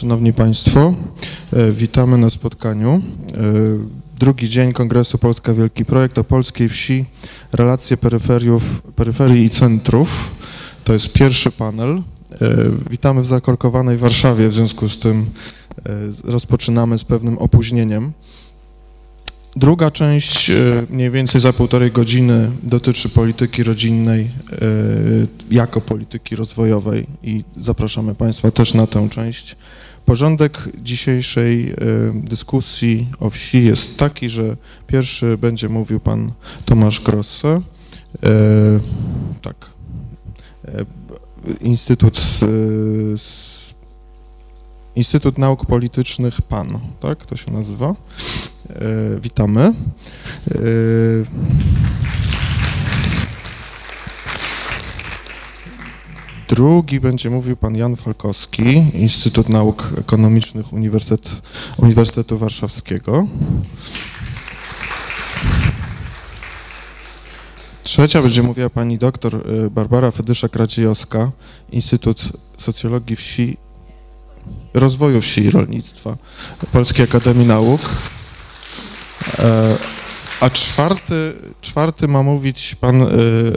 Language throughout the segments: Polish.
Szanowni Państwo, e, witamy na spotkaniu. E, drugi dzień Kongresu Polska Wielki Projekt o polskiej wsi, relacje peryferiów, peryferii i centrów. To jest pierwszy panel. E, witamy w zakorkowanej Warszawie, w związku z tym rozpoczynamy z pewnym opóźnieniem. Druga część, mniej więcej za półtorej godziny, dotyczy polityki rodzinnej jako polityki rozwojowej i zapraszamy Państwa też na tę część. Porządek dzisiejszej e, dyskusji o wsi jest taki, że pierwszy będzie mówił pan Tomasz Grosse. E, tak. E, Instytut, Instytut Nauk Politycznych PAN, tak to się nazywa. Witamy. Drugi będzie mówił pan Jan Falkowski, Instytut Nauk Ekonomicznych Uniwersytet, Uniwersytetu Warszawskiego. Trzecia będzie mówiła pani doktor y, Barbara Fedyszak-Radziejowska, Instytut Socjologii Wsi, Rozwoju Wsi i Rolnictwa Polskiej Akademii Nauk. E, a czwarty, czwarty ma mówić pan y,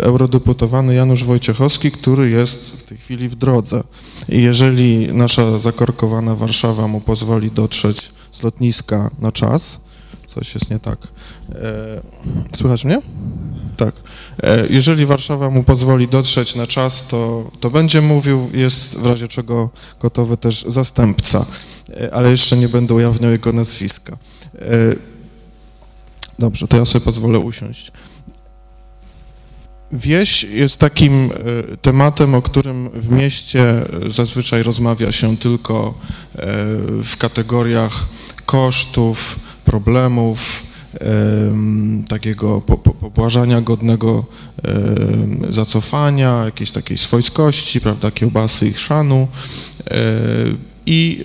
eurodeputowany Janusz Wojciechowski, który jest w tej chwili w drodze. I jeżeli nasza zakorkowana Warszawa mu pozwoli dotrzeć z lotniska na czas, coś jest nie tak. E, słychać mnie? Tak. E, jeżeli Warszawa mu pozwoli dotrzeć na czas, to, to będzie mówił, jest w razie czego gotowy też zastępca, e, ale jeszcze nie będę ujawniał jego nazwiska. E, Dobrze, to ja sobie pozwolę usiąść. Wieś jest takim e, tematem, o którym w mieście zazwyczaj rozmawia się tylko e, w kategoriach kosztów, problemów, takiego pobłażania godnego zacofania, jakiejś takiej swojskości, prawda, kiełbasy i chrzanu. E, I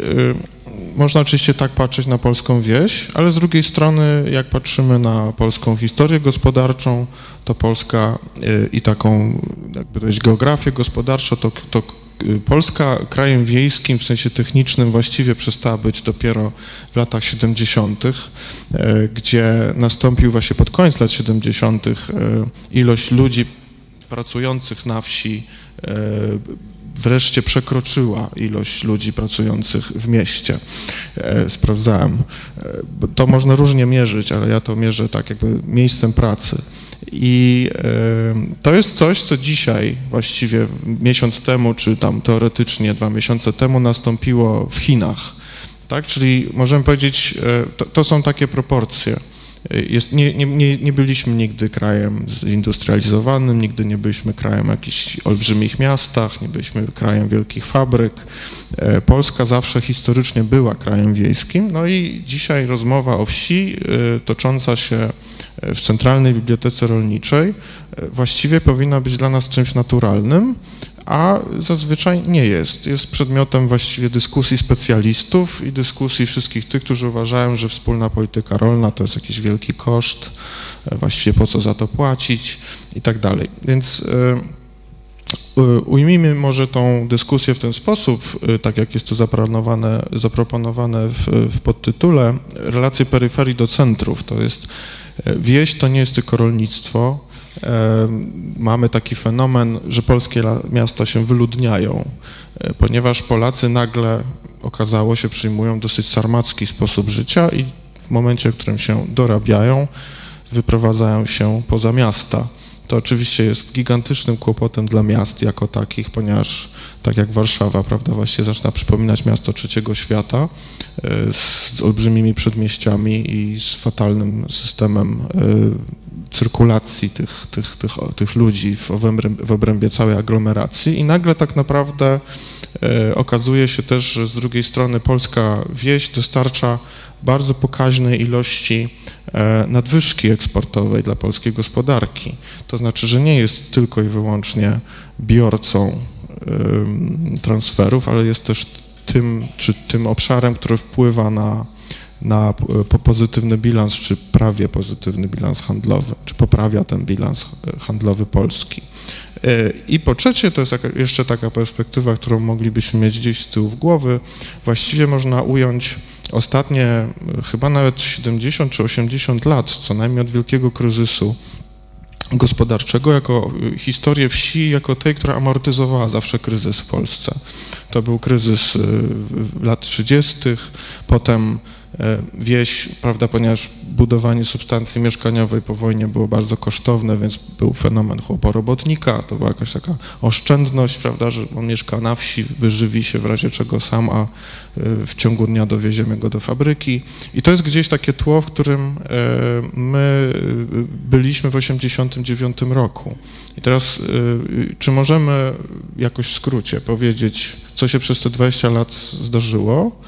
można oczywiście tak patrzeć na polską wieś, ale z drugiej strony, jak patrzymy na polską historię gospodarczą, to Polska y, i taką, jakby powiedzieć, geografię gospodarczą, to, to y, Polska krajem wiejskim w sensie technicznym właściwie przestała być dopiero w latach 70., y, gdzie nastąpił właśnie pod koniec lat 70. ilość ludzi pracujących na wsi wreszcie przekroczyła ilość ludzi pracujących w mieście. E, sprawdzałem. E, to można różnie mierzyć, ale ja to mierzę tak jakby miejscem pracy. I e, to jest coś, co dzisiaj, właściwie miesiąc temu, czy tam teoretycznie dwa miesiące temu nastąpiło w Chinach. Tak? Czyli możemy powiedzieć, to, to są takie proporcje. Jest, nie, nie, nie byliśmy nigdy krajem zindustrializowanym, nigdy nie byliśmy krajem jakichś olbrzymich miastach, nie byliśmy krajem wielkich fabryk. E, Polska zawsze historycznie była krajem wiejskim, no i dzisiaj rozmowa o wsi e, tocząca się w Centralnej Bibliotece Rolniczej e, właściwie powinna być dla nas czymś naturalnym, a zazwyczaj nie jest. Jest przedmiotem właściwie dyskusji specjalistów i dyskusji wszystkich tych, którzy uważają, że wspólna polityka rolna to jest jakiś wielki koszt, e, właściwie po co za to płacić i tak dalej. Więc e, ujmijmy może tą dyskusję w ten sposób, e, tak jak jest to zaproponowane, zaproponowane w, w podtytule, relacje peryferii do centrów. To jest wieś to nie jest tylko rolnictwo, mamy taki fenomen, że polskie miasta się wyludniają, e, ponieważ Polacy nagle, okazało się, przyjmują dosyć sarmacki sposób życia i w momencie, w którym się dorabiają, wyprowadzają się poza miasta. To oczywiście jest gigantycznym kłopotem dla miast jako takich, ponieważ tak jak Warszawa, prawda, właśnie zaczyna przypominać miasto trzeciego świata e, z olbrzymimi przedmieściami i z fatalnym systemem e, cyrkulacji tych, tych, tych, tych ludzi w obrębie, w obrębie całej aglomeracji i nagle tak naprawdę e, okazuje się też, że z drugiej strony polska wieś dostarcza bardzo pokaźnej ilości e, nadwyżki eksportowej dla polskiej gospodarki. To znaczy, że nie jest tylko i wyłącznie biorcą e, transferów, ale jest też tym, czy tym obszarem, który wpływa na na po pozytywny bilans, czy prawie pozytywny bilans handlowy, czy poprawia ten bilans handlowy Polski. I po trzecie, to jest jeszcze taka perspektywa, którą moglibyśmy mieć gdzieś z tyłu w głowy, właściwie można ująć ostatnie chyba nawet 70 czy 80 lat, co najmniej od wielkiego kryzysu gospodarczego, jako historię wsi, jako tej, która amortyzowała zawsze kryzys w Polsce. To był kryzys lat 30., potem E, wieś, prawda, ponieważ budowanie substancji mieszkaniowej po wojnie było bardzo kosztowne, więc był fenomen chłoporobotnika, to była jakaś taka oszczędność, prawda, że on mieszka na wsi, wyżywi się w razie czego sam, a e, w ciągu dnia dowieziemy go do fabryki. I to jest gdzieś takie tło, w którym e, my byliśmy w 89 roku. I teraz, czy możemy jakoś w skrócie powiedzieć, co się przez te 20 lat zdarzyło?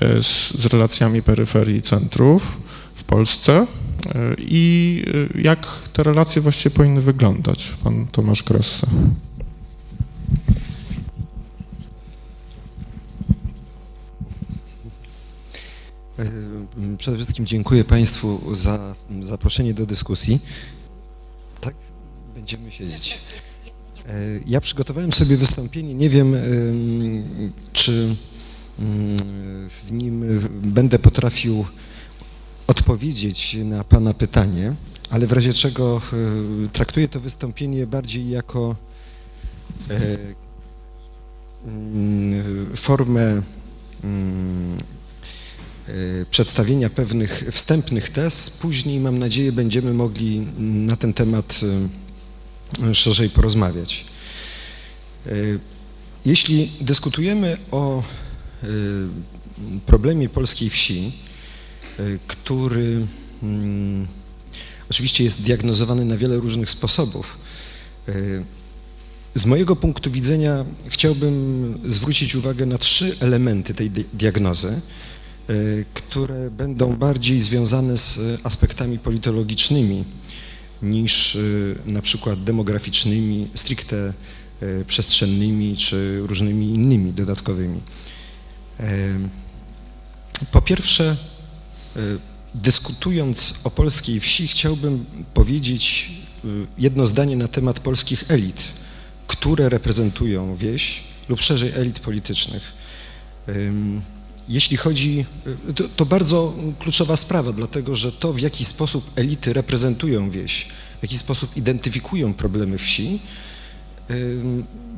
E, z, z relacjami peryferii centrów w Polsce e, i e, jak te relacje właściwie powinny wyglądać, pan Tomasz Kressa. Przede wszystkim dziękuję Państwu za zaproszenie do dyskusji. Tak, będziemy siedzieć. Ja przygotowałem sobie wystąpienie, nie wiem, czy w nim będę potrafił odpowiedzieć na Pana pytanie, ale w razie czego e, traktuję to wystąpienie bardziej jako e, mm, formę mm, e, przedstawienia pewnych wstępnych tez. Później, mam nadzieję, będziemy mogli na ten temat szerzej porozmawiać. Jeśli dyskutujemy o problemie polskiej wsi, y, który mm, oczywiście jest diagnozowany na wiele różnych sposobów. Y, z mojego punktu widzenia chciałbym zwrócić uwagę na trzy elementy tej diagnozy, które będą bardziej związane z aspektami politologicznymi niż na przykład demograficznymi, stricte przestrzennymi czy różnymi innymi dodatkowymi. Po pierwsze, e, dyskutując o polskiej wsi, chciałbym powiedzieć e, jedno zdanie na temat polskich elit, które reprezentują wieś lub szerzej elit politycznych. Jeśli chodzi, e, to, to, bardzo kluczowa sprawa, dlatego że to, w jaki sposób elity reprezentują wieś, w jaki sposób identyfikują problemy wsi,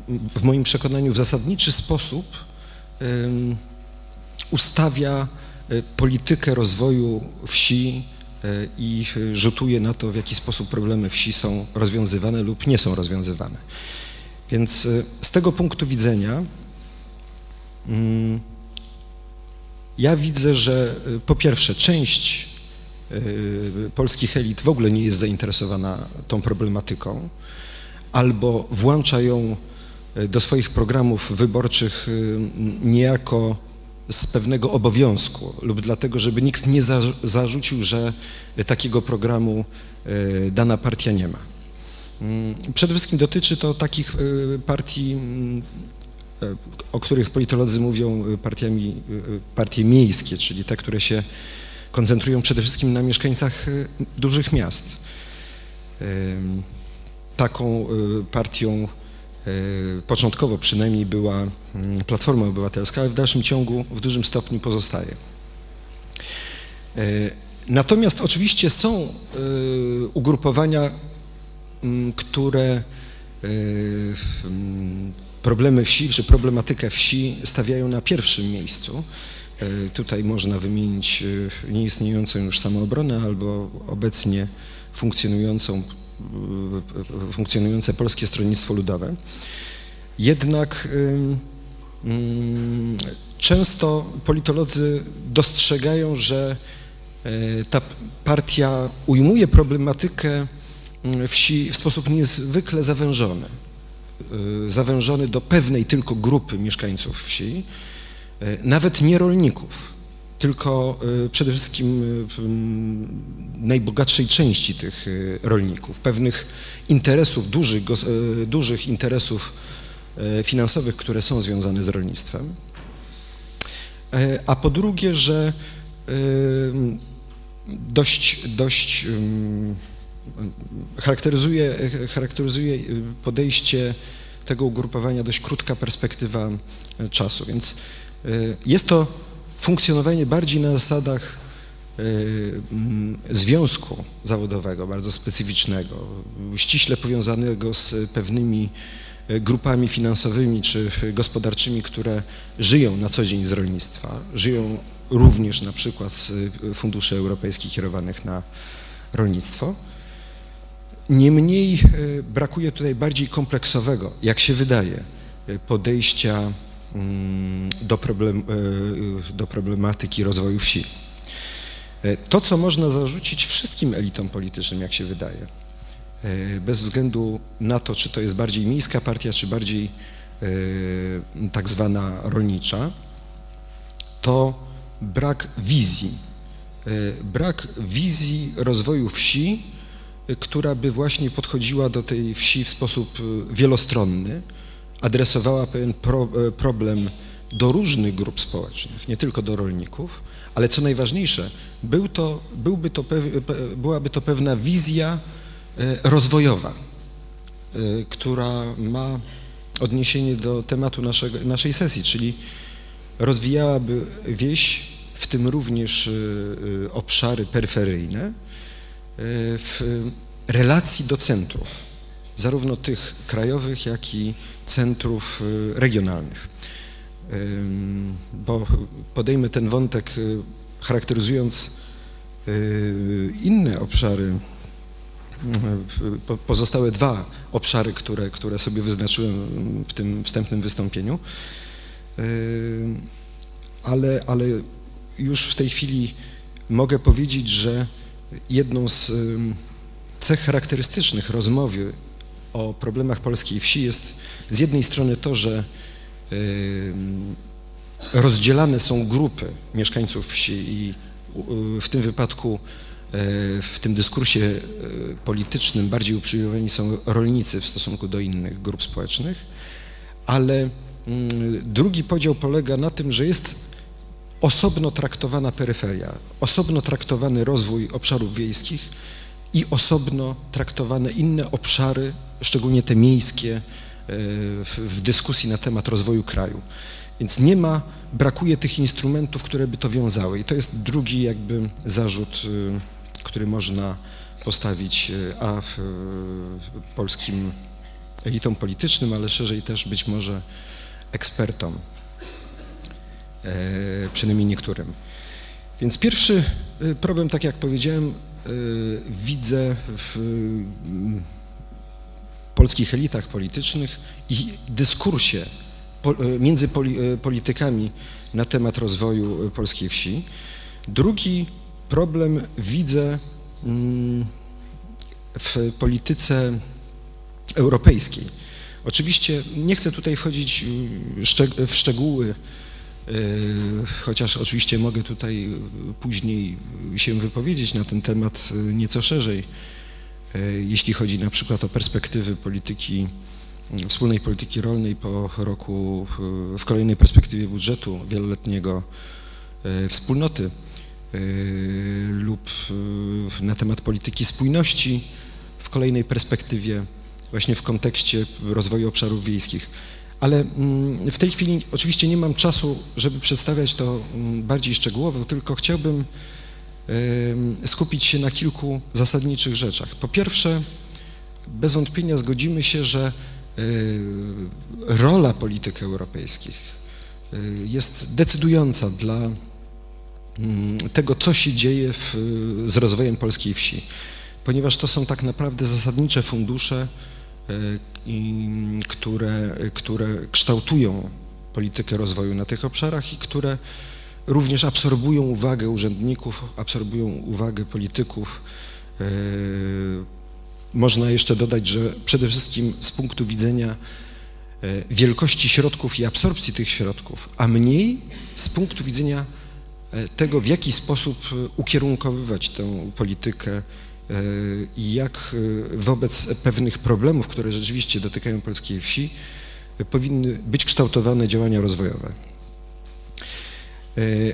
w moim przekonaniu w zasadniczy sposób ustawia e, politykę rozwoju wsi e, i rzutuje na to, w jaki sposób problemy wsi są rozwiązywane lub nie są rozwiązywane. Więc e, z tego punktu widzenia mm, ja widzę, że po pierwsze część polskich elit w ogóle nie jest zainteresowana tą problematyką, albo włącza ją do swoich programów wyborczych niejako z pewnego obowiązku lub dlatego, żeby nikt nie zarzucił, że takiego programu e, dana partia nie ma. Mm, przede wszystkim dotyczy to takich e, partii, mm, e, o których politolodzy mówią partiami, partie miejskie, czyli te, które się koncentrują przede wszystkim na mieszkańcach dużych miast. Taką partią początkowo przynajmniej była Platforma Obywatelska, ale w dalszym ciągu w dużym stopniu pozostaje. Y, natomiast oczywiście są y, ugrupowania, mm, które mm, problemy wsi, czy problematykę wsi stawiają na pierwszym miejscu. Tutaj można wymienić nieistniejącą już samoobronę albo obecnie funkcjonującą funkcjonujące Polskie Stronnictwo Ludowe. Jednak często politolodzy dostrzegają, że e, ta partia ujmuje problematykę wsi w sposób niezwykle zawężony. E, zawężony do pewnej tylko grupy mieszkańców wsi, e, nawet nie rolników tylko przede wszystkim y, najbogatszej części tych rolników, pewnych interesów, dużych, dużych interesów finansowych, które są związane z rolnictwem. A po drugie, że ym, dość, dość charakteryzuje, charakteryzuje podejście tego ugrupowania dość krótka perspektywa czasu, więc jest to funkcjonowanie bardziej na zasadach związku zawodowego, bardzo specyficznego, ściśle powiązanego z pewnymi grupami finansowymi czy gospodarczymi, które żyją na co dzień z rolnictwa, żyją również na przykład z funduszy europejskich kierowanych na rolnictwo. Niemniej e, brakuje tutaj bardziej kompleksowego, jak się wydaje, e, podejścia mm, do, problem, e, do problematyki rozwoju wsi. To, co można zarzucić wszystkim elitom politycznym, jak się wydaje, bez względu na to, czy to jest bardziej miejska partia, czy bardziej tak zwana rolnicza, to brak wizji. Brak wizji rozwoju wsi która by właśnie podchodziła do tej wsi w sposób e, wielostronny, adresowała pewien pro, e, problem do różnych grup społecznych, nie tylko do rolników, ale co najważniejsze, był to, byłby to, byłaby to pewna wizja e, rozwojowa, która ma odniesienie do tematu naszego, naszej sesji, czyli rozwijałaby wieś, w tym również obszary peryferyjne, w relacji do centrów, zarówno tych krajowych, jak i centrów regionalnych. Bo podejmę ten wątek charakteryzując inne obszary, pozostałe dwa obszary, które, które sobie wyznaczyłem w tym wstępnym wystąpieniu, ale, ale już w tej chwili mogę powiedzieć, że jedną z cech charakterystycznych rozmowy o problemach polskiej wsi jest z jednej strony to, że rozdzielane są grupy mieszkańców wsi i w tym wypadku w tym dyskursie e, politycznym bardziej uprzejmowani są rolnicy w stosunku do innych grup społecznych, ale mm, drugi podział polega na tym, że jest osobno traktowana peryferia, osobno traktowany rozwój obszarów wiejskich i osobno traktowane inne obszary, szczególnie te miejskie, e, w dyskusji na temat rozwoju kraju. Więc nie ma, brakuje tych instrumentów, które by to wiązały. I to jest drugi jakby zarzut, e, który można postawić e, a polskim elitom politycznym, ale szerzej też być może ekspertom. E, przynajmniej niektórym. Więc pierwszy e, problem, tak jak powiedziałem, e, widzę w mm, polskich elitach politycznych i dyskursie między politykami na temat rozwoju polskiej wsi. Drugi problem widzę mm, w polityce europejskiej. Oczywiście nie chcę tutaj wchodzić w szczegóły E, chociaż oczywiście mogę tutaj później się wypowiedzieć na ten temat e, nieco szerzej, e, jeśli chodzi na przykład o perspektywy polityki, wspólnej polityki rolnej po roku, w kolejnej perspektywie budżetu wieloletniego wspólnoty lub na temat polityki spójności w kolejnej perspektywie właśnie w kontekście rozwoju obszarów wiejskich. Ale mm, w tej chwili oczywiście nie mam czasu, żeby przedstawiać to mm, bardziej szczegółowo, tylko chciałbym skupić się na kilku zasadniczych rzeczach. Po pierwsze, bez wątpienia zgodzimy się, że rola polityk europejskich jest decydująca dla tego, co się dzieje w, z rozwojem polskiej wsi, ponieważ to są tak naprawdę zasadnicze fundusze, które, które kształtują politykę rozwoju na tych obszarach i które również absorbują uwagę urzędników, absorbują uwagę polityków. E, można jeszcze dodać, że przede wszystkim z punktu widzenia e, wielkości środków i absorpcji tych środków, a mniej z punktu widzenia e, tego, w jaki sposób ukierunkowywać tę politykę i jak e, wobec pewnych problemów, które rzeczywiście dotykają polskiej wsi, powinny być kształtowane działania rozwojowe.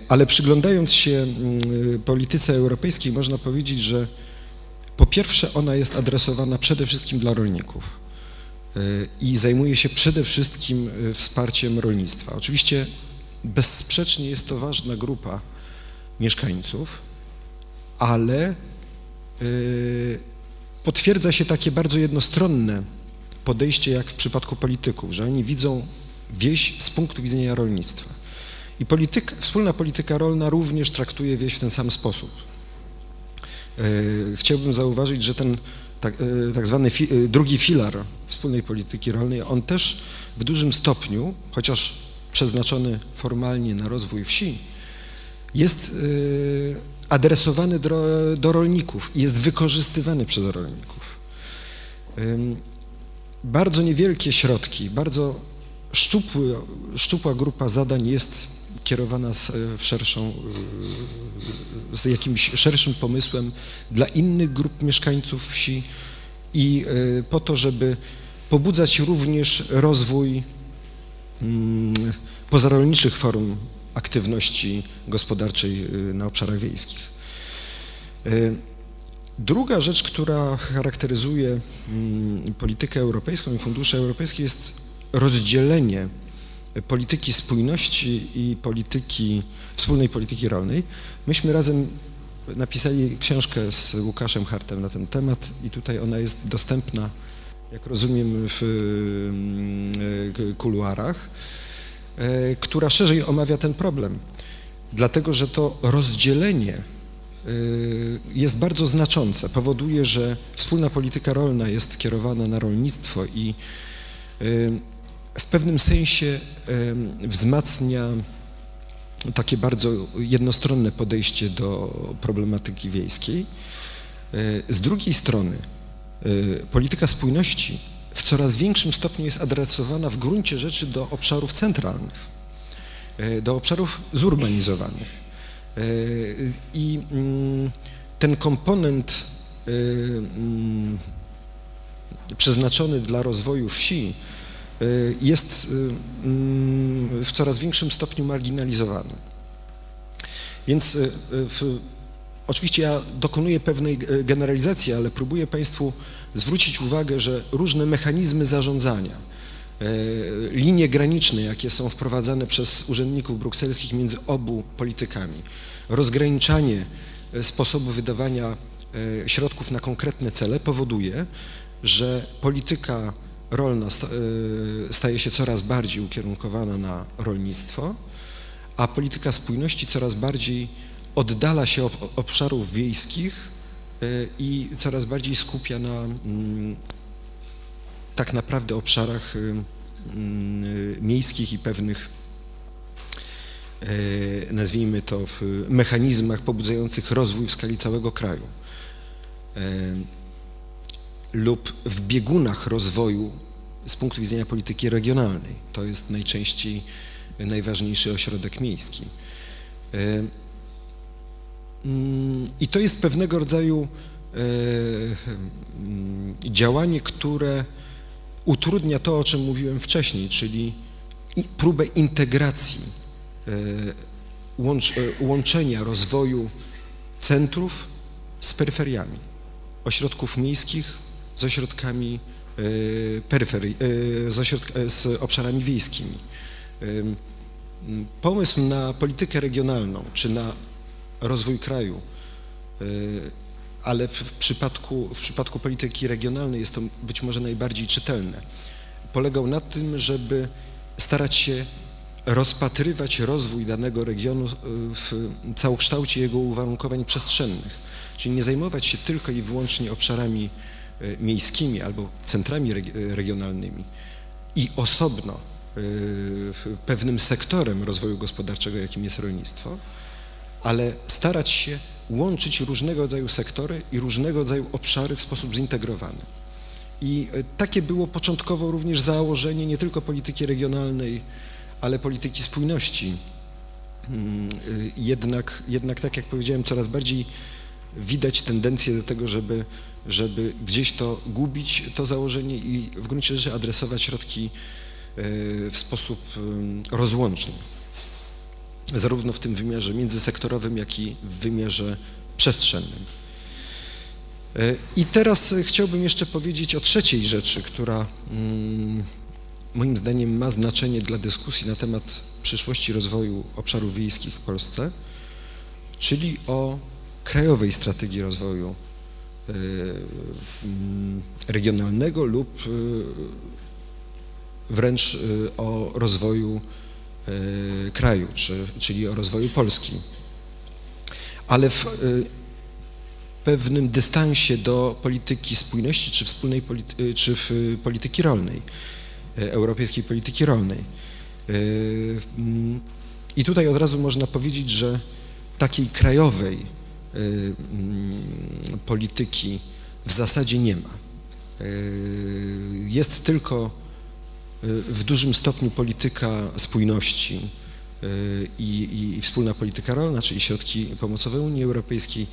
Ale przyglądając się mm, polityce europejskiej, można powiedzieć, że po pierwsze ona jest adresowana przede wszystkim dla rolników i zajmuje się przede wszystkim wsparciem rolnictwa. Oczywiście bezsprzecznie jest to ważna grupa mieszkańców, ale potwierdza się takie bardzo jednostronne podejście jak w przypadku polityków, że oni widzą wieś z punktu widzenia rolnictwa. I polityka, wspólna polityka rolna również traktuje wieś w ten sam sposób. E, chciałbym zauważyć, że ten tak, e, tak zwany fi, e, drugi filar wspólnej polityki rolnej, on też w dużym stopniu, chociaż przeznaczony formalnie na rozwój wsi, jest adresowany do, do rolników i jest wykorzystywany przez rolników. Bardzo niewielkie środki, bardzo szczupły, szczupła grupa zadań jest kierowana z, w szerszą, z jakimś szerszym pomysłem dla innych grup mieszkańców wsi i po to, żeby pobudzać również rozwój pozarolniczych form aktywności gospodarczej y, na obszarach wiejskich. Y, druga rzecz, która charakteryzuje mm, politykę europejską i fundusze europejskie jest rozdzielenie polityki spójności i polityki, wspólnej polityki rolnej. Myśmy razem napisali książkę z Łukaszem Hartem na ten temat i tutaj ona jest dostępna, jak rozumiem, w mm, kuluarach. E, która szerzej omawia ten problem, dlatego że to rozdzielenie e, jest bardzo znaczące. Powoduje, że wspólna polityka rolna jest kierowana na rolnictwo i e, w pewnym sensie wzmacnia takie bardzo jednostronne podejście do problematyki wiejskiej. Z drugiej strony polityka spójności w coraz większym stopniu jest adresowana w gruncie rzeczy do obszarów centralnych, e, do obszarów zurbanizowanych. E, I mm, ten komponent mm, przeznaczony dla rozwoju wsi jest mm, w coraz większym stopniu marginalizowany. Więc w, oczywiście ja dokonuję pewnej generalizacji, ale próbuję Państwu zwrócić uwagę, że różne mechanizmy zarządzania, e, linie graniczne, jakie są wprowadzane przez urzędników brukselskich między obu politykami, rozgraniczanie e, sposobu wydawania e, środków na konkretne cele powoduje, że polityka rolna staje się coraz bardziej ukierunkowana na rolnictwo, a polityka spójności coraz bardziej oddala się od obszarów wiejskich E, i coraz bardziej skupia na mm, tak naprawdę obszarach y, mm, miejskich i pewnych e, nazwijmy to, mechanizmach pobudzających rozwój w skali całego kraju e, lub w biegunach rozwoju z punktu widzenia polityki regionalnej. To jest najczęściej najważniejszy ośrodek miejski. I to jest pewnego rodzaju e, mm, działanie, które utrudnia to, o czym mówiłem wcześniej, czyli próbę integracji, e, e, łączenia rozwoju centrów z peryferiami, ośrodków miejskich z ośrodkami z, ośrodk, z obszarami wiejskimi. Pomysł na politykę regionalną, czy na rozwój kraju, e, ale w przypadku, w przypadku polityki regionalnej jest to być może najbardziej czytelne. Polegał na tym, żeby starać się rozpatrywać rozwój danego regionu e, w całokształcie jego uwarunkowań przestrzennych, czyli nie zajmować się tylko i wyłącznie obszarami e, miejskimi albo centrami regionalnymi. I osobno pewnym sektorem rozwoju gospodarczego, jakim jest rolnictwo, ale starać się łączyć różnego rodzaju sektory i różnego rodzaju obszary w sposób zintegrowany. I e, takie było początkowo również założenie nie tylko polityki regionalnej, ale polityki spójności. Mm, e, jednak, jednak tak jak powiedziałem, coraz bardziej widać tendencję do tego, żeby, żeby gdzieś to gubić, to założenie i w gruncie rzeczy adresować środki e, w sposób rozłączny. Zarówno w tym wymiarze międzysektorowym, jak i w wymiarze przestrzennym. E, I teraz chciałbym jeszcze powiedzieć o trzeciej rzeczy, która mm, moim zdaniem ma znaczenie dla dyskusji na temat przyszłości rozwoju obszarów wiejskich w Polsce, czyli o krajowej strategii rozwoju e, mm, regionalnego lub e, wręcz o rozwoju kraju, czy, czyli o rozwoju Polski. Ale w pewnym dystansie do polityki spójności czy, wspólnej polity, czy polityki rolnej, e, europejskiej polityki rolnej. E, mm, I tutaj od razu można powiedzieć, że takiej krajowej e, mm, polityki w zasadzie nie ma. Jest tylko w dużym stopniu polityka spójności i, i wspólna polityka rolna, czyli środki pomocowe Unii Europejskiej,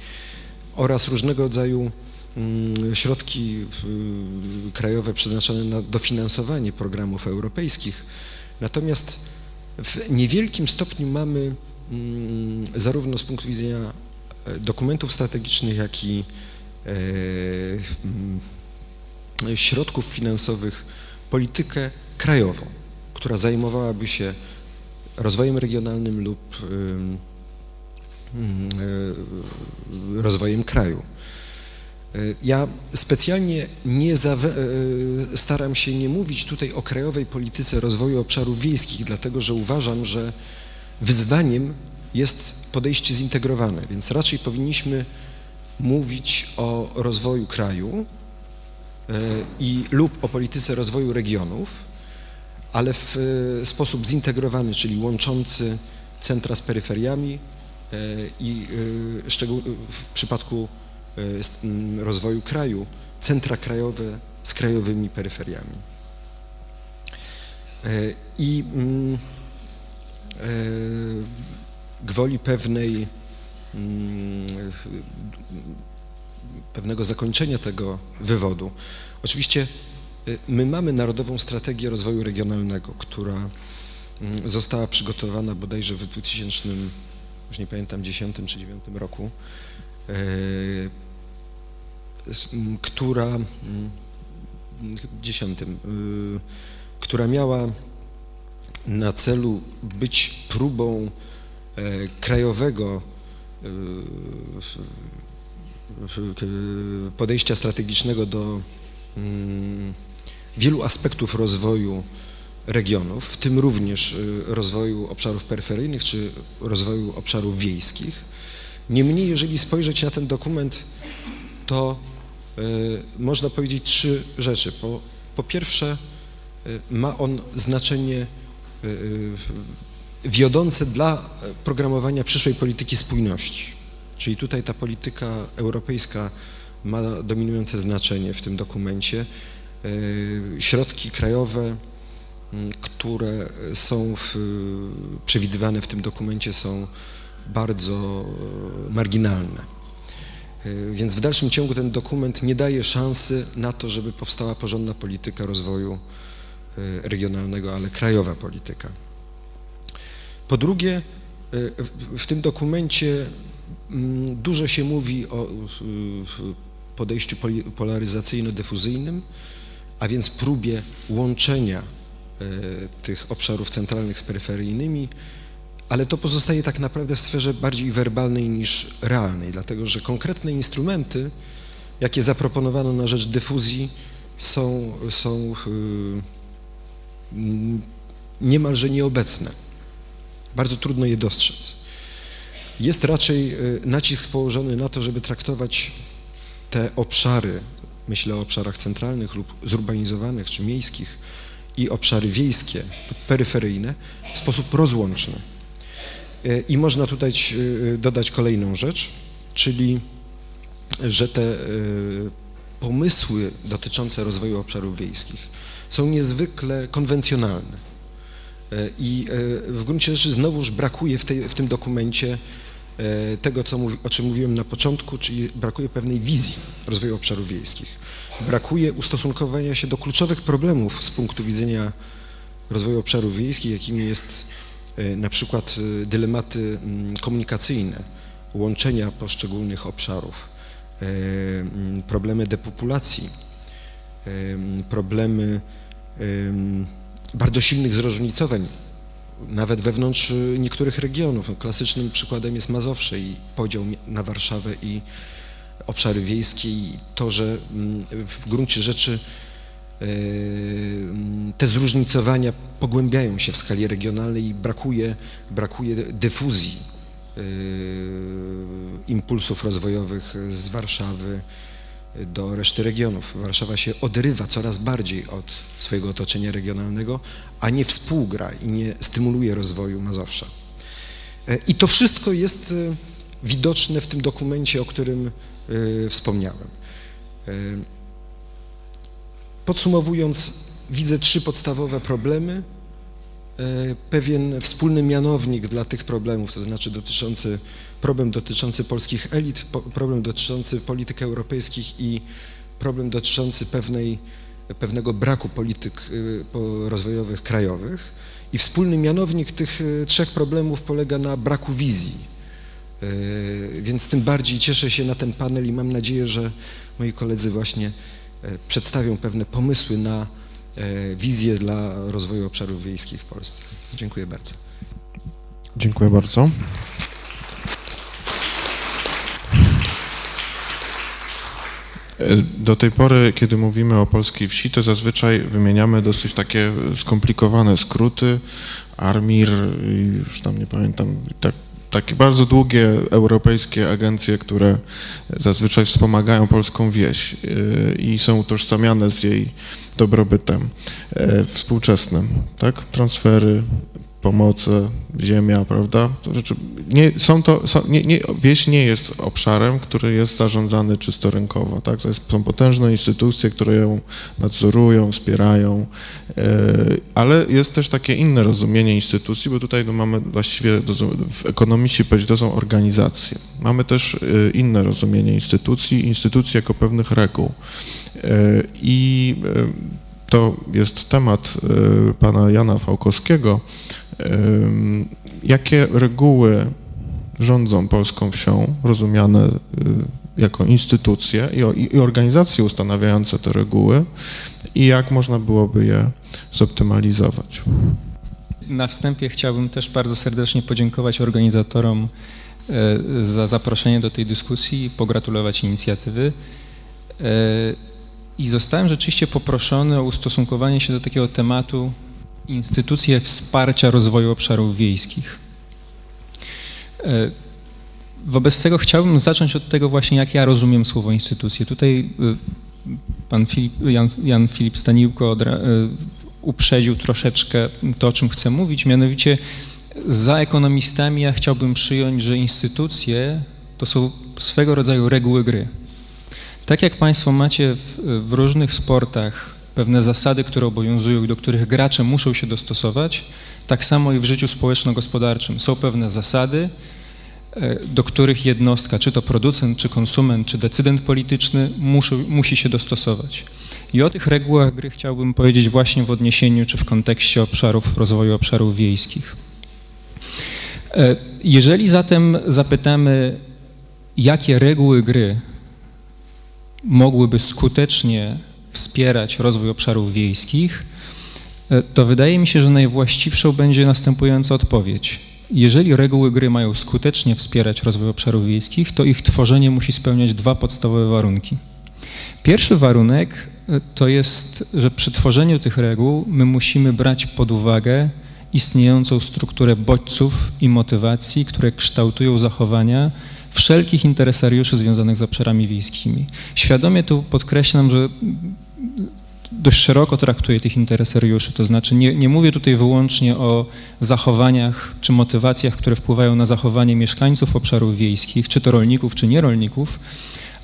oraz różnego rodzaju mm, środki krajowe przeznaczone na dofinansowanie programów europejskich. Natomiast w niewielkim stopniu mamy mm, zarówno z punktu widzenia e, dokumentów strategicznych, jak i e, mm, środków finansowych politykę krajową, która zajmowałaby się rozwojem regionalnym lub e, rozwojem kraju. E, ja specjalnie nie e, staram się nie mówić tutaj o krajowej polityce rozwoju obszarów wiejskich, dlatego że uważam, że wyzwaniem jest podejście zintegrowane, więc raczej powinniśmy mówić o rozwoju kraju i lub o polityce rozwoju regionów, ale w sposób zintegrowany, czyli łączący centra z peryferiami, E, i e, w przypadku e, rozwoju kraju centra krajowe z krajowymi peryferiami. I gwoli pewnej pewnego zakończenia tego wywodu. Oczywiście my mamy Narodową Strategię Rozwoju Regionalnego, która została przygotowana bodajże w 2000 już nie pamiętam, 10 czy 9 roku, e, która, 10, e, która miała na celu być próbą e, krajowego podejścia strategicznego do mm, wielu aspektów rozwoju regionów, w tym również y, rozwoju obszarów peryferyjnych czy rozwoju obszarów wiejskich. Niemniej, jeżeli spojrzeć na ten dokument, to y, można powiedzieć trzy rzeczy. Po, po pierwsze, y, ma on znaczenie wiodące dla programowania przyszłej polityki spójności. Czyli tutaj ta polityka europejska ma dominujące znaczenie w tym dokumencie. Środki krajowe które są w, przewidywane w tym dokumencie są bardzo marginalne. Więc w dalszym ciągu ten dokument nie daje szansy na to, żeby powstała porządna polityka rozwoju regionalnego, ale krajowa polityka. Po drugie, w tym dokumencie mm, dużo się mówi o podejściu polaryzacyjno-dyfuzyjnym, a więc próbie łączenia E, tych obszarów centralnych z peryferyjnymi, ale to pozostaje tak naprawdę w sferze bardziej werbalnej niż realnej, dlatego że konkretne instrumenty, jakie zaproponowano na rzecz dyfuzji, są, są e, niemalże nieobecne. Bardzo trudno je dostrzec. Jest raczej e, nacisk położony na to, żeby traktować te obszary, myślę o obszarach centralnych lub zurbanizowanych czy miejskich, i obszary wiejskie, peryferyjne w sposób rozłączny. I można tutaj e, dodać kolejną rzecz, czyli że te e, pomysły dotyczące rozwoju obszarów wiejskich są niezwykle konwencjonalne. I w gruncie rzeczy znowuż brakuje w, tej, w tym dokumencie tego, co, o czym mówiłem na początku, czyli brakuje pewnej wizji rozwoju obszarów wiejskich. Brakuje ustosunkowania się do kluczowych problemów z punktu widzenia rozwoju obszarów wiejskich, jakimi jest e, na przykład e, dylematy mm, komunikacyjne, łączenia poszczególnych obszarów, e, mm, problemy depopulacji, problemy bardzo silnych zróżnicowań, nawet wewnątrz niektórych regionów. Klasycznym przykładem jest Mazowsze i podział na Warszawę i obszary wiejskie i to, że mm, w gruncie rzeczy e, mm, te zróżnicowania pogłębiają się w skali regionalnej i brakuje, brakuje dyfuzji e, impulsów rozwojowych z Warszawy do reszty regionów. Warszawa się odrywa coraz bardziej od swojego otoczenia regionalnego, a nie współgra i nie stymuluje rozwoju Mazowsza. E, I to wszystko jest widoczne w tym dokumencie, o którym Y, wspomniałem. Podsumowując, widzę trzy podstawowe problemy, pewien wspólny mianownik dla tych problemów, to znaczy dotyczący, problem dotyczący polskich elit, problem dotyczący polityk europejskich i problem dotyczący pewnej, pewnego braku polityk rozwojowych krajowych. I wspólny mianownik tych trzech problemów polega na braku wizji E, więc tym bardziej cieszę się na ten panel i mam nadzieję, że moi koledzy właśnie przedstawią pewne pomysły na wizję dla rozwoju obszarów wiejskich w Polsce. Dziękuję bardzo. Dziękuję bardzo. Do tej pory, kiedy mówimy o polskiej wsi, to zazwyczaj wymieniamy dosyć takie skomplikowane skróty, ARMIR, już tam nie pamiętam, tak takie bardzo długie europejskie agencje, które zazwyczaj wspomagają polską wieś y, i są utożsamiane z jej dobrobytem współczesnym, tak? Transfery, pomoce, ziemia, prawda? To nie, są to, są, nie, nie, wieś nie jest obszarem, który jest zarządzany czysto rynkowo, tak? To jest, są potężne instytucje, które ją nadzorują, wspierają, yy, ale jest też takie inne rozumienie instytucji, bo tutaj no, mamy właściwie w ekonomii się powiedzieć, to są organizacje. Mamy też yy, inne rozumienie instytucji, instytucji jako pewnych reguł. Yy, I to jest temat pana Jana Fałkowskiego, Jakie reguły rządzą polską wsią, rozumiane y, jako instytucje i, organizacje ustanawiające te reguły i jak można byłoby je zoptymalizować? Na wstępie chciałbym też bardzo serdecznie podziękować organizatorom e, za zaproszenie do tej dyskusji i pogratulować inicjatywy. E, I zostałem rzeczywiście poproszony o ustosunkowanie się do takiego tematu instytucje wsparcia rozwoju obszarów wiejskich. E, wobec tego chciałbym zacząć od tego właśnie, jak ja rozumiem słowo instytucje. Tutaj e, pan Filip, Jan, Jan Filip Staniłko e, uprzedził troszeczkę to, o czym chcę mówić, mianowicie za ekonomistami ja chciałbym przyjąć, że instytucje to są swego rodzaju reguły gry. Tak jak Państwo macie w, w różnych sportach pewne zasady, które obowiązują i do których gracze muszą się dostosować, tak samo i w życiu społeczno-gospodarczym. Są pewne zasady, e, do których jednostka, czy to producent, czy konsument, czy decydent polityczny musi, musi się dostosować. I o tych regułach gry chciałbym powiedzieć właśnie w odniesieniu, czy w kontekście obszarów rozwoju obszarów wiejskich. E, jeżeli zatem zapytamy, jakie reguły gry mogłyby skutecznie wspierać rozwój obszarów wiejskich, e, to wydaje mi się, że najwłaściwszą będzie następująca odpowiedź. Jeżeli reguły gry mają skutecznie wspierać rozwój obszarów wiejskich, to ich tworzenie musi spełniać dwa podstawowe warunki. Pierwszy warunek e, to jest, że przy tworzeniu tych reguł my musimy brać pod uwagę istniejącą strukturę bodźców i motywacji, które kształtują zachowania wszelkich interesariuszy związanych z obszarami wiejskimi. Świadomie tu podkreślam, że dość szeroko traktuję tych interesariuszy, to znaczy nie, nie mówię tutaj wyłącznie o zachowaniach czy motywacjach, które wpływają na zachowanie mieszkańców obszarów wiejskich, czy to rolników, czy nierolników,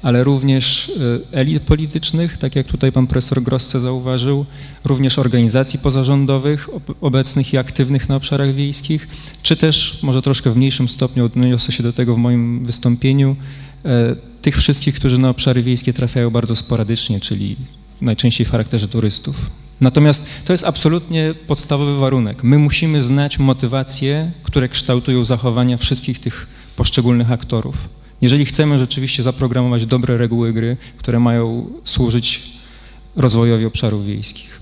ale również e, elit politycznych, tak jak tutaj pan profesor Grosse zauważył, również organizacji pozarządowych obecnych i aktywnych na obszarach wiejskich, czy też, może troszkę w mniejszym stopniu odniosę się do tego w moim wystąpieniu, e, tych wszystkich, którzy na obszary wiejskie trafiają bardzo sporadycznie, czyli najczęściej w charakterze turystów. Natomiast to jest absolutnie podstawowy warunek. My musimy znać motywacje, które kształtują zachowania wszystkich tych poszczególnych aktorów. Jeżeli chcemy rzeczywiście zaprogramować dobre reguły gry, które mają służyć rozwojowi obszarów wiejskich.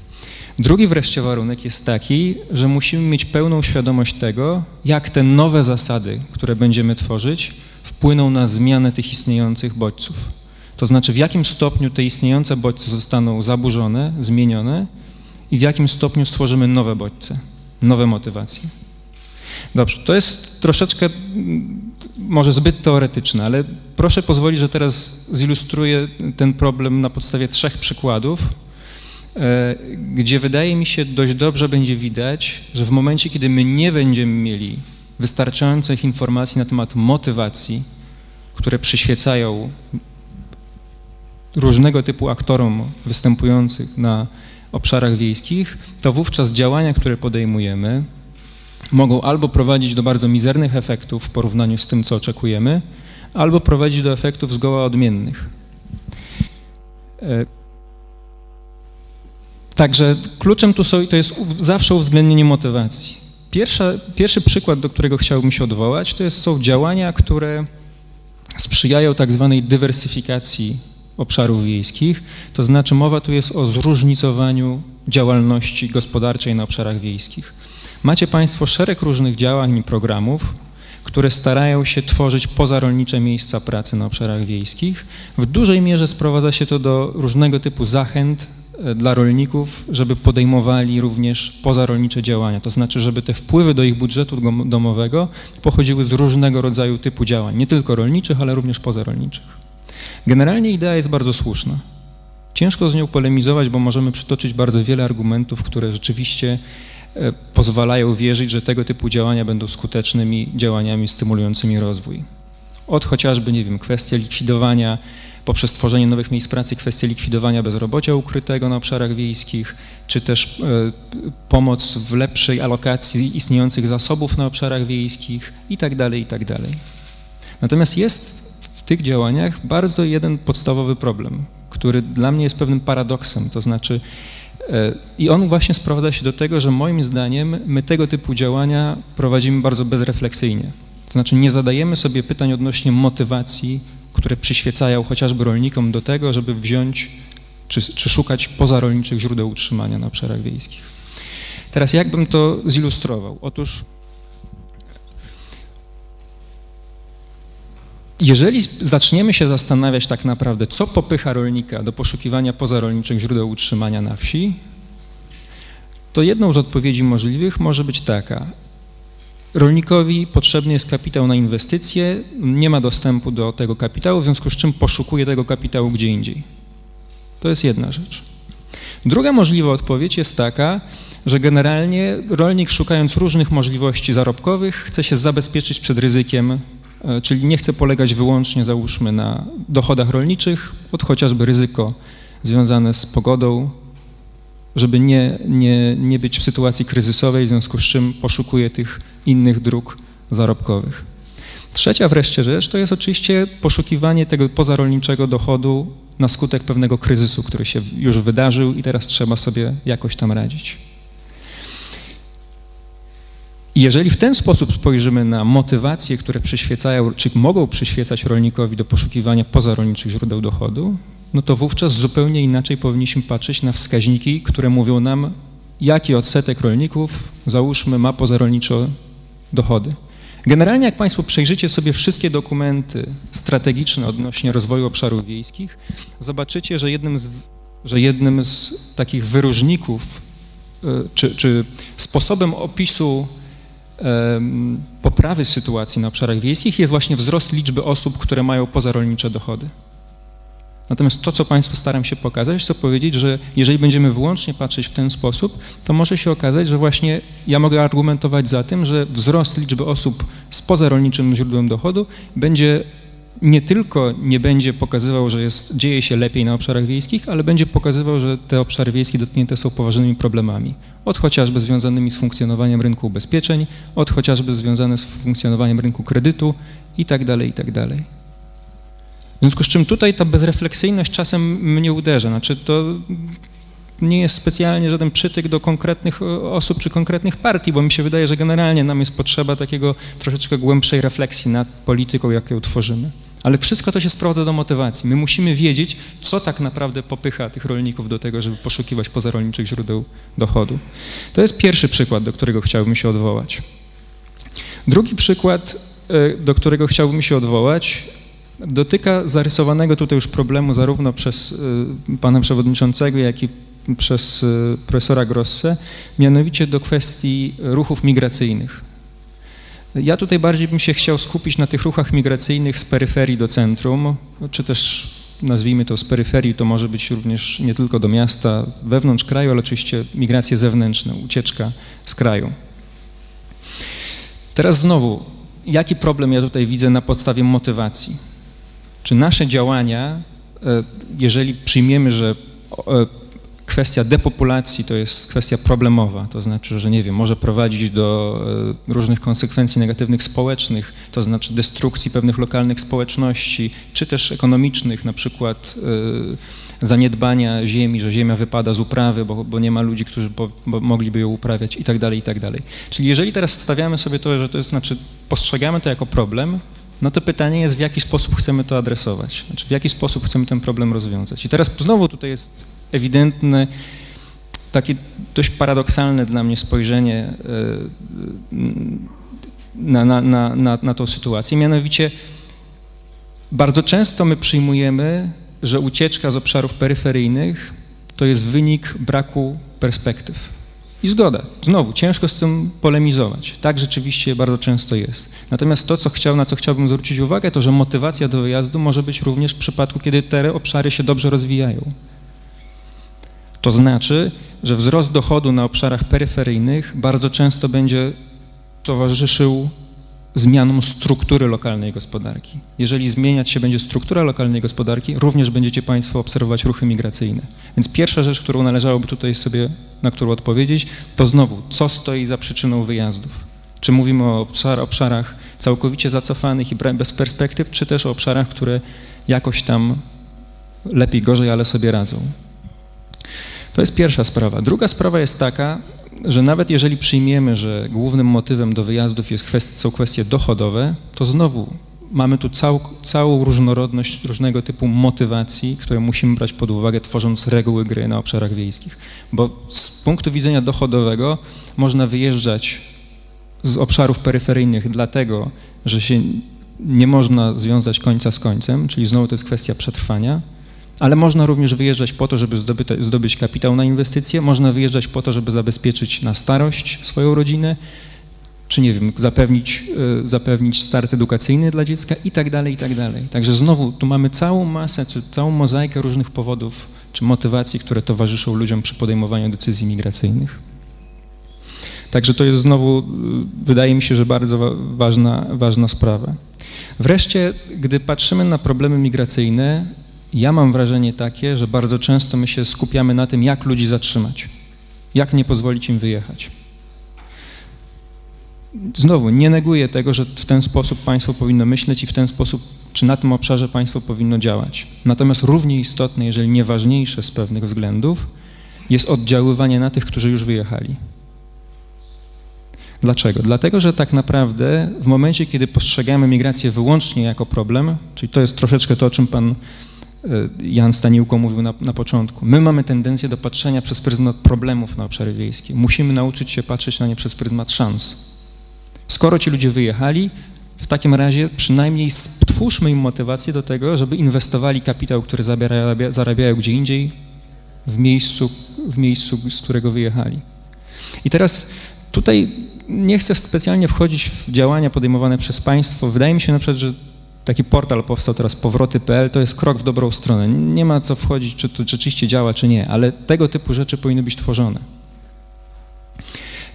Drugi wreszcie warunek jest taki, że musimy mieć pełną świadomość tego, jak te nowe zasady, które będziemy tworzyć, wpłyną na zmianę tych istniejących bodźców. To znaczy, w jakim stopniu te istniejące bodźce zostaną zaburzone, zmienione i w jakim stopniu stworzymy nowe bodźce, nowe motywacje. Dobrze, to jest troszeczkę może zbyt teoretyczne, ale proszę pozwolić, że teraz zilustruję ten problem na podstawie trzech przykładów, e, gdzie wydaje mi się dość dobrze będzie widać, że w momencie, kiedy my nie będziemy mieli wystarczających informacji na temat motywacji, które przyświecają różnego typu aktorom występujących na obszarach wiejskich, to wówczas działania, które podejmujemy, mogą albo prowadzić do bardzo mizernych efektów w porównaniu z tym, co oczekujemy, albo prowadzić do efektów zgoła odmiennych. E, także kluczem tu są, to jest zawsze uwzględnienie motywacji. Pierwsza, pierwszy przykład, do którego chciałbym się odwołać, to jest, są działania, które sprzyjają tak zwanej dywersyfikacji obszarów wiejskich, to znaczy mowa tu jest o zróżnicowaniu działalności gospodarczej na obszarach wiejskich. Macie Państwo szereg różnych działań i programów, które starają się tworzyć pozarolnicze miejsca pracy na obszarach wiejskich. W dużej mierze sprowadza się to do różnego typu zachęt e, dla rolników, żeby podejmowali również pozarolnicze działania, to znaczy, żeby te wpływy do ich budżetu domowego pochodziły z różnego rodzaju typu działań, nie tylko rolniczych, ale również pozarolniczych. Generalnie idea jest bardzo słuszna. Ciężko z nią polemizować, bo możemy przytoczyć bardzo wiele argumentów, które rzeczywiście pozwalają wierzyć, że tego typu działania będą skutecznymi działaniami stymulującymi rozwój. Od chociażby, nie wiem, kwestia likwidowania poprzez tworzenie nowych miejsc pracy, kwestia likwidowania bezrobocia ukrytego na obszarach wiejskich, czy też e, pomoc w lepszej alokacji istniejących zasobów na obszarach wiejskich itd., tak itd. Tak Natomiast jest w tych działaniach bardzo jeden podstawowy problem, który dla mnie jest pewnym paradoksem, to znaczy E, I on właśnie sprowadza się do tego, że moim zdaniem my tego typu działania prowadzimy bardzo bezrefleksyjnie. To znaczy nie zadajemy sobie pytań odnośnie motywacji, które przyświecają chociażby rolnikom do tego, żeby wziąć czy, czy szukać pozarolniczych źródeł utrzymania na obszarach wiejskich. Teraz jak bym to zilustrował? Otóż jeżeli zaczniemy się zastanawiać tak naprawdę, co popycha rolnika do poszukiwania pozarolniczych źródeł utrzymania na wsi, to jedną z odpowiedzi możliwych może być taka. Rolnikowi potrzebny jest kapitał na inwestycje, nie ma dostępu do tego kapitału, w związku z czym poszukuje tego kapitału gdzie indziej. To jest jedna rzecz. Druga możliwa odpowiedź jest taka, że generalnie rolnik szukając różnych możliwości zarobkowych chce się zabezpieczyć przed ryzykiem czyli nie chcę polegać wyłącznie, załóżmy, na dochodach rolniczych, od chociażby ryzyko związane z pogodą, żeby nie, nie, nie być w sytuacji kryzysowej, w związku z czym poszukuję tych innych dróg zarobkowych. Trzecia wreszcie rzecz to jest oczywiście poszukiwanie tego pozarolniczego dochodu na skutek pewnego kryzysu, który się już wydarzył i teraz trzeba sobie jakoś tam radzić. Jeżeli w ten sposób spojrzymy na motywacje, które przyświecają, czy mogą przyświecać rolnikowi do poszukiwania pozarolniczych źródeł dochodu, no to wówczas zupełnie inaczej powinniśmy patrzeć na wskaźniki, które mówią nam, jaki odsetek rolników, załóżmy, ma pozarolniczo dochody. Generalnie, jak Państwo przejrzycie sobie wszystkie dokumenty strategiczne odnośnie rozwoju obszarów wiejskich, zobaczycie, że jednym z, że jednym z takich wyróżników, y, czy, czy sposobem opisu poprawy sytuacji na obszarach wiejskich jest właśnie wzrost liczby osób, które mają pozarolnicze dochody. Natomiast to, co Państwu staram się pokazać, to powiedzieć, że jeżeli będziemy wyłącznie patrzeć w ten sposób, to może się okazać, że właśnie ja mogę argumentować za tym, że wzrost liczby osób z pozarolniczym źródłem dochodu będzie nie tylko nie będzie pokazywał, że jest, dzieje się lepiej na obszarach wiejskich, ale będzie pokazywał, że te obszary wiejskie dotknięte są poważnymi problemami. Od chociażby związanymi z funkcjonowaniem rynku ubezpieczeń, od chociażby związane z funkcjonowaniem rynku kredytu i tak dalej, i tak. W związku z czym tutaj ta bezrefleksyjność czasem mnie uderza. Znaczy to nie jest specjalnie żaden przytyk do konkretnych e, osób czy konkretnych partii, bo mi się wydaje, że generalnie nam jest potrzeba takiego troszeczkę głębszej refleksji nad polityką, jaką tworzymy. Ale wszystko to się sprowadza do motywacji. My musimy wiedzieć, co tak naprawdę popycha tych rolników do tego, żeby poszukiwać pozarolniczych źródeł dochodu. To jest pierwszy przykład, do którego chciałbym się odwołać. Drugi przykład, e, do którego chciałbym się odwołać, dotyka zarysowanego tutaj już problemu zarówno przez e, pana przewodniczącego, jak i przez e, profesora Grosse, mianowicie do kwestii ruchów migracyjnych. Ja tutaj bardziej bym się chciał skupić na tych ruchach migracyjnych z peryferii do centrum, czy też nazwijmy to z peryferii, to może być również nie tylko do miasta, wewnątrz kraju, ale oczywiście migracje zewnętrzne, ucieczka z kraju. Teraz znowu, jaki problem ja tutaj widzę na podstawie motywacji? Czy nasze działania, e, jeżeli przyjmiemy, że e, kwestia depopulacji to jest kwestia problemowa, to znaczy, że nie wiem, może prowadzić do e, różnych konsekwencji negatywnych społecznych, to znaczy destrukcji pewnych lokalnych społeczności, czy też ekonomicznych, na przykład zaniedbania ziemi, że ziemia wypada z uprawy, bo, bo nie ma ludzi, którzy po, mogliby ją uprawiać i tak dalej, i tak dalej. Czyli jeżeli teraz stawiamy sobie to, że to jest, znaczy postrzegamy to jako problem, no to pytanie jest, w jaki sposób chcemy to adresować, znaczy w jaki sposób chcemy ten problem rozwiązać. I teraz znowu tutaj jest ewidentne, takie dość paradoksalne dla mnie spojrzenie e, na, na, na, na, na tą sytuację, mianowicie bardzo często my przyjmujemy że ucieczka z obszarów peryferyjnych to jest wynik braku perspektyw. I zgoda. Znowu, ciężko z tym polemizować. Tak rzeczywiście bardzo często jest. Natomiast to, co chciał, na co chciałbym zwrócić uwagę, to, że motywacja do wyjazdu może być również w przypadku, kiedy te obszary się dobrze rozwijają. To znaczy, że wzrost dochodu na obszarach peryferyjnych bardzo często będzie towarzyszył zmianą struktury lokalnej gospodarki. Jeżeli zmieniać się będzie struktura lokalnej gospodarki, również będziecie Państwo obserwować ruchy migracyjne. Więc pierwsza rzecz, którą należałoby tutaj sobie, na którą odpowiedzieć, to znowu, co stoi za przyczyną wyjazdów? Czy mówimy o obszar, obszarach całkowicie zacofanych i bez perspektyw, czy też o obszarach, które jakoś tam lepiej, gorzej, ale sobie radzą? To jest pierwsza sprawa. Druga sprawa jest taka, że nawet jeżeli przyjmiemy, że głównym motywem do wyjazdów jest kwestie, są kwestie dochodowe, to znowu mamy tu cał, całą różnorodność różnego typu motywacji, które musimy brać pod uwagę, tworząc reguły gry na obszarach wiejskich. Bo z punktu widzenia dochodowego można wyjeżdżać z obszarów peryferyjnych dlatego, że się nie można związać końca z końcem, czyli znowu to jest kwestia przetrwania, ale można również wyjeżdżać po to, żeby zdobyć, zdobyć kapitał na inwestycje, można wyjeżdżać po to, żeby zabezpieczyć na starość swoją rodzinę, czy nie wiem, zapewnić, e, zapewnić start edukacyjny dla dziecka i tak dalej, i tak dalej. Także znowu tu mamy całą masę, czy całą mozaikę różnych powodów, czy motywacji, które towarzyszą ludziom przy podejmowaniu decyzji migracyjnych. Także to jest znowu, e, wydaje mi się, że bardzo ważna, ważna sprawa. Wreszcie, gdy patrzymy na problemy migracyjne, ja mam wrażenie takie, że bardzo często my się skupiamy na tym, jak ludzi zatrzymać, jak nie pozwolić im wyjechać. Znowu, nie neguję tego, że w ten sposób państwo powinno myśleć i w ten sposób, czy na tym obszarze państwo powinno działać. Natomiast równie istotne, jeżeli nie ważniejsze z pewnych względów, jest oddziaływanie na tych, którzy już wyjechali. Dlaczego? Dlatego, że tak naprawdę w momencie, kiedy postrzegamy migrację wyłącznie jako problem, czyli to jest troszeczkę to, o czym pan E, Jan Staniłko mówił na, na, początku. My mamy tendencję do patrzenia przez pryzmat problemów na obszary wiejskie. Musimy nauczyć się patrzeć na nie przez pryzmat szans. Skoro ci ludzie wyjechali, w takim razie przynajmniej stwórzmy im motywację do tego, żeby inwestowali kapitał, który zarabiają, gdzie indziej, w miejscu, w miejscu, z którego wyjechali. I teraz tutaj nie chcę specjalnie wchodzić w działania podejmowane przez państwo. Wydaje mi się na przykład, że Taki portal powstał teraz, powroty.pl, to jest krok w dobrą stronę. Nie ma co wchodzić, czy to rzeczywiście działa, czy nie, ale tego typu rzeczy powinny być tworzone.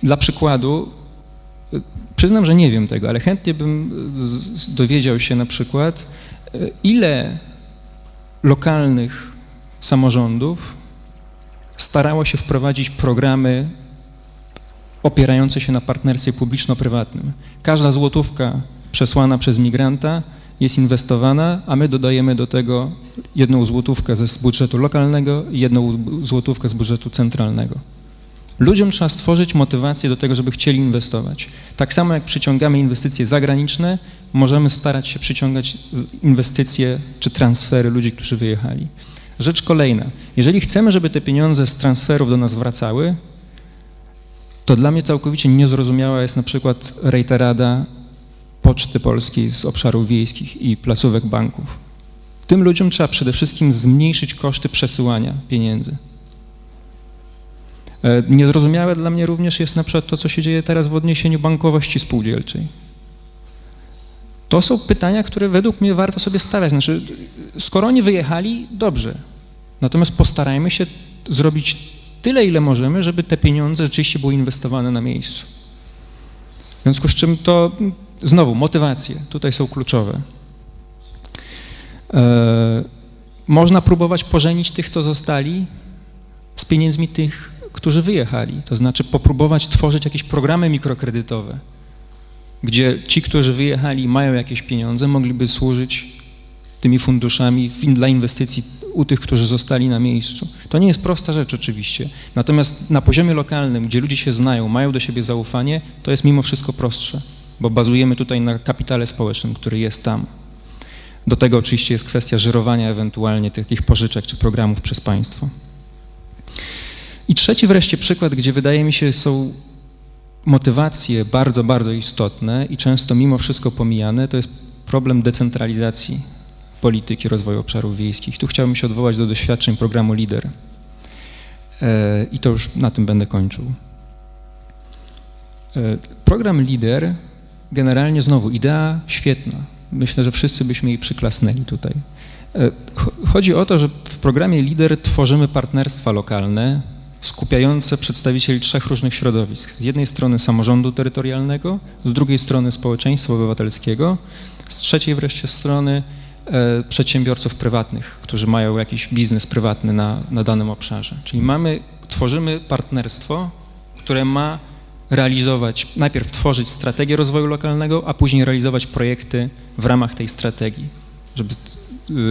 Dla przykładu, przyznam, że nie wiem tego, ale chętnie bym dowiedział się na przykład, ile lokalnych samorządów starało się wprowadzić programy opierające się na partnerstwie publiczno-prywatnym. Każda złotówka przesłana przez migranta jest inwestowana, a my dodajemy do tego jedną złotówkę z budżetu lokalnego i jedną złotówkę z budżetu centralnego. Ludziom trzeba stworzyć motywację do tego, żeby chcieli inwestować. Tak samo jak przyciągamy inwestycje zagraniczne, możemy starać się przyciągać inwestycje czy transfery ludzi, którzy wyjechali. Rzecz kolejna. Jeżeli chcemy, żeby te pieniądze z transferów do nas wracały, to dla mnie całkowicie niezrozumiała jest na przykład rejterada Poczty Polskiej z obszarów wiejskich i placówek banków. Tym ludziom trzeba przede wszystkim zmniejszyć koszty przesyłania pieniędzy. E, niezrozumiałe dla mnie również jest na przykład to, co się dzieje teraz w odniesieniu bankowości spółdzielczej. To są pytania, które według mnie warto sobie stawiać. Znaczy, skoro oni wyjechali, dobrze. Natomiast postarajmy się zrobić tyle, ile możemy, żeby te pieniądze rzeczywiście były inwestowane na miejscu. W związku z czym to znowu motywacje tutaj są kluczowe. E, można próbować pożenić tych, co zostali, z pieniędzmi tych, którzy wyjechali. To znaczy popróbować tworzyć jakieś programy mikrokredytowe, gdzie ci, którzy wyjechali mają jakieś pieniądze, mogliby służyć tymi funduszami dla inwestycji u tych, którzy zostali na miejscu. To nie jest prosta rzecz oczywiście, natomiast na poziomie lokalnym, gdzie ludzie się znają, mają do siebie zaufanie, to jest mimo wszystko prostsze, bo bazujemy tutaj na kapitale społecznym, który jest tam. Do tego oczywiście jest kwestia żyrowania ewentualnie takich pożyczek czy programów przez państwo. I trzeci wreszcie przykład, gdzie wydaje mi się są motywacje bardzo, bardzo istotne i często mimo wszystko pomijane, to jest problem decentralizacji polityki rozwoju obszarów wiejskich. Tu chciałbym się odwołać do doświadczeń programu LIDER. E, I to już na tym będę kończył. E, program LIDER, generalnie znowu idea świetna. Myślę, że wszyscy byśmy jej przyklasnęli tutaj. E, chodzi o to, że w programie LIDER tworzymy partnerstwa lokalne, skupiające przedstawicieli trzech różnych środowisk. Z jednej strony samorządu terytorialnego, z drugiej strony społeczeństwa obywatelskiego, z trzeciej wreszcie strony e, przedsiębiorców prywatnych, którzy mają jakiś biznes prywatny na, na danym obszarze. Czyli mamy, tworzymy partnerstwo, które ma realizować, najpierw tworzyć strategię rozwoju lokalnego, a później realizować projekty w ramach tej strategii, żeby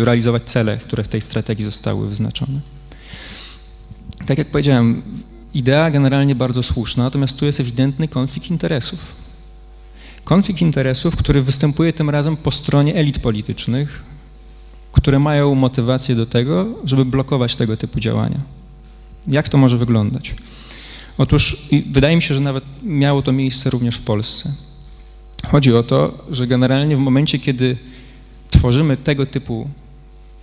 realizować cele, które w tej strategii zostały wyznaczone. Tak jak powiedziałem, idea generalnie bardzo słuszna, natomiast tu jest ewidentny konflikt interesów. Konflikt interesów, który występuje tym razem po stronie elit politycznych, które mają motywację do tego, żeby blokować tego typu działania. Jak to może wyglądać? Otóż wydaje mi się, że nawet miało to miejsce również w Polsce. Chodzi o to, że generalnie w momencie, kiedy tworzymy tego typu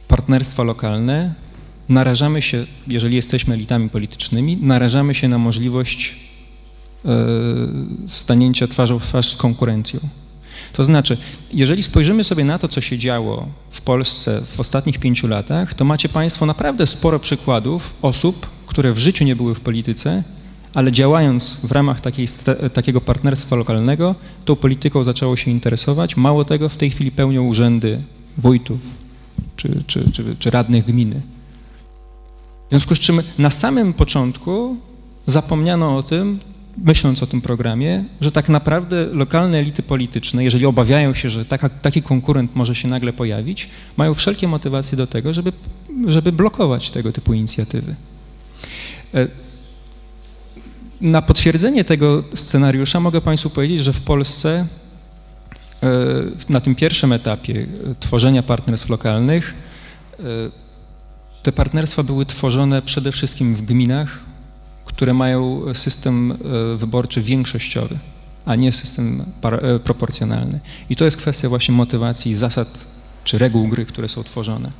partnerstwa lokalne, narażamy się, jeżeli jesteśmy elitami politycznymi, narażamy się na możliwość e, stanięcia twarzą w twarz z konkurencją. To znaczy, jeżeli spojrzymy sobie na to, co się działo w Polsce w ostatnich pięciu latach, to macie Państwo naprawdę sporo przykładów osób, które w życiu nie były w polityce, ale działając w ramach takiej, takiego partnerstwa lokalnego, tą polityką zaczęło się interesować. Mało tego, w tej chwili pełnią urzędy wójtów czy, czy, czy, czy radnych gminy. W związku z czym na samym początku zapomniano o tym, myśląc o tym programie, że tak naprawdę lokalne elity polityczne, jeżeli obawiają się, że taka, taki konkurent może się nagle pojawić, mają wszelkie motywacje do tego, żeby, żeby blokować tego typu inicjatywy. E, na potwierdzenie tego scenariusza mogę Państwu powiedzieć, że w Polsce e, na tym pierwszym etapie tworzenia partnerstw lokalnych e, te partnerstwa były tworzone przede wszystkim w gminach, które mają system e, wyborczy większościowy, a nie system e, proporcjonalny. I to jest kwestia właśnie motywacji, zasad czy reguł gry, które są tworzone.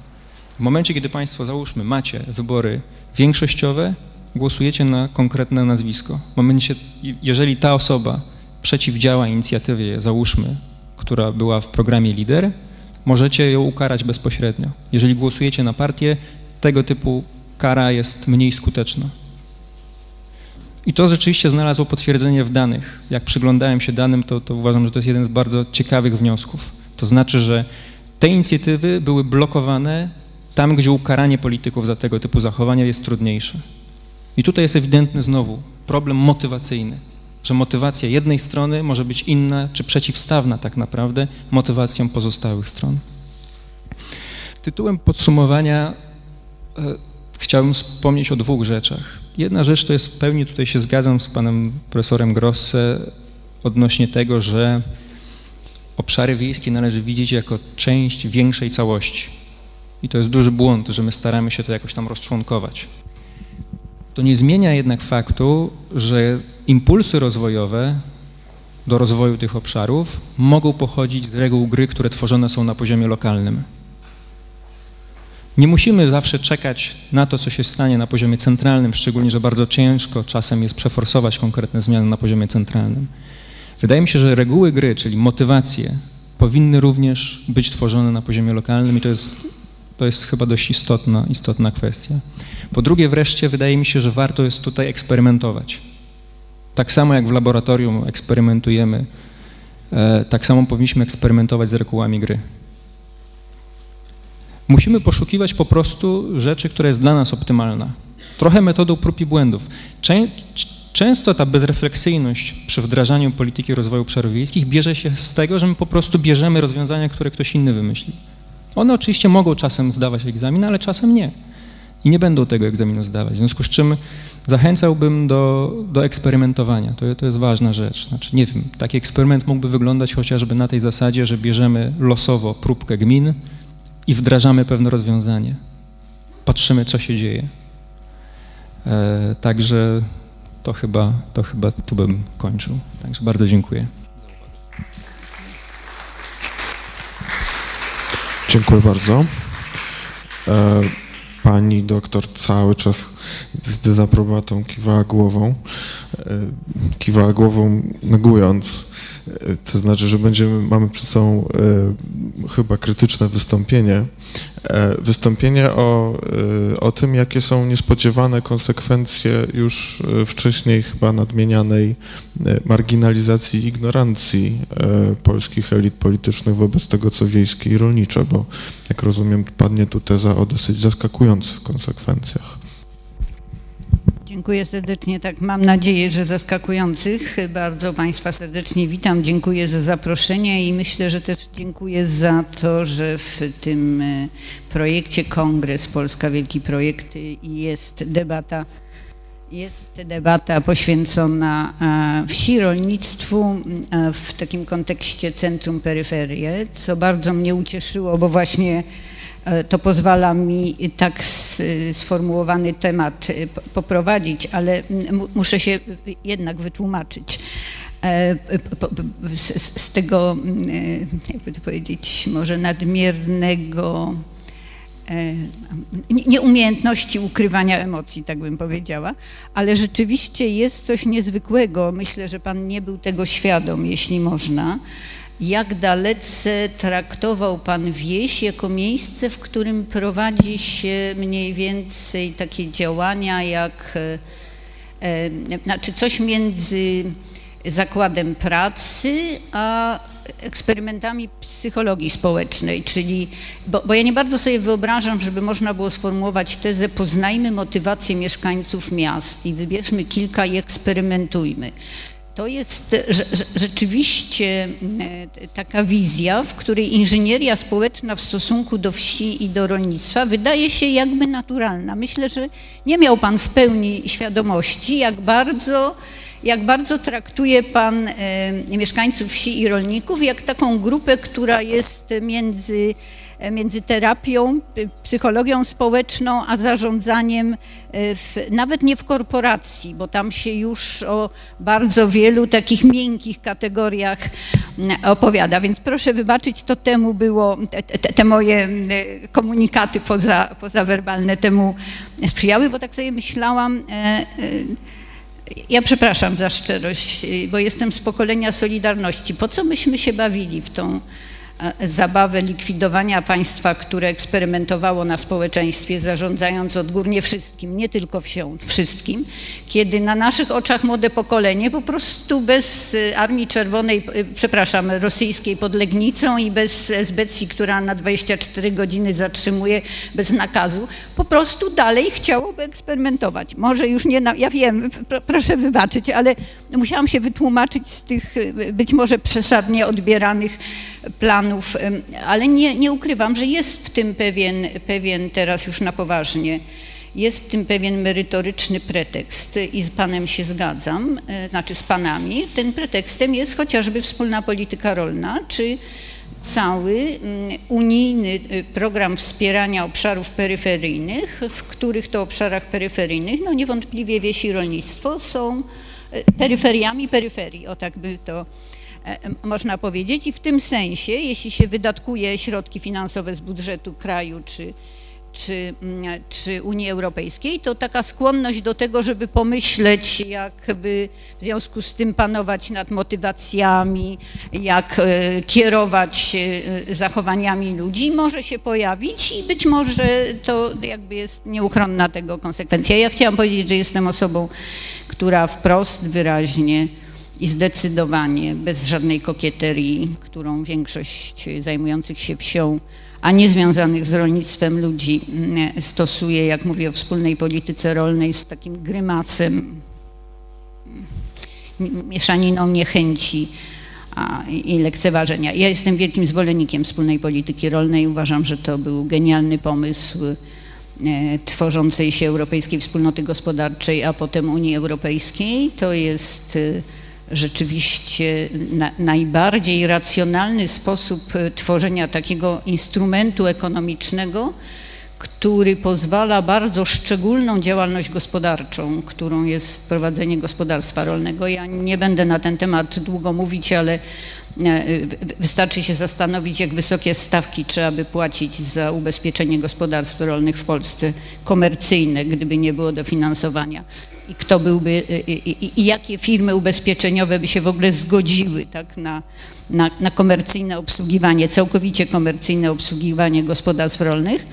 W momencie, kiedy Państwo, załóżmy, macie wybory większościowe, głosujecie na konkretne nazwisko. W momencie, jeżeli ta osoba przeciwdziała inicjatywie, załóżmy, która była w programie LIDER, możecie ją ukarać bezpośrednio. Jeżeli głosujecie na partię, tego typu kara jest mniej skuteczna. I to rzeczywiście znalazło potwierdzenie w danych. Jak przyglądałem się danym, to, to uważam, że to jest jeden z bardzo ciekawych wniosków. To znaczy, że te inicjatywy były blokowane tam, gdzie ukaranie polityków za tego typu zachowania jest trudniejsze. I tutaj jest ewidentny znowu problem motywacyjny, że motywacja jednej strony może być inna czy przeciwstawna tak naprawdę motywacjom pozostałych stron. Tytułem podsumowania chciałbym wspomnieć o dwóch rzeczach. Jedna rzecz to jest w pełni, tutaj się zgadzam z panem profesorem Grosse odnośnie tego, że obszary wiejskie należy widzieć jako część większej całości. I to jest duży błąd, że my staramy się to jakoś tam rozczłonkować. To nie zmienia jednak faktu, że impulsy rozwojowe do rozwoju tych obszarów mogą pochodzić z reguł gry, które tworzone są na poziomie lokalnym. Nie musimy zawsze czekać na to, co się stanie na poziomie centralnym, szczególnie, że bardzo ciężko czasem jest przeforsować konkretne zmiany na poziomie centralnym. Wydaje mi się, że reguły gry, czyli motywacje, powinny również być tworzone na poziomie lokalnym i to jest, to jest chyba dość istotna, istotna kwestia. Po drugie wreszcie wydaje mi się, że warto jest tutaj eksperymentować. Tak samo jak w laboratorium eksperymentujemy, e, tak samo powinniśmy eksperymentować z regułami gry. Musimy poszukiwać po prostu rzeczy, która jest dla nas optymalna. Trochę metodą prób i błędów. Czę często ta bezrefleksyjność przy wdrażaniu polityki rozwoju obszarów wiejskich bierze się z tego, że my po prostu bierzemy rozwiązania, które ktoś inny wymyśli. One oczywiście mogą czasem zdawać egzamin, ale czasem nie. I nie będą tego egzaminu zdawać. W związku z czym zachęcałbym do, do eksperymentowania. To, to jest ważna rzecz. Znaczy, nie wiem, taki eksperyment mógłby wyglądać chociażby na tej zasadzie, że bierzemy losowo próbkę gmin, i wdrażamy pewne rozwiązanie. Patrzymy, co się dzieje. E, także to chyba, to chyba tu bym kończył. Także bardzo dziękuję. Dziękuję bardzo. E, pani doktor cały czas z dezaprobatą kiwała głową, e, kiwała głową negując to znaczy, że będziemy, mamy przed sobą e, chyba krytyczne wystąpienie. E, wystąpienie o, e, o tym, jakie są niespodziewane konsekwencje już wcześniej chyba nadmienianej marginalizacji i ignorancji polskich elit politycznych wobec tego, co wiejskie i rolnicze, bo jak rozumiem, padnie tu teza o dosyć zaskakujących konsekwencjach. Dziękuję serdecznie. Tak, mam nadzieję, że zaskakujących. Bardzo Państwa serdecznie witam. Dziękuję za zaproszenie i myślę, że też dziękuję za to, że w tym e, projekcie Kongres Polska Wielki Projekt jest debata jest debata poświęcona e, wsi, rolnictwu e, w takim kontekście centrum-peryferię, co bardzo mnie ucieszyło, bo właśnie E, to pozwala mi tak sformułowany temat e, poprowadzić, ale muszę się jednak wytłumaczyć. E, z, tego, jakby to powiedzieć, może nadmiernego nieumiejętności ukrywania emocji, tak bym powiedziała, ale rzeczywiście jest coś niezwykłego. Myślę, że Pan nie był tego świadom, jeśli można, jak dalece traktował Pan wieś jako miejsce, w którym prowadzi się mniej więcej takie działania jak, e, e, znaczy coś między zakładem pracy a eksperymentami psychologii społecznej, czyli, bo, bo, ja nie bardzo sobie wyobrażam, żeby można było sformułować tezę poznajmy motywację mieszkańców miast i wybierzmy kilka i eksperymentujmy. To jest rzeczywiście e, taka wizja, w której inżynieria społeczna w stosunku do wsi i do rolnictwa wydaje się jakby naturalna. Myślę, że nie miał Pan w pełni świadomości, jak bardzo, jak bardzo traktuje Pan e, mieszkańców wsi i rolników, jak taką grupę, która jest między między terapią, psychologią społeczną, a zarządzaniem, e, w, nawet nie w korporacji, bo tam się już o bardzo wielu takich miękkich kategoriach opowiada. Więc proszę wybaczyć, to temu było, te, te moje komunikaty poza, pozawerbalne temu sprzyjały, bo tak sobie myślałam, e, ja przepraszam za szczerość, bo jestem z pokolenia Solidarności. Po co myśmy się bawili w tą E, zabawę likwidowania państwa, które eksperymentowało na społeczeństwie, zarządzając odgórnie wszystkim, nie tylko wsią, wszystkim, kiedy na naszych oczach młode pokolenie po prostu bez e, Armii Czerwonej, e, przepraszam, rosyjskiej pod Legnicą i bez SBC, która na 24 godziny zatrzymuje bez nakazu, po prostu dalej chciałoby eksperymentować. Może już nie, na, ja wiem, proszę wybaczyć, ale musiałam się wytłumaczyć z tych być może przesadnie odbieranych planów, ale nie, nie ukrywam, że jest w tym pewien, pewien teraz już na poważnie, jest w tym pewien merytoryczny pretekst i z panem się zgadzam, e, znaczy z panami. Ten pretekstem jest chociażby wspólna polityka rolna, czy cały mm, unijny y, program wspierania obszarów peryferyjnych, w których to obszarach peryferyjnych, no niewątpliwie wieś i rolnictwo są y, peryferiami peryferii, o tak by to e, można powiedzieć. I w tym sensie, jeśli się wydatkuje środki finansowe z budżetu kraju czy czy, czy Unii Europejskiej, to taka skłonność do tego, żeby pomyśleć, jakby w związku z tym panować nad motywacjami, jak e, kierować e, zachowaniami ludzi, może się pojawić i być może to jakby jest nieuchronna tego konsekwencja. Ja chciałam powiedzieć, że jestem osobą, która wprost, wyraźnie i zdecydowanie, bez żadnej kokieterii, którą większość zajmujących się wsią a nie związanych z rolnictwem ludzi mm, stosuje, jak mówię o wspólnej polityce rolnej, z takim grymasem, mm, mieszaniną niechęci i lekceważenia. Ja jestem wielkim zwolennikiem wspólnej polityki rolnej. Uważam, że to był genialny pomysł e, tworzącej się Europejskiej Wspólnoty Gospodarczej, a potem Unii Europejskiej. To jest e, rzeczywiście na, najbardziej racjonalny sposób e, tworzenia takiego instrumentu ekonomicznego, który pozwala bardzo szczególną działalność gospodarczą, którą jest prowadzenie gospodarstwa rolnego. Ja nie będę na ten temat długo mówić, ale e, wystarczy się zastanowić, jak wysokie stawki trzeba by płacić za ubezpieczenie gospodarstw rolnych w Polsce, komercyjne, gdyby nie było dofinansowania i kto byłby, i, i, i, jakie firmy ubezpieczeniowe by się w ogóle zgodziły tak, na, na, na komercyjne obsługiwanie, całkowicie komercyjne obsługiwanie gospodarstw rolnych,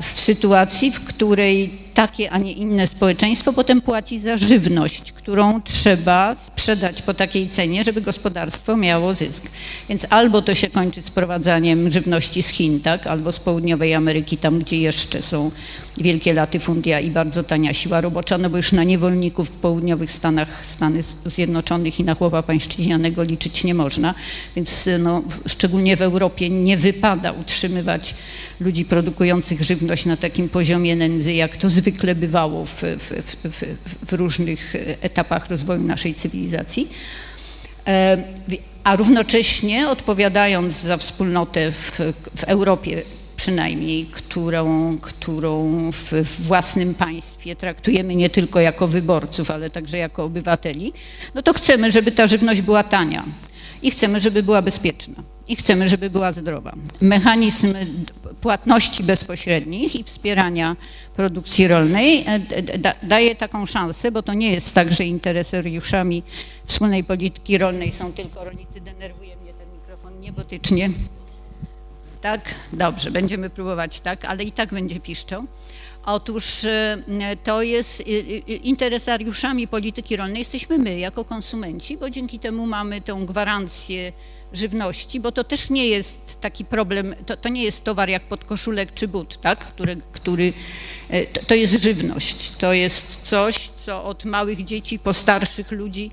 w sytuacji, w której takie, a nie inne społeczeństwo potem płaci za żywność, którą trzeba sprzedać po takiej cenie, żeby gospodarstwo miało zysk. Więc albo to się kończy sprowadzaniem żywności z Chin, tak, albo z południowej Ameryki, tam gdzie jeszcze są wielkie latyfundia i bardzo tania siła robocza, no bo już na niewolników w południowych Stanach, Stanów Zjednoczonych i na chłopa pańszczyźnianego liczyć nie można, więc no, szczególnie w Europie nie wypada utrzymywać ludzi produkujących żywność na takim poziomie nędzy, jak to zwykle bywało w, w, w, w różnych etapach rozwoju naszej cywilizacji. E, a równocześnie odpowiadając za wspólnotę w, Europie przynajmniej, którą, którą w, własnym państwie traktujemy nie tylko jako wyborców, ale także jako obywateli, no to chcemy, żeby ta żywność była tania i chcemy, żeby była bezpieczna i chcemy, żeby była zdrowa. Mechanizm płatności bezpośrednich i wspierania produkcji rolnej e, daje taką szansę, bo to nie jest tak, że interesariuszami wspólnej polityki rolnej są tylko rolnicy. Denerwuje mnie ten mikrofon niebotycznie. Tak? Dobrze, będziemy próbować tak, ale i tak będzie piszczał. Otóż e, to jest interesariuszami polityki rolnej jesteśmy my jako konsumenci, bo dzięki temu mamy tę gwarancję żywności, bo to też nie jest taki problem, to, to nie jest towar jak podkoszulek czy but, tak? który, który e, to, to jest żywność, to jest coś, co od małych dzieci po starszych ludzi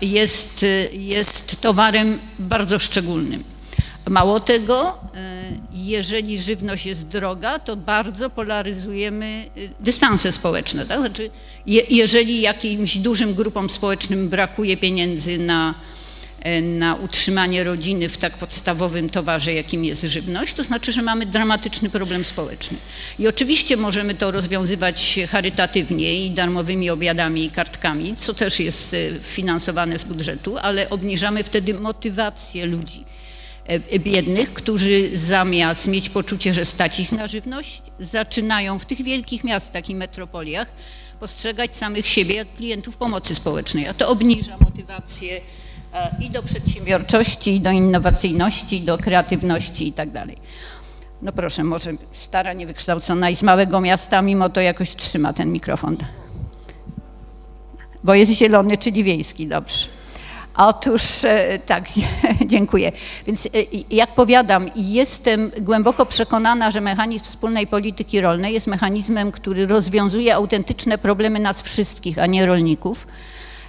jest, jest towarem bardzo szczególnym. Mało tego, e, jeżeli żywność jest droga, to bardzo polaryzujemy e, dystanse społeczne. Tak? Znaczy, je, jeżeli jakimś dużym grupom społecznym brakuje pieniędzy na, e, na utrzymanie rodziny w tak podstawowym towarze, jakim jest żywność, to znaczy, że mamy dramatyczny problem społeczny. I oczywiście możemy to rozwiązywać charytatywnie i darmowymi obiadami i kartkami, co też jest finansowane z budżetu, ale obniżamy wtedy motywację ludzi E, biednych, którzy zamiast mieć poczucie, że stać ich na żywność, zaczynają w tych wielkich miastach i metropoliach postrzegać samych siebie jak klientów pomocy społecznej, a to obniża motywację e, i do przedsiębiorczości, i do innowacyjności, i do kreatywności i tak dalej. No proszę, może stara, niewykształcona i z małego miasta, mimo to jakoś trzyma ten mikrofon. Bo jest zielony, czyli wiejski, dobrze. Otóż e, tak, dziękuję. Więc e, jak powiadam, jestem głęboko przekonana, że mechanizm wspólnej polityki rolnej jest mechanizmem, który rozwiązuje autentyczne problemy nas wszystkich, a nie rolników.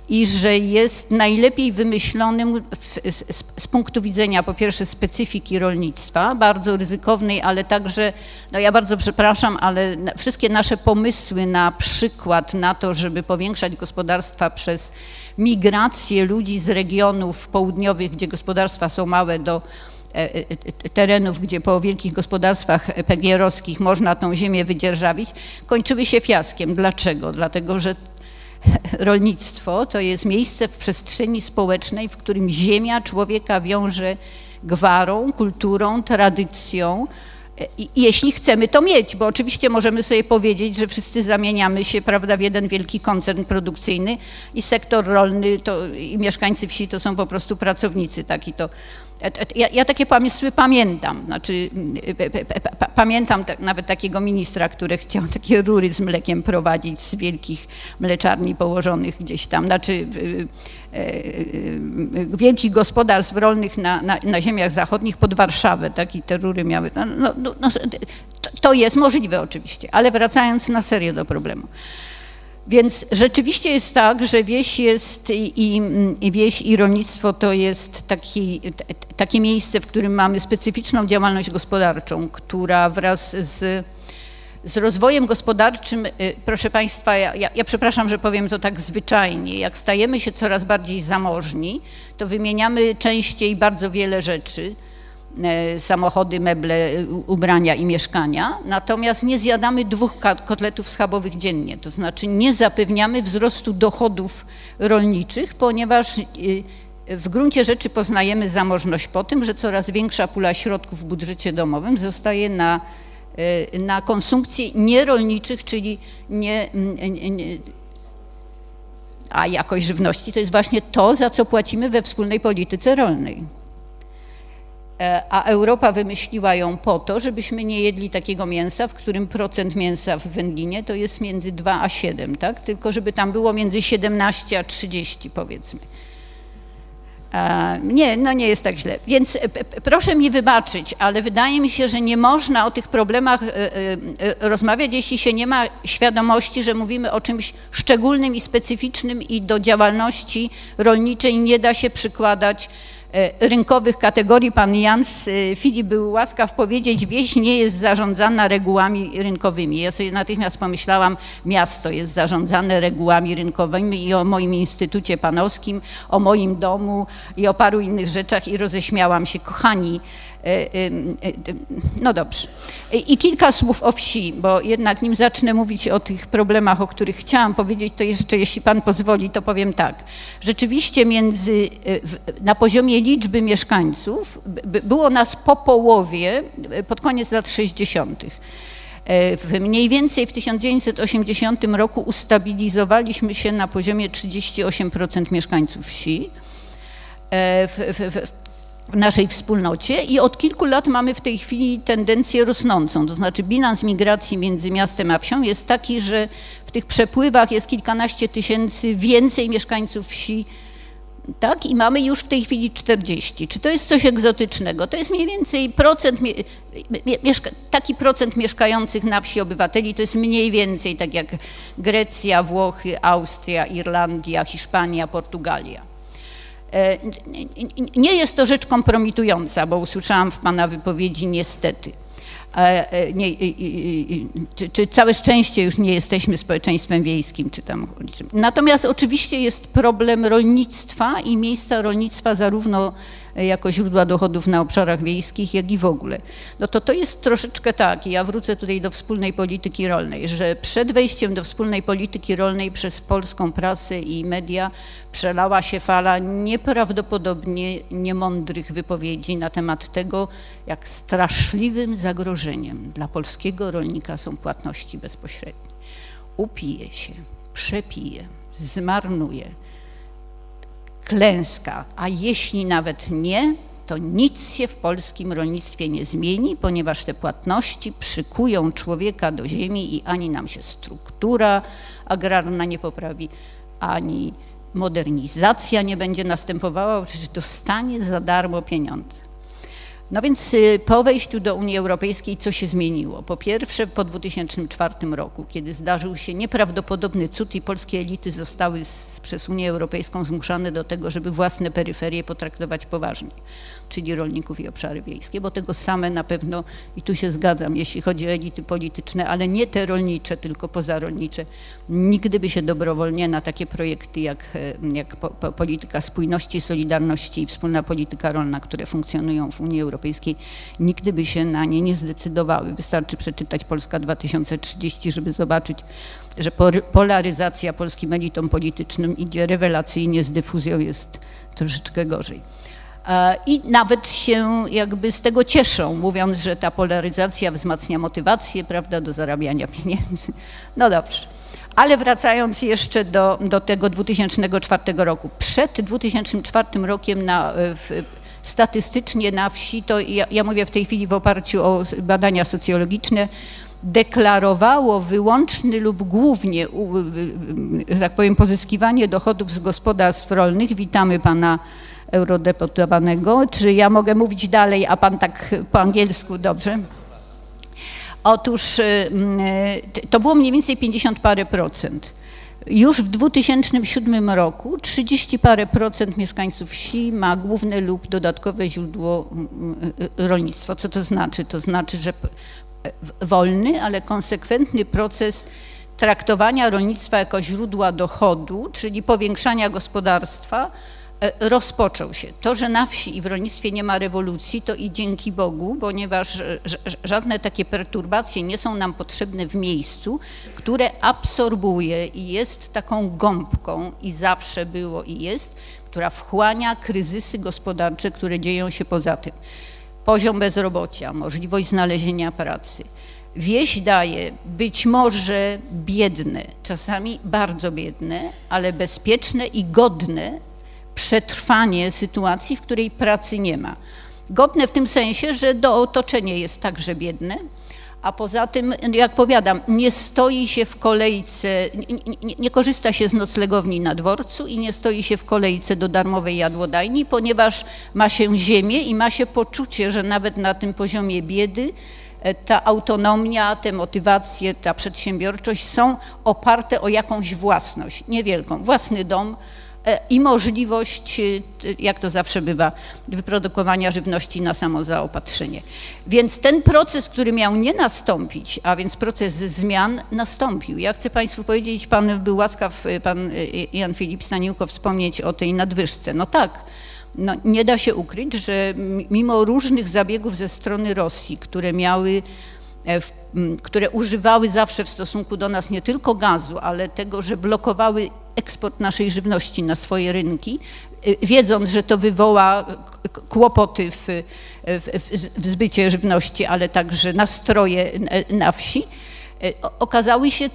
I że jest najlepiej wymyślonym w, z, z, punktu widzenia po pierwsze specyfiki rolnictwa, bardzo ryzykownej, ale także, no ja bardzo przepraszam, ale wszystkie nasze pomysły na przykład na to, żeby powiększać gospodarstwa przez migrację ludzi z regionów południowych, gdzie gospodarstwa są małe, do e, e, terenów, gdzie po wielkich gospodarstwach PGR-owskich można tą ziemię wydzierżawić, kończyły się fiaskiem. Dlaczego? Dlatego, że rolnictwo to jest miejsce w przestrzeni społecznej, w którym ziemia człowieka wiąże gwarą, kulturą, tradycją. Jeśli chcemy to mieć, bo oczywiście możemy sobie powiedzieć, że wszyscy zamieniamy się prawda, w jeden wielki koncern produkcyjny i sektor rolny to, i mieszkańcy wsi to są po prostu pracownicy. Tak, i to ja, ja, takie pomysły pamiętam, znaczy pamiętam nawet takiego ministra, który chciał takie rury z mlekiem prowadzić z wielkich mleczarni położonych gdzieś tam, znaczy wielkich gospodarstw rolnych na, na, na ziemiach zachodnich pod Warszawę, tak, i te rury miały, no, no, no, no to jest możliwe oczywiście, ale wracając na serio do problemu. Więc rzeczywiście jest tak, że wieś jest i, i, wieś i rolnictwo to jest taki, takie miejsce, w którym mamy specyficzną działalność gospodarczą, która wraz z, z rozwojem gospodarczym, y, proszę Państwa, ja, ja przepraszam, że powiem to tak zwyczajnie, jak stajemy się coraz bardziej zamożni, to wymieniamy częściej bardzo wiele rzeczy samochody, meble, ubrania i mieszkania, natomiast nie zjadamy dwóch kotletów schabowych dziennie, to znaczy nie zapewniamy wzrostu dochodów rolniczych, ponieważ y, w gruncie rzeczy poznajemy zamożność po tym, że coraz większa pula środków w budżecie domowym zostaje na, na konsumpcję nierolniczych, czyli nie, nie a jakość żywności to jest właśnie to, za co płacimy we wspólnej polityce rolnej. E, a Europa wymyśliła ją po to, żebyśmy nie jedli takiego mięsa, w którym procent mięsa w wędlinie to jest między 2 a 7, tak? Tylko żeby tam było między 17 a 30 powiedzmy. E, nie, no nie jest tak źle. Więc e, proszę mi wybaczyć, ale wydaje mi się, że nie można o tych problemach rozmawiać, jeśli się nie ma świadomości, że mówimy o czymś szczególnym i specyficznym i do działalności rolniczej nie da się przykładać rynkowych kategorii. Pan Jans e, Filip był łaskaw powiedzieć, wieś nie jest zarządzana regułami rynkowymi. Ja sobie natychmiast pomyślałam, miasto jest zarządzane regułami rynkowymi i o moim instytucie panowskim, o moim domu i o paru innych rzeczach i roześmiałam się. Kochani, E, e, no dobrze. I kilka słów o wsi, bo jednak nim zacznę mówić o tych problemach, o których chciałam powiedzieć, to jeszcze, jeśli Pan pozwoli, to powiem tak. Rzeczywiście między, e, na poziomie liczby mieszkańców było nas po połowie pod koniec lat 60. W mniej więcej w 1980 roku ustabilizowaliśmy się na poziomie 38% mieszkańców wsi. W, w, w, w naszej wspólnocie i od kilku lat mamy w tej chwili tendencję rosnącą. To znaczy bilans migracji między miastem a wsią jest taki, że w tych przepływach jest kilkanaście tysięcy więcej mieszkańców wsi, tak? I mamy już w tej chwili 40. Czy to jest coś egzotycznego? To jest mniej więcej procent, taki procent mieszkających na wsi obywateli, to jest mniej więcej tak jak Grecja, Włochy, Austria, Irlandia, Hiszpania, Portugalia. E, nie jest to rzecz kompromitująca, bo usłyszałam w Pana wypowiedzi niestety. E, e, nie, czy, czy, całe szczęście już nie jesteśmy społeczeństwem wiejskim, czy tam. Natomiast oczywiście jest problem rolnictwa i miejsca rolnictwa zarówno jako źródła dochodów na obszarach wiejskich, jak i w ogóle. No to to jest troszeczkę tak, i ja wrócę tutaj do wspólnej polityki rolnej, że przed wejściem do wspólnej polityki rolnej przez polską prasę i media przelała się fala nieprawdopodobnie niemądrych wypowiedzi na temat tego, jak straszliwym zagrożeniem dla polskiego rolnika są płatności bezpośrednie. Upije się, przepije, zmarnuje klęska, a jeśli nawet nie, to nic się w polskim rolnictwie nie zmieni, ponieważ te płatności przykują człowieka do ziemi i ani nam się struktura agrarna nie poprawi, ani modernizacja nie będzie następowała, przecież dostanie za darmo pieniądze. No więc y, po wejściu do Unii Europejskiej co się zmieniło? Po pierwsze po 2004 roku, kiedy zdarzył się nieprawdopodobny cud i polskie elity zostały z, przez Unię Europejską zmuszane do tego, żeby własne peryferie potraktować poważnie, czyli rolników i obszary wiejskie, bo tego same na pewno, i tu się zgadzam, jeśli chodzi o elity polityczne, ale nie te rolnicze, tylko pozarolnicze, nigdy by się dobrowolnie na takie projekty jak, e, jak po, po, polityka spójności, solidarności i wspólna polityka rolna, które funkcjonują w Unii Europejskiej, nigdy by się na nie nie zdecydowały. Wystarczy przeczytać Polska 2030, żeby zobaczyć, że polaryzacja polskim elitom politycznym idzie rewelacyjnie, z dyfuzją jest troszeczkę gorzej. E, I nawet się jakby z tego cieszą, mówiąc, że ta polaryzacja wzmacnia motywację, prawda, do zarabiania pieniędzy. No dobrze. Ale wracając jeszcze do, do tego 2004 roku. Przed 2004 rokiem na, w, statystycznie na wsi, to ja, ja mówię w tej chwili w oparciu o badania socjologiczne, deklarowało wyłączny lub głównie, tak powiem, pozyskiwanie dochodów z gospodarstw rolnych. Witamy pana eurodeputowanego. Czy ja mogę mówić dalej, a pan tak po angielsku dobrze? Otóż y, y, to było mniej więcej 50 parę procent. Już w 2007 roku 30 parę procent mieszkańców wsi ma główne lub dodatkowe źródło y, rolnictwa. Co to znaczy? To znaczy, że wolny, ale konsekwentny proces traktowania rolnictwa jako źródła dochodu, czyli powiększania gospodarstwa, rozpoczął się. To, że na wsi i w rolnictwie nie ma rewolucji, to i dzięki Bogu, ponieważ żadne takie perturbacje nie są nam potrzebne w miejscu, które absorbuje i jest taką gąbką i zawsze było i jest, która wchłania kryzysy gospodarcze, które dzieją się poza tym. Poziom bezrobocia, możliwość znalezienia pracy. Wieś daje być może biedne, czasami bardzo biedne, ale bezpieczne i godne przetrwanie sytuacji, w której pracy nie ma. Godne w tym sensie, że do otoczenie jest także biedne, a poza tym, jak powiadam, nie stoi się w kolejce, nie, nie, korzysta się z noclegowni na dworcu i nie stoi się w kolejce do darmowej jadłodajni, ponieważ ma się ziemię i ma się poczucie, że nawet na tym poziomie biedy e, ta autonomia, te motywacje, ta przedsiębiorczość są oparte o jakąś własność, niewielką, własny dom, i możliwość, e, jak to zawsze bywa, wyprodukowania żywności na samozaopatrzenie. Więc ten proces, który miał nie nastąpić, a więc proces zmian nastąpił. Ja chcę Państwu powiedzieć, Pan był łaskaw, e, Pan Jan Filip Staniłko wspomnieć o tej nadwyżce. No tak, no, nie da się ukryć, że mimo różnych zabiegów ze strony Rosji, które miały które używały zawsze w stosunku do nas nie tylko gazu, ale tego, że blokowały eksport naszej żywności na swoje rynki, y, wiedząc, że to wywoła kłopoty w, w, w zbycie żywności, ale także nastroje na wsi, okazały się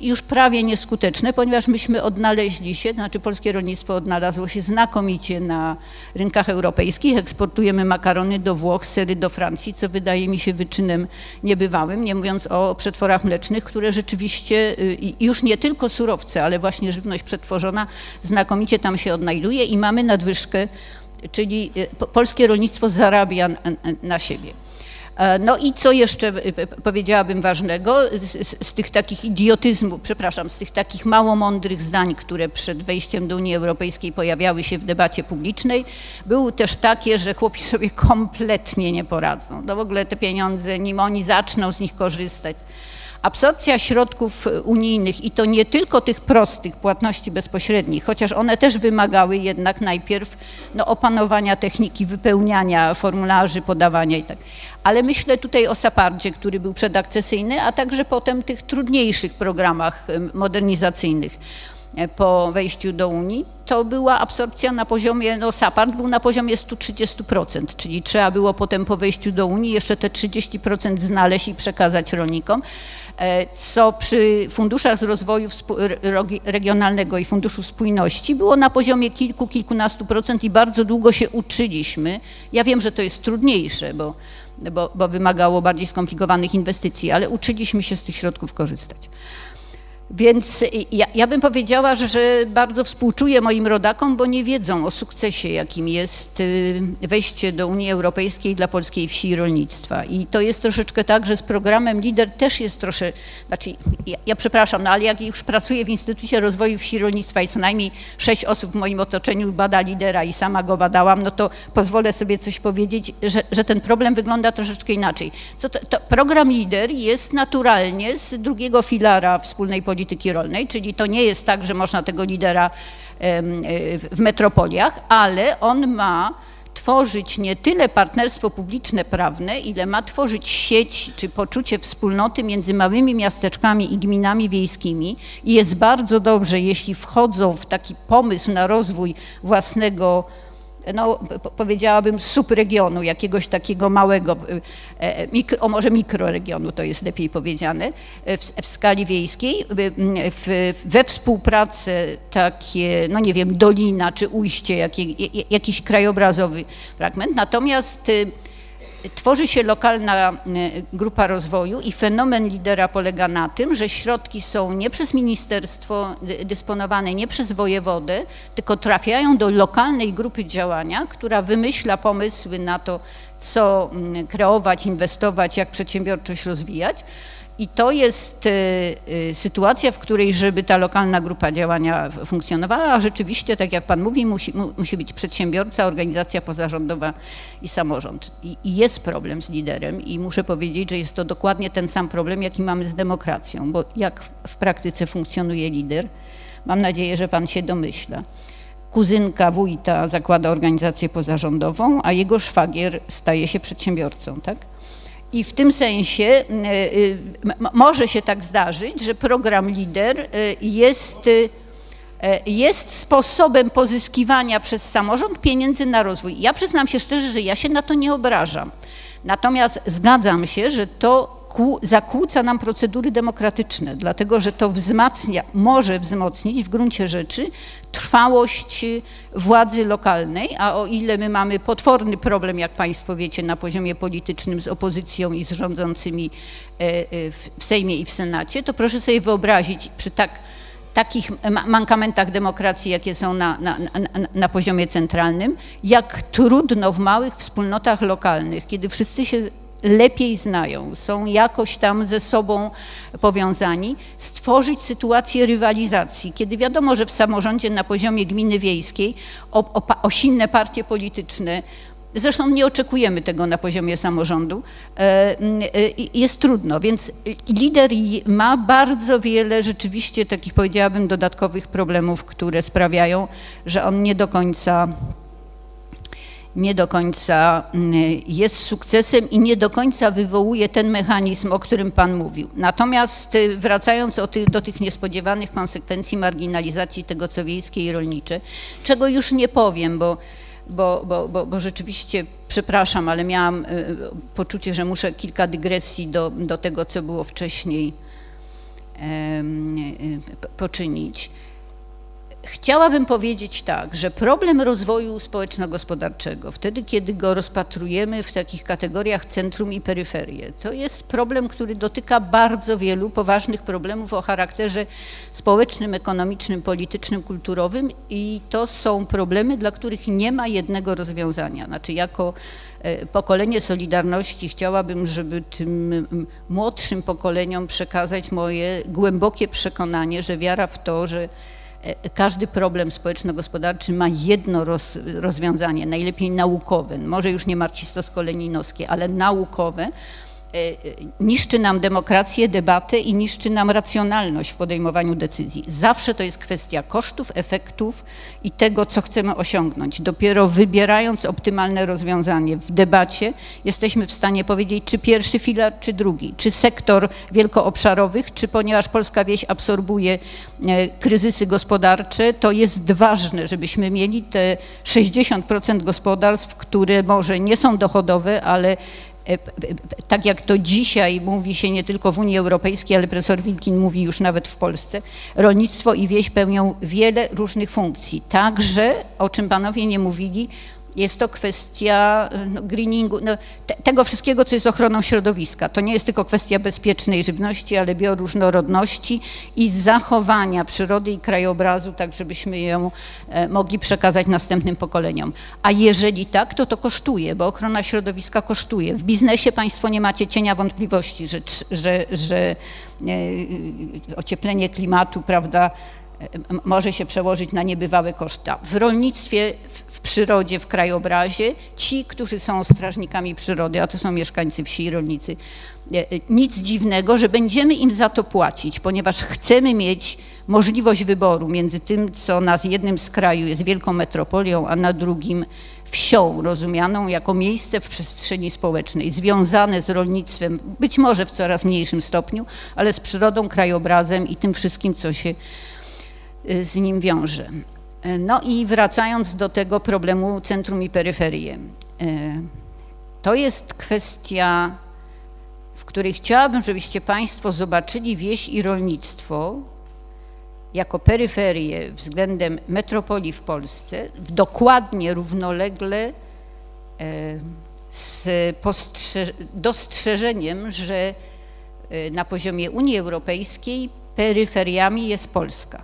już prawie nieskuteczne, ponieważ myśmy odnaleźli się, znaczy polskie rolnictwo odnalazło się znakomicie na rynkach europejskich. Eksportujemy makarony do Włoch, sery do Francji, co wydaje mi się wyczynem niebywałym, nie mówiąc o przetworach mlecznych, które rzeczywiście y, już nie tylko surowce, ale właśnie żywność przetworzona znakomicie tam się odnajduje i mamy nadwyżkę, czyli y, polskie rolnictwo zarabia na siebie. E, no i co jeszcze e, powiedziałabym ważnego, z, z, tych takich idiotyzmów, przepraszam, z tych takich mało mądrych zdań, które przed wejściem do Unii Europejskiej pojawiały się w debacie publicznej, były też takie, że chłopi sobie kompletnie nie poradzą. No w ogóle te pieniądze, nim oni zaczną z nich korzystać, Absorpcja środków unijnych i to nie tylko tych prostych płatności bezpośrednich, chociaż one też wymagały jednak najpierw no, opanowania techniki wypełniania formularzy, podawania i tak. Ale myślę tutaj o SAPARDzie, który był przedakcesyjny, a także potem tych trudniejszych programach modernizacyjnych e, po wejściu do Unii, to była absorpcja na poziomie, no SAPARD był na poziomie 130%, czyli trzeba było potem po wejściu do Unii jeszcze te 30% znaleźć i przekazać rolnikom. E, co przy funduszach z rozwoju regionalnego i Funduszu Spójności było na poziomie kilku, kilkunastu procent i bardzo długo się uczyliśmy. Ja wiem, że to jest trudniejsze, bo, bo, bo wymagało bardziej skomplikowanych inwestycji, ale uczyliśmy się z tych środków korzystać. Więc ja, ja, bym powiedziała, że, bardzo współczuję moim rodakom, bo nie wiedzą o sukcesie, jakim jest y, wejście do Unii Europejskiej dla polskiej wsi i rolnictwa. I to jest troszeczkę tak, że z programem LIDER też jest trosze, znaczy ja, ja przepraszam, no ale jak już pracuję w Instytucie Rozwoju Wsi i Rolnictwa i co najmniej sześć osób w moim otoczeniu bada lidera i sama go badałam, no to pozwolę sobie coś powiedzieć, że, że ten problem wygląda troszeczkę inaczej. Co to, to program LIDER jest naturalnie z drugiego filara wspólnej polityki polityki rolnej, czyli to nie jest tak, że można tego lidera w metropoliach, ale on ma tworzyć nie tyle partnerstwo publiczne prawne, ile ma tworzyć sieć czy poczucie wspólnoty między małymi miasteczkami i gminami wiejskimi. I jest bardzo dobrze, jeśli wchodzą w taki pomysł na rozwój własnego no, powiedziałabym, subregionu, jakiegoś takiego małego, y, e, mikro, może mikroregionu, to jest lepiej powiedziane, e, w, w skali wiejskiej, w, we współpracy takie, no nie wiem, dolina czy ujście, jakiś krajobrazowy fragment. Natomiast y, tworzy się lokalna e, grupa rozwoju i fenomen lidera polega na tym, że środki są nie przez ministerstwo dysponowane, nie przez wojewodę, tylko trafiają do lokalnej grupy działania, która wymyśla pomysły na to, co kreować, inwestować, jak przedsiębiorczość rozwijać. I to jest y, y, sytuacja, w której, żeby ta lokalna grupa działania funkcjonowała, rzeczywiście, tak jak Pan mówi, musi, musi być przedsiębiorca, organizacja pozarządowa i samorząd. I, I, jest problem z liderem i muszę powiedzieć, że jest to dokładnie ten sam problem, jaki mamy z demokracją, bo jak w praktyce funkcjonuje lider, mam nadzieję, że Pan się domyśla. Kuzynka wójta zakłada organizację pozarządową, a jego szwagier staje się przedsiębiorcą, tak? I w tym sensie y, y, może się tak zdarzyć, że program LIDER y, jest, jest sposobem pozyskiwania przez samorząd pieniędzy na rozwój. Ja przyznam się szczerze, że ja się na to nie obrażam. Natomiast zgadzam się, że to zakłóca nam procedury demokratyczne, dlatego że to wzmacnia, może wzmocnić w gruncie rzeczy trwałość władzy lokalnej, a o ile my mamy potworny problem, jak Państwo wiecie, na poziomie politycznym z opozycją i z rządzącymi e, e, w Sejmie i w Senacie, to proszę sobie wyobrazić przy tak takich mankamentach demokracji, jakie są na, na, na, na, poziomie centralnym, jak trudno w małych wspólnotach lokalnych, kiedy wszyscy się lepiej znają, są jakoś tam ze sobą powiązani, stworzyć sytuację rywalizacji, kiedy wiadomo, że w samorządzie na poziomie gminy wiejskiej o, o, o silne partie polityczne Zresztą nie oczekujemy tego na poziomie samorządu. E, e, jest trudno, więc lider ma bardzo wiele rzeczywiście takich, powiedziałabym, dodatkowych problemów, które sprawiają, że on nie do końca nie do końca mm, jest sukcesem i nie do końca wywołuje ten mechanizm, o którym Pan mówił. Natomiast y, wracając do tych niespodziewanych konsekwencji marginalizacji tego, co wiejskie i rolnicze, czego już nie powiem, bo, bo, bo, bo, bo rzeczywiście, przepraszam, ale miałam y, poczucie, że muszę kilka dygresji do, do tego, co było wcześniej y, poczynić. Chciałabym powiedzieć tak, że problem rozwoju społeczno-gospodarczego, wtedy kiedy go rozpatrujemy w takich kategoriach centrum i peryferię, to jest problem, który dotyka bardzo wielu poważnych problemów o charakterze społecznym, ekonomicznym, politycznym, kulturowym i to są problemy, dla których nie ma jednego rozwiązania. Znaczy jako e, pokolenie Solidarności chciałabym, żeby tym młodszym pokoleniom przekazać moje głębokie przekonanie, że wiara w to, że każdy problem społeczno-gospodarczy ma jedno roz, rozwiązanie, najlepiej naukowe, może już nie marcisto-skoleninowskie, ale naukowe, E, e, niszczy nam demokrację, debatę i niszczy nam racjonalność w podejmowaniu decyzji. Zawsze to jest kwestia kosztów, efektów i tego, co chcemy osiągnąć. Dopiero wybierając optymalne rozwiązanie w debacie, jesteśmy w stanie powiedzieć, czy pierwszy filar, czy drugi, czy sektor wielkoobszarowych, czy ponieważ polska wieś absorbuje e, kryzysy gospodarcze, to jest ważne, żebyśmy mieli te 60% gospodarstw, które może nie są dochodowe, ale E, tak jak to dzisiaj mówi się nie tylko w Unii Europejskiej, ale profesor Wilkin mówi już nawet w Polsce, rolnictwo i wieś pełnią wiele różnych funkcji. Także, o czym panowie nie mówili, jest to kwestia no, greeningu, no, te, tego wszystkiego, co jest ochroną środowiska. To nie jest tylko kwestia bezpiecznej żywności, ale bioróżnorodności i zachowania przyrody i krajobrazu, tak żebyśmy ją e, mogli przekazać następnym pokoleniom. A jeżeli tak, to to kosztuje, bo ochrona środowiska kosztuje. W biznesie Państwo nie macie cienia wątpliwości, że, że, że e, ocieplenie klimatu, prawda, może się przełożyć na niebywałe koszta. W rolnictwie, w, przyrodzie, w krajobrazie ci, którzy są strażnikami przyrody, a to są mieszkańcy wsi i rolnicy, e, e, nic dziwnego, że będziemy im za to płacić, ponieważ chcemy mieć możliwość wyboru między tym, co na jednym z kraju jest wielką metropolią, a na drugim wsią, rozumianą jako miejsce w przestrzeni społecznej, związane z rolnictwem, być może w coraz mniejszym stopniu, ale z przyrodą, krajobrazem i tym wszystkim, co się z nim wiąże. Y, no i wracając do tego problemu centrum i peryferię. Y, to jest kwestia, w której chciałabym, żebyście Państwo zobaczyli wieś i rolnictwo jako peryferię względem metropolii w Polsce, dokładnie równolegle z dostrzeżeniem, że na poziomie Unii Europejskiej peryferiami jest Polska.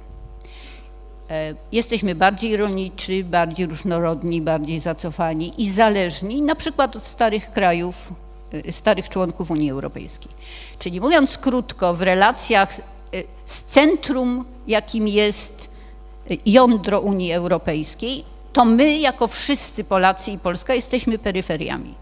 E, jesteśmy bardziej rolniczy, bardziej różnorodni, bardziej zacofani i zależni na przykład od starych krajów, e, starych członków Unii Europejskiej. Czyli mówiąc krótko, w relacjach e, z centrum, jakim jest jądro Unii Europejskiej, to my, jako wszyscy Polacy i Polska, jesteśmy peryferiami.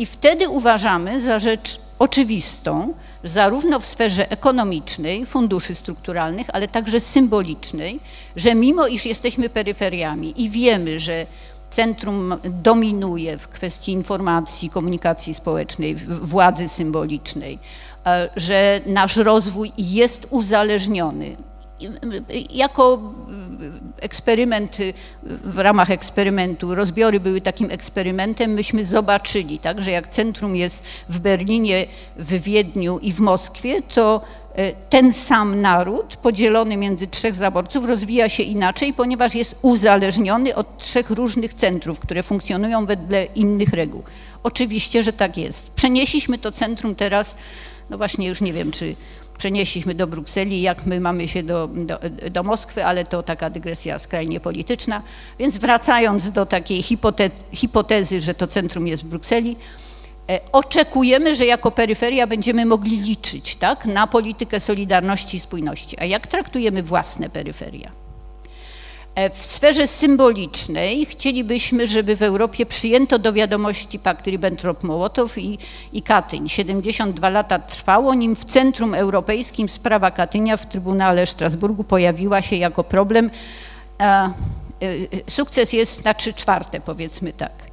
I wtedy uważamy za rzecz oczywistą, zarówno w sferze ekonomicznej, funduszy strukturalnych, ale także symbolicznej, że mimo iż jesteśmy peryferiami i wiemy, że centrum dominuje w kwestii informacji, komunikacji społecznej, władzy symbolicznej, e, że nasz rozwój jest uzależniony jako eksperyment, w ramach eksperymentu, rozbiory były takim eksperymentem, myśmy zobaczyli, tak, że jak centrum jest w Berlinie, w Wiedniu i w Moskwie, to e, ten sam naród podzielony między trzech zaborców rozwija się inaczej, ponieważ jest uzależniony od trzech różnych centrów, które funkcjonują wedle innych reguł. Oczywiście, że tak jest. Przenieśliśmy to centrum teraz, no właśnie już nie wiem, czy przenieśliśmy do Brukseli, jak my mamy się do, do, do Moskwy, ale to taka dygresja skrajnie polityczna. Więc wracając do takiej hipote hipotezy, że to centrum jest w Brukseli, e, oczekujemy, że jako peryferia będziemy mogli liczyć tak, na politykę solidarności i spójności. A jak traktujemy własne peryferia? E, w sferze symbolicznej chcielibyśmy, żeby w Europie przyjęto do wiadomości pakt Ribbentrop-Mołotow i, i Katyń. 72 lata trwało, nim w Centrum Europejskim sprawa Katynia w Trybunale Strasburgu pojawiła się jako problem. E, e, sukces jest na trzy czwarte, powiedzmy tak.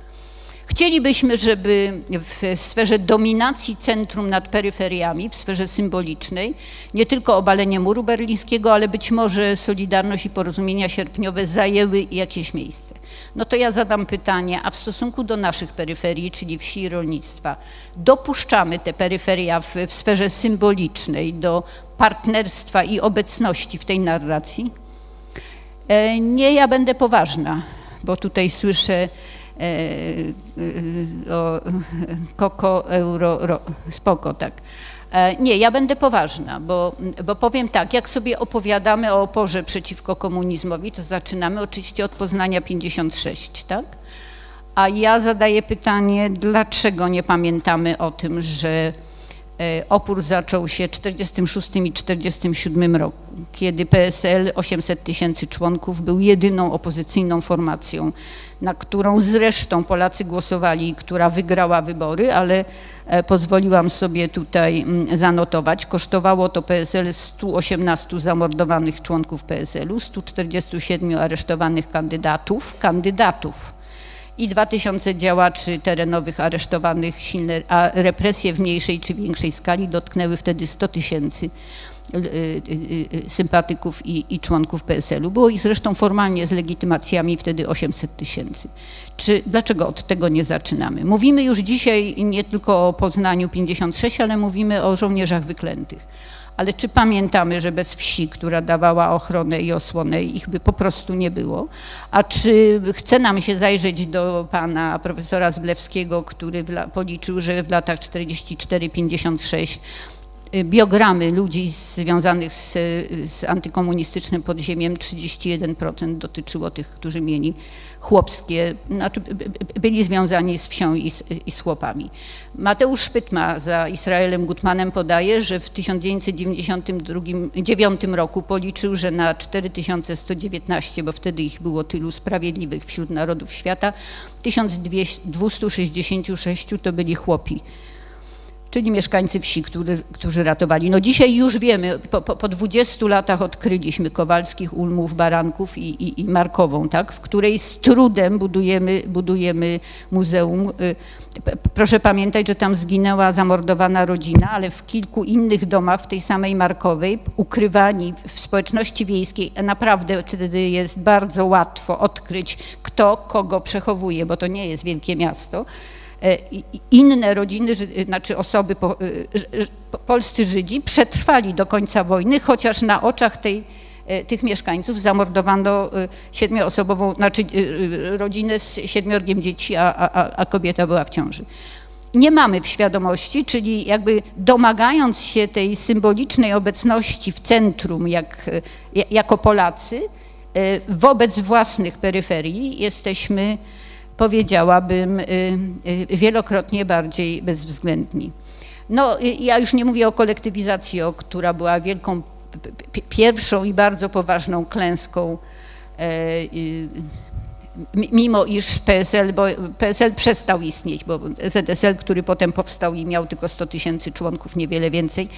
Chcielibyśmy, żeby w sferze dominacji centrum nad peryferiami, w sferze symbolicznej, nie tylko obalenie muru berlińskiego, ale być może Solidarność i porozumienia sierpniowe zajęły jakieś miejsce. No to ja zadam pytanie, a w stosunku do naszych peryferii, czyli wsi i rolnictwa, dopuszczamy te peryferia w, w sferze symbolicznej do partnerstwa i obecności w tej narracji? E, nie, ja będę poważna, bo tutaj słyszę o koko, euro, ro, spoko, tak. E, nie, ja będę poważna, bo, bo powiem tak, jak sobie opowiadamy o oporze przeciwko komunizmowi, to zaczynamy oczywiście od Poznania 56, tak? A ja zadaję pytanie, dlaczego nie pamiętamy o tym, że E, opór zaczął się w 1946 i 1947 roku, kiedy PSL 800 tysięcy członków był jedyną opozycyjną formacją, na którą zresztą Polacy głosowali, która wygrała wybory, ale e, pozwoliłam sobie tutaj mm, zanotować. Kosztowało to PSL 118 zamordowanych członków PSL-u, 147 aresztowanych kandydatów, kandydatów i 2000 działaczy terenowych aresztowanych, silne, a represje w mniejszej czy większej skali dotknęły wtedy 100 tysięcy y, y, y, sympatyków i, i członków PSL-u. Było ich zresztą formalnie z legitymacjami wtedy 800 tysięcy. Czy dlaczego od tego nie zaczynamy? Mówimy już dzisiaj nie tylko o Poznaniu 56, ale mówimy o żołnierzach wyklętych. Ale czy pamiętamy, że bez wsi, która dawała ochronę i osłonę, ich by po prostu nie było? A czy chce nam się zajrzeć do pana profesora Zblewskiego, który policzył, że w latach 44-56 Y, biogramy ludzi związanych z, z antykomunistycznym podziemiem 31% dotyczyło tych, którzy mieli chłopskie, znaczy byli związani z wsią i z, i z chłopami. Mateusz Szpytma za Israelem Gutmanem podaje, że w 1999 roku policzył, że na 4119, bo wtedy ich było tylu sprawiedliwych wśród narodów świata, 1266 to byli chłopi czyli mieszkańcy wsi, którzy, którzy ratowali. No dzisiaj już wiemy, po, po, po 20 latach odkryliśmy Kowalskich, Ulmów, Baranków i, i, i, Markową, tak, w której z trudem budujemy, budujemy muzeum. Y, proszę pamiętać, że tam zginęła zamordowana rodzina, ale w kilku innych domach w tej samej Markowej, ukrywani w społeczności wiejskiej, naprawdę wtedy jest bardzo łatwo odkryć, kto kogo przechowuje, bo to nie jest wielkie miasto. E, inne rodziny, znaczy osoby, e, polscy Żydzi przetrwali do końca wojny, chociaż na oczach tej, e, tych mieszkańców zamordowano siedmioosobową, znaczy rodzinę z siedmiorgiem dzieci, a, a, a kobieta była w ciąży. Nie mamy w świadomości, czyli jakby domagając się tej symbolicznej obecności w centrum jak, jako Polacy, wobec własnych peryferii jesteśmy powiedziałabym, y, y, wielokrotnie bardziej bezwzględni. No, y, ja już nie mówię o kolektywizacji, o, która była wielką, pierwszą i bardzo poważną klęską, e, mimo iż PSL, bo PSL przestał istnieć, bo ZSL, który potem powstał i miał tylko 100 tysięcy członków, niewiele więcej,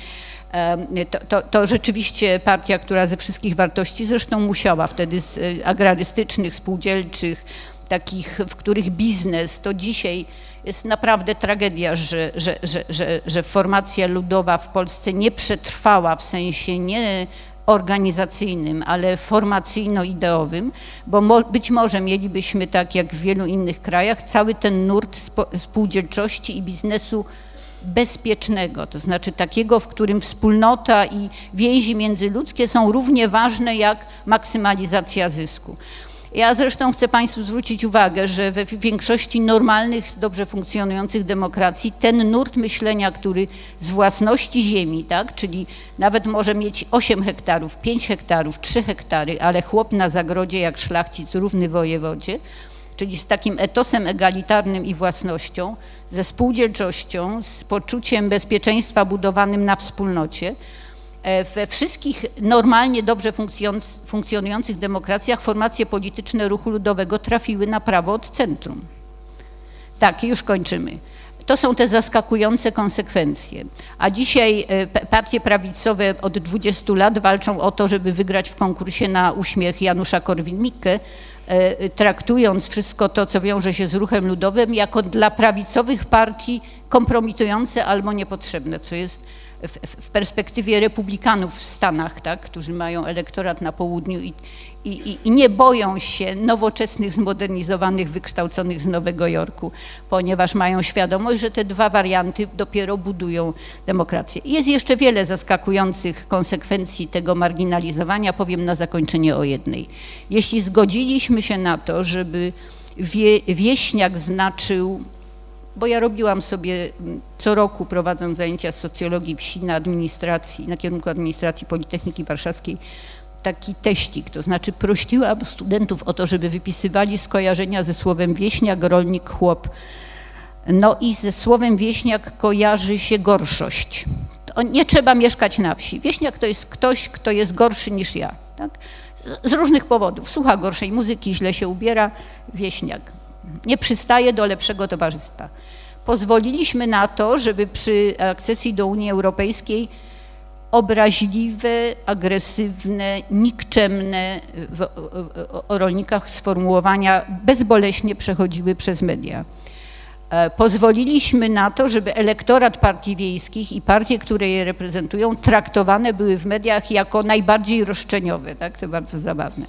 e, to, to, to, rzeczywiście partia, która ze wszystkich wartości, zresztą musiała wtedy z agrarystycznych, spółdzielczych, takich, w których biznes to dzisiaj jest naprawdę tragedia, że, że, że, że, że formacja ludowa w Polsce nie przetrwała w sensie nie organizacyjnym, ale formacyjno-ideowym, bo mo, być może mielibyśmy tak jak w wielu innych krajach cały ten nurt spółdzielczości i biznesu bezpiecznego, to znaczy takiego, w którym wspólnota i więzi międzyludzkie są równie ważne jak maksymalizacja zysku. Ja zresztą chcę Państwu zwrócić uwagę, że we większości normalnych, dobrze funkcjonujących demokracji ten nurt myślenia, który z własności ziemi, tak, czyli nawet może mieć 8 hektarów, 5 hektarów, 3 hektary, ale chłop na zagrodzie jak szlachcic równy wojewodzie, czyli z takim etosem egalitarnym i własnością, ze spółdzielczością, z poczuciem bezpieczeństwa budowanym na wspólnocie, we wszystkich normalnie dobrze funkcjonujących demokracjach formacje polityczne ruchu ludowego trafiły na prawo od centrum. Tak, już kończymy. To są te zaskakujące konsekwencje. A dzisiaj e, partie prawicowe od 20 lat walczą o to, żeby wygrać w konkursie na uśmiech Janusza Korwin-Mikke, e, traktując wszystko to, co wiąże się z ruchem ludowym, jako dla prawicowych partii kompromitujące albo niepotrzebne, co jest w, w, perspektywie republikanów w Stanach, tak, którzy mają elektorat na południu i, i, i, nie boją się nowoczesnych, zmodernizowanych, wykształconych z Nowego Jorku, ponieważ mają świadomość, że te dwa warianty dopiero budują demokrację. Jest jeszcze wiele zaskakujących konsekwencji tego marginalizowania. Powiem na zakończenie o jednej. Jeśli zgodziliśmy się na to, żeby wie, wieśniak znaczył bo ja robiłam sobie mm, co roku prowadząc zajęcia z socjologii wsi na administracji, na kierunku administracji Politechniki Warszawskiej, taki teścik, to znaczy prosiłam studentów o to, żeby wypisywali skojarzenia ze słowem wieśniak, rolnik, chłop. No i ze słowem wieśniak kojarzy się gorszość. To nie trzeba mieszkać na wsi. Wieśniak to jest ktoś, kto jest gorszy niż ja. Tak? Z różnych powodów. Słucha gorszej muzyki, źle się ubiera, wieśniak nie przystaje do lepszego towarzystwa. Pozwoliliśmy na to, żeby przy akcesji do Unii Europejskiej obraźliwe, agresywne, nikczemne w, o rolnikach sformułowania bezboleśnie przechodziły przez media. E, pozwoliliśmy na to, żeby elektorat partii wiejskich i partie, które je reprezentują, traktowane były w mediach jako najbardziej roszczeniowe. Tak? To bardzo zabawne.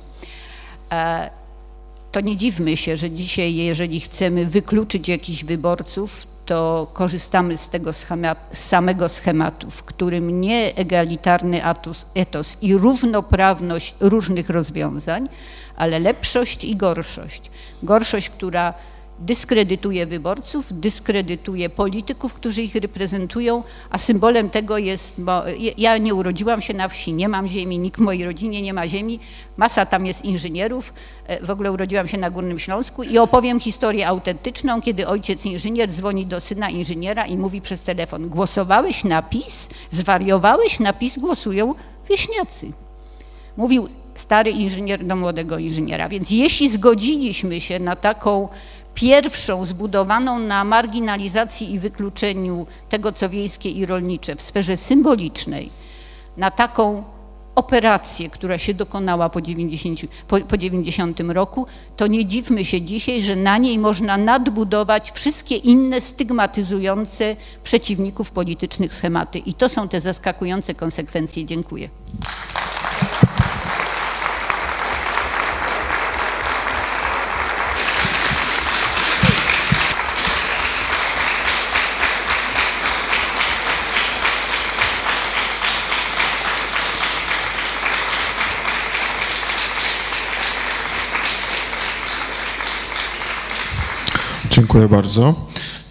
To nie dziwmy się, że dzisiaj, jeżeli chcemy wykluczyć jakichś wyborców, to korzystamy z tego schemat, samego schematu, w którym nie egalitarny atus, etos i równoprawność różnych rozwiązań, ale lepszość i gorszość. Gorszość, która dyskredytuje wyborców, dyskredytuje polityków, którzy ich reprezentują, a symbolem tego jest, bo ja nie urodziłam się na wsi, nie mam ziemi, nikt w mojej rodzinie nie ma ziemi, masa tam jest inżynierów, e, w ogóle urodziłam się na Górnym Śląsku i opowiem historię autentyczną, kiedy ojciec inżynier dzwoni do syna inżyniera i mówi przez telefon, głosowałeś na PiS, zwariowałeś, na PiS głosują wieśniacy. Mówił stary inżynier do młodego inżyniera, więc jeśli zgodziliśmy się na taką pierwszą zbudowaną na marginalizacji i wykluczeniu tego, co wiejskie i rolnicze w sferze symbolicznej, na taką operację, która się dokonała po 90, po, po 90 roku, to nie dziwmy się dzisiaj, że na niej można nadbudować wszystkie inne stygmatyzujące przeciwników politycznych schematy. I to są te zaskakujące konsekwencje. Dziękuję. Dziękuję bardzo.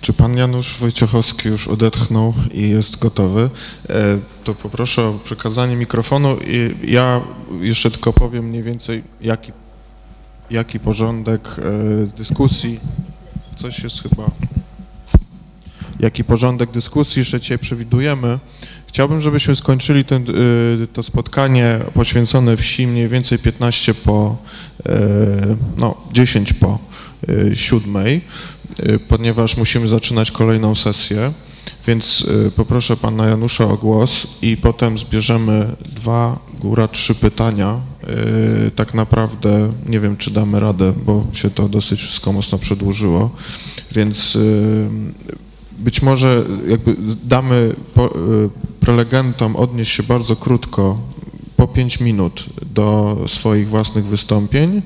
Czy pan Janusz Wojciechowski już odetchnął i jest gotowy? E, to poproszę o przekazanie mikrofonu. I ja jeszcze tylko powiem mniej więcej, jaki, jaki porządek e, dyskusji. Coś jest chyba. Jaki porządek dyskusji jeszcze dzisiaj przewidujemy. Chciałbym, żebyśmy skończyli ten, e, to spotkanie poświęcone wsi mniej więcej 15 po, no 10 po siódmej. Y, ponieważ musimy zaczynać kolejną sesję, więc y, poproszę pana Janusza o głos i potem zbierzemy dwa, góra trzy pytania. Y, tak naprawdę nie wiem, czy damy radę, bo się to dosyć wszystko mocno przedłużyło, więc być może jakby damy prelegentom odnieść się bardzo krótko, po pięć minut do swoich własnych wystąpień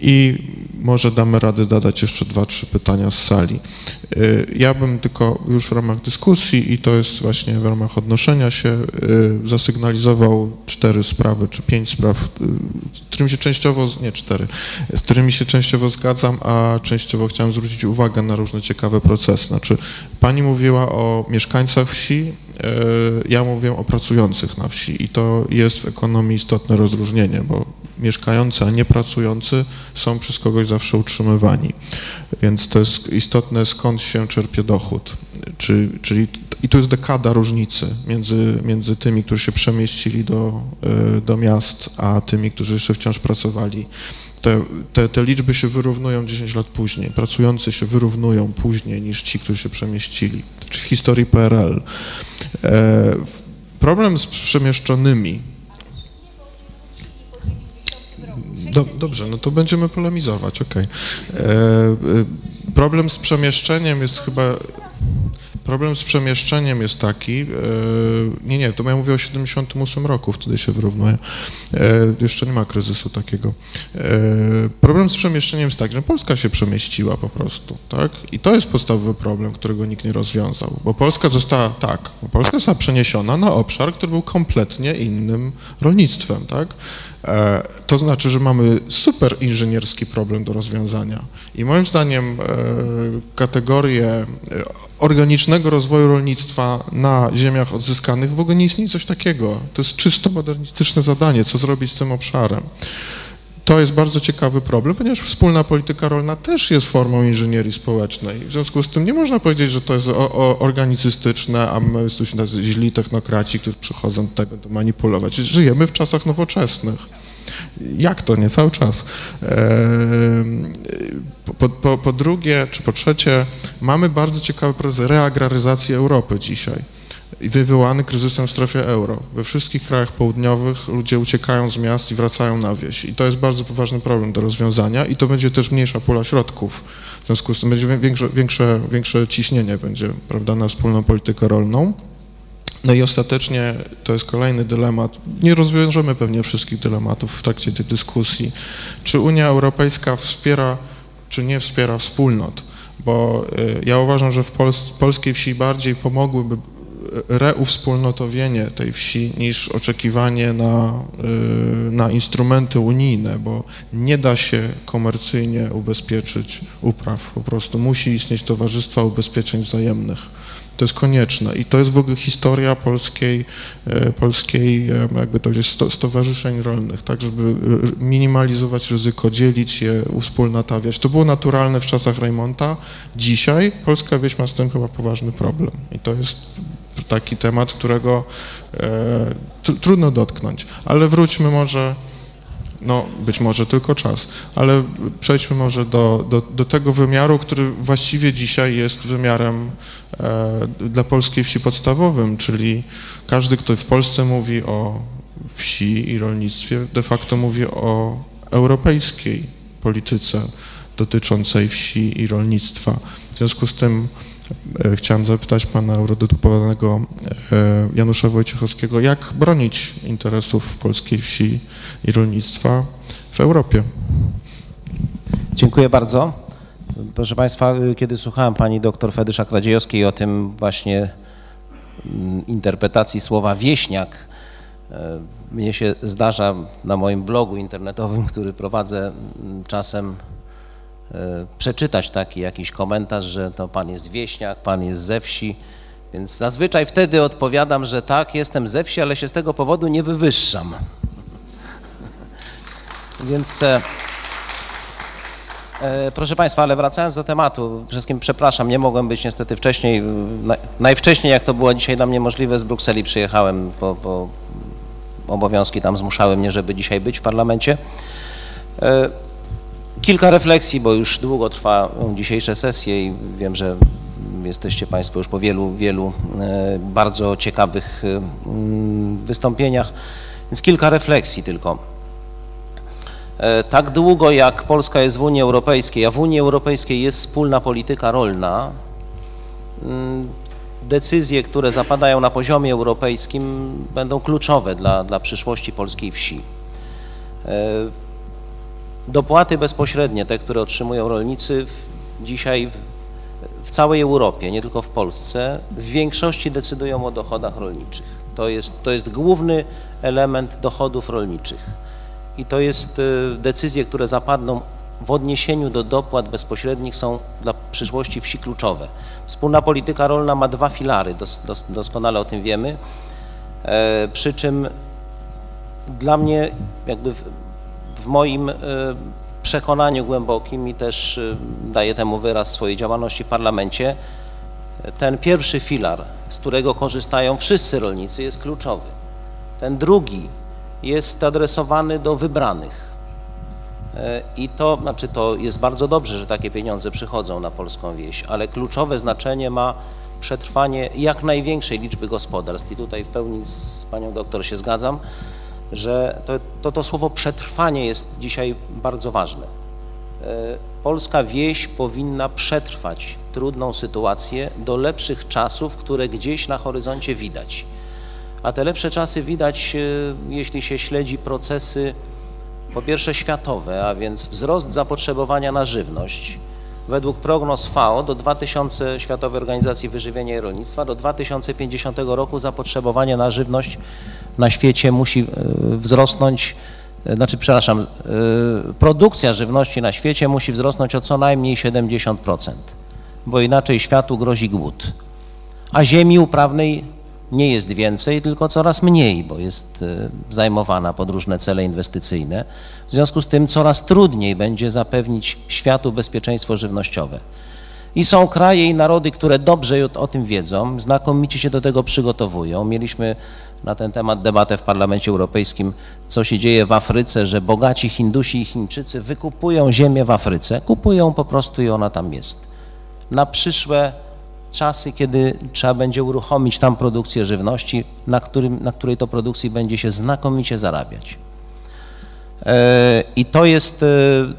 i może damy radę zadać jeszcze dwa, trzy pytania z sali. Y, ja bym tylko już w ramach dyskusji i to jest właśnie w ramach odnoszenia się y, zasygnalizował cztery sprawy czy pięć spraw, y, z którymi się częściowo, nie cztery, z którymi się częściowo zgadzam, a częściowo chciałem zwrócić uwagę na różne ciekawe procesy. Znaczy, pani mówiła o mieszkańcach wsi, ja mówię o pracujących na wsi i to jest w ekonomii istotne rozróżnienie, bo mieszkający, a nie pracujący są przez kogoś zawsze utrzymywani. Więc to jest istotne, skąd się czerpie dochód. Czy, czyli, I tu jest dekada różnicy między, między tymi, którzy się przemieścili do, e, do miast, a tymi, którzy jeszcze wciąż pracowali. Te, te, te liczby się wyrównują 10 lat później. Pracujący się wyrównują później niż ci, którzy się przemieścili. W historii PRL. E, problem z przemieszczonymi Do, dobrze, no to będziemy polemizować, okej. Okay. E, e, problem z przemieszczeniem jest chyba... Problem z przemieszczeniem jest taki, e, nie, nie, to ja mówię o 78 roku, wtedy się wyrównuje, jeszcze nie ma kryzysu takiego. Problem z przemieszczeniem jest taki, że Polska się przemieściła po prostu, tak? I to jest podstawowy problem, którego nikt nie rozwiązał, bo Polska została, tak, Polska została przeniesiona na obszar, który był kompletnie innym rolnictwem, tak? E, to znaczy, że mamy super inżynierski problem do rozwiązania. I moim zdaniem e, kategorie e, organicznego rozwoju rolnictwa na ziemiach odzyskanych w ogóle nie istnieje coś takiego. To jest czysto modernistyczne zadanie, co zrobić z tym obszarem. To jest bardzo ciekawy problem, ponieważ wspólna polityka rolna też jest formą inżynierii społecznej. W związku z tym nie można powiedzieć, że to jest o, o organicystyczne, a my jesteśmy źli technokraci, którzy przychodzą tutaj, będą manipulować. Żyjemy w czasach nowoczesnych. Jak to? Nie cały czas. Po, po, po drugie, czy po trzecie, mamy bardzo ciekawy proces reagraryzacji Europy dzisiaj wywołany kryzysem w strefie euro. We wszystkich krajach południowych ludzie uciekają z miast i wracają na wieś. I to jest bardzo poważny problem do rozwiązania i to będzie też mniejsza pula środków. W związku z tym będzie większe, większe, większe ciśnienie będzie prawda, na wspólną politykę rolną. No i ostatecznie to jest kolejny dylemat. Nie rozwiążemy pewnie wszystkich dylematów w trakcie tej dyskusji. Czy Unia Europejska wspiera, czy nie wspiera wspólnot? bo y, ja uważam, że w Pols polskiej wsi bardziej pomogłyby reuvspólnotowienie tej wsi niż oczekiwanie na, y, na instrumenty unijne, bo nie da się komercyjnie ubezpieczyć upraw. Po prostu musi istnieć towarzystwa ubezpieczeń wzajemnych. To jest konieczne i to jest w ogóle historia polskiej, e, polskiej jakby to jest stowarzyszeń rolnych, tak, żeby minimalizować ryzyko, dzielić je, uwspólnotawiać. To było naturalne w czasach Reymonta. Dzisiaj polska wieś ma z tym chyba poważny problem i to jest taki temat, którego e, trudno dotknąć. Ale wróćmy może no być może tylko czas, ale przejdźmy może do, do, do tego wymiaru, który właściwie dzisiaj jest wymiarem e, dla polskiej wsi podstawowym, czyli każdy, kto w Polsce mówi o wsi i rolnictwie, de facto mówi o europejskiej polityce dotyczącej wsi i rolnictwa. W związku z tym chciałem zapytać pana eurodeputowanego e, Janusza Wojciechowskiego, jak bronić interesów polskiej wsi i rolnictwa w Europie? Dziękuję bardzo. Proszę Państwa, kiedy słuchałem pani doktor Fedyszak-Radziejowskiej o tym właśnie mm, interpretacji słowa wieśniak, e, mnie się zdarza na moim blogu internetowym, który prowadzę mm, czasem E, przeczytać taki jakiś komentarz, że to pan jest wieśniak, pan jest ze wsi, więc zazwyczaj wtedy odpowiadam, że tak, jestem ze wsi, ale się z tego powodu nie wywyższam. Więc e, e, proszę Państwa, ale wracając do tematu, wszystkim przepraszam, nie mogłem być niestety wcześniej, najwcześniej jak to było dzisiaj dla mnie możliwe, z Brukseli przyjechałem, bo, bo obowiązki tam zmuszały mnie, żeby dzisiaj być w parlamencie. Kilka refleksji, bo już długo trwa dzisiejsze sesje i wiem, że jesteście Państwo już po wielu, wielu e, bardzo ciekawych e, wystąpieniach, więc kilka refleksji tylko. E, tak długo jak Polska jest w Unii Europejskiej, a w Unii Europejskiej jest wspólna polityka rolna, decyzje, które zapadają na poziomie europejskim będą kluczowe dla, dla przyszłości polskiej wsi. Dopłaty bezpośrednie, te, które otrzymują rolnicy dzisiaj w, w, całej Europie, nie tylko w Polsce, w większości decydują o dochodach rolniczych. To jest, to jest główny element dochodów rolniczych. I to jest y, decyzje, które zapadną w odniesieniu do dopłat bezpośrednich są dla przyszłości wsi kluczowe. Wspólna polityka rolna ma dwa filary, dos, dos, doskonale o tym wiemy, e, przy czym dla mnie jakby w moim e, przekonaniu głębokim i też e, daję temu wyraz w swojej działalności w parlamencie, ten pierwszy filar, z którego korzystają wszyscy rolnicy, jest kluczowy. Ten drugi jest adresowany do wybranych. E, I to, znaczy to jest bardzo dobrze, że takie pieniądze przychodzą na polską wieś, ale kluczowe znaczenie ma przetrwanie jak największej liczby gospodarstw. I tutaj w pełni z panią doktor się zgadzam że to, to, to słowo przetrwanie jest dzisiaj bardzo ważne. E, polska wieś powinna przetrwać trudną sytuację do lepszych czasów, które gdzieś na horyzoncie widać. A te lepsze czasy widać, e, jeśli się śledzi procesy, po pierwsze światowe, a więc wzrost zapotrzebowania na żywność. Według prognoz FAO do 2000 Światowej Organizacji Wyżywienia i Rolnictwa do 2050 roku zapotrzebowanie na żywność na świecie musi e, wzrosnąć, e, znaczy przepraszam, e, produkcja żywności na świecie musi wzrosnąć o co najmniej 70%, bo inaczej światu grozi głód. A ziemi uprawnej nie jest więcej, tylko coraz mniej, bo jest zajmowana pod różne cele inwestycyjne. W związku z tym coraz trudniej będzie zapewnić światu bezpieczeństwo żywnościowe. I są kraje i narody, które dobrze o tym wiedzą, znakomicie się do tego przygotowują. Mieliśmy na ten temat debatę w Parlamencie Europejskim, co się dzieje w Afryce, że bogaci Hindusi i Chińczycy wykupują ziemię w Afryce, kupują po prostu i ona tam jest. Na przyszłe czasy, kiedy trzeba będzie uruchomić tam produkcję żywności, na, którym, na której to produkcji będzie się znakomicie zarabiać. E, I to jest, e,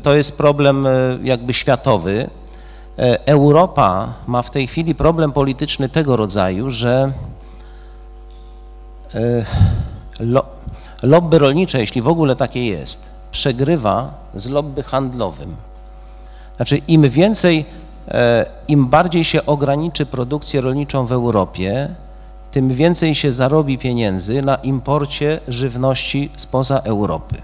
to jest problem e, jakby światowy. Europa ma w tej chwili problem polityczny tego rodzaju, że lo, lobby rolnicze, jeśli w ogóle takie jest, przegrywa z lobby handlowym. Znaczy im więcej im bardziej się ograniczy produkcję rolniczą w Europie, tym więcej się zarobi pieniędzy na imporcie żywności spoza Europy.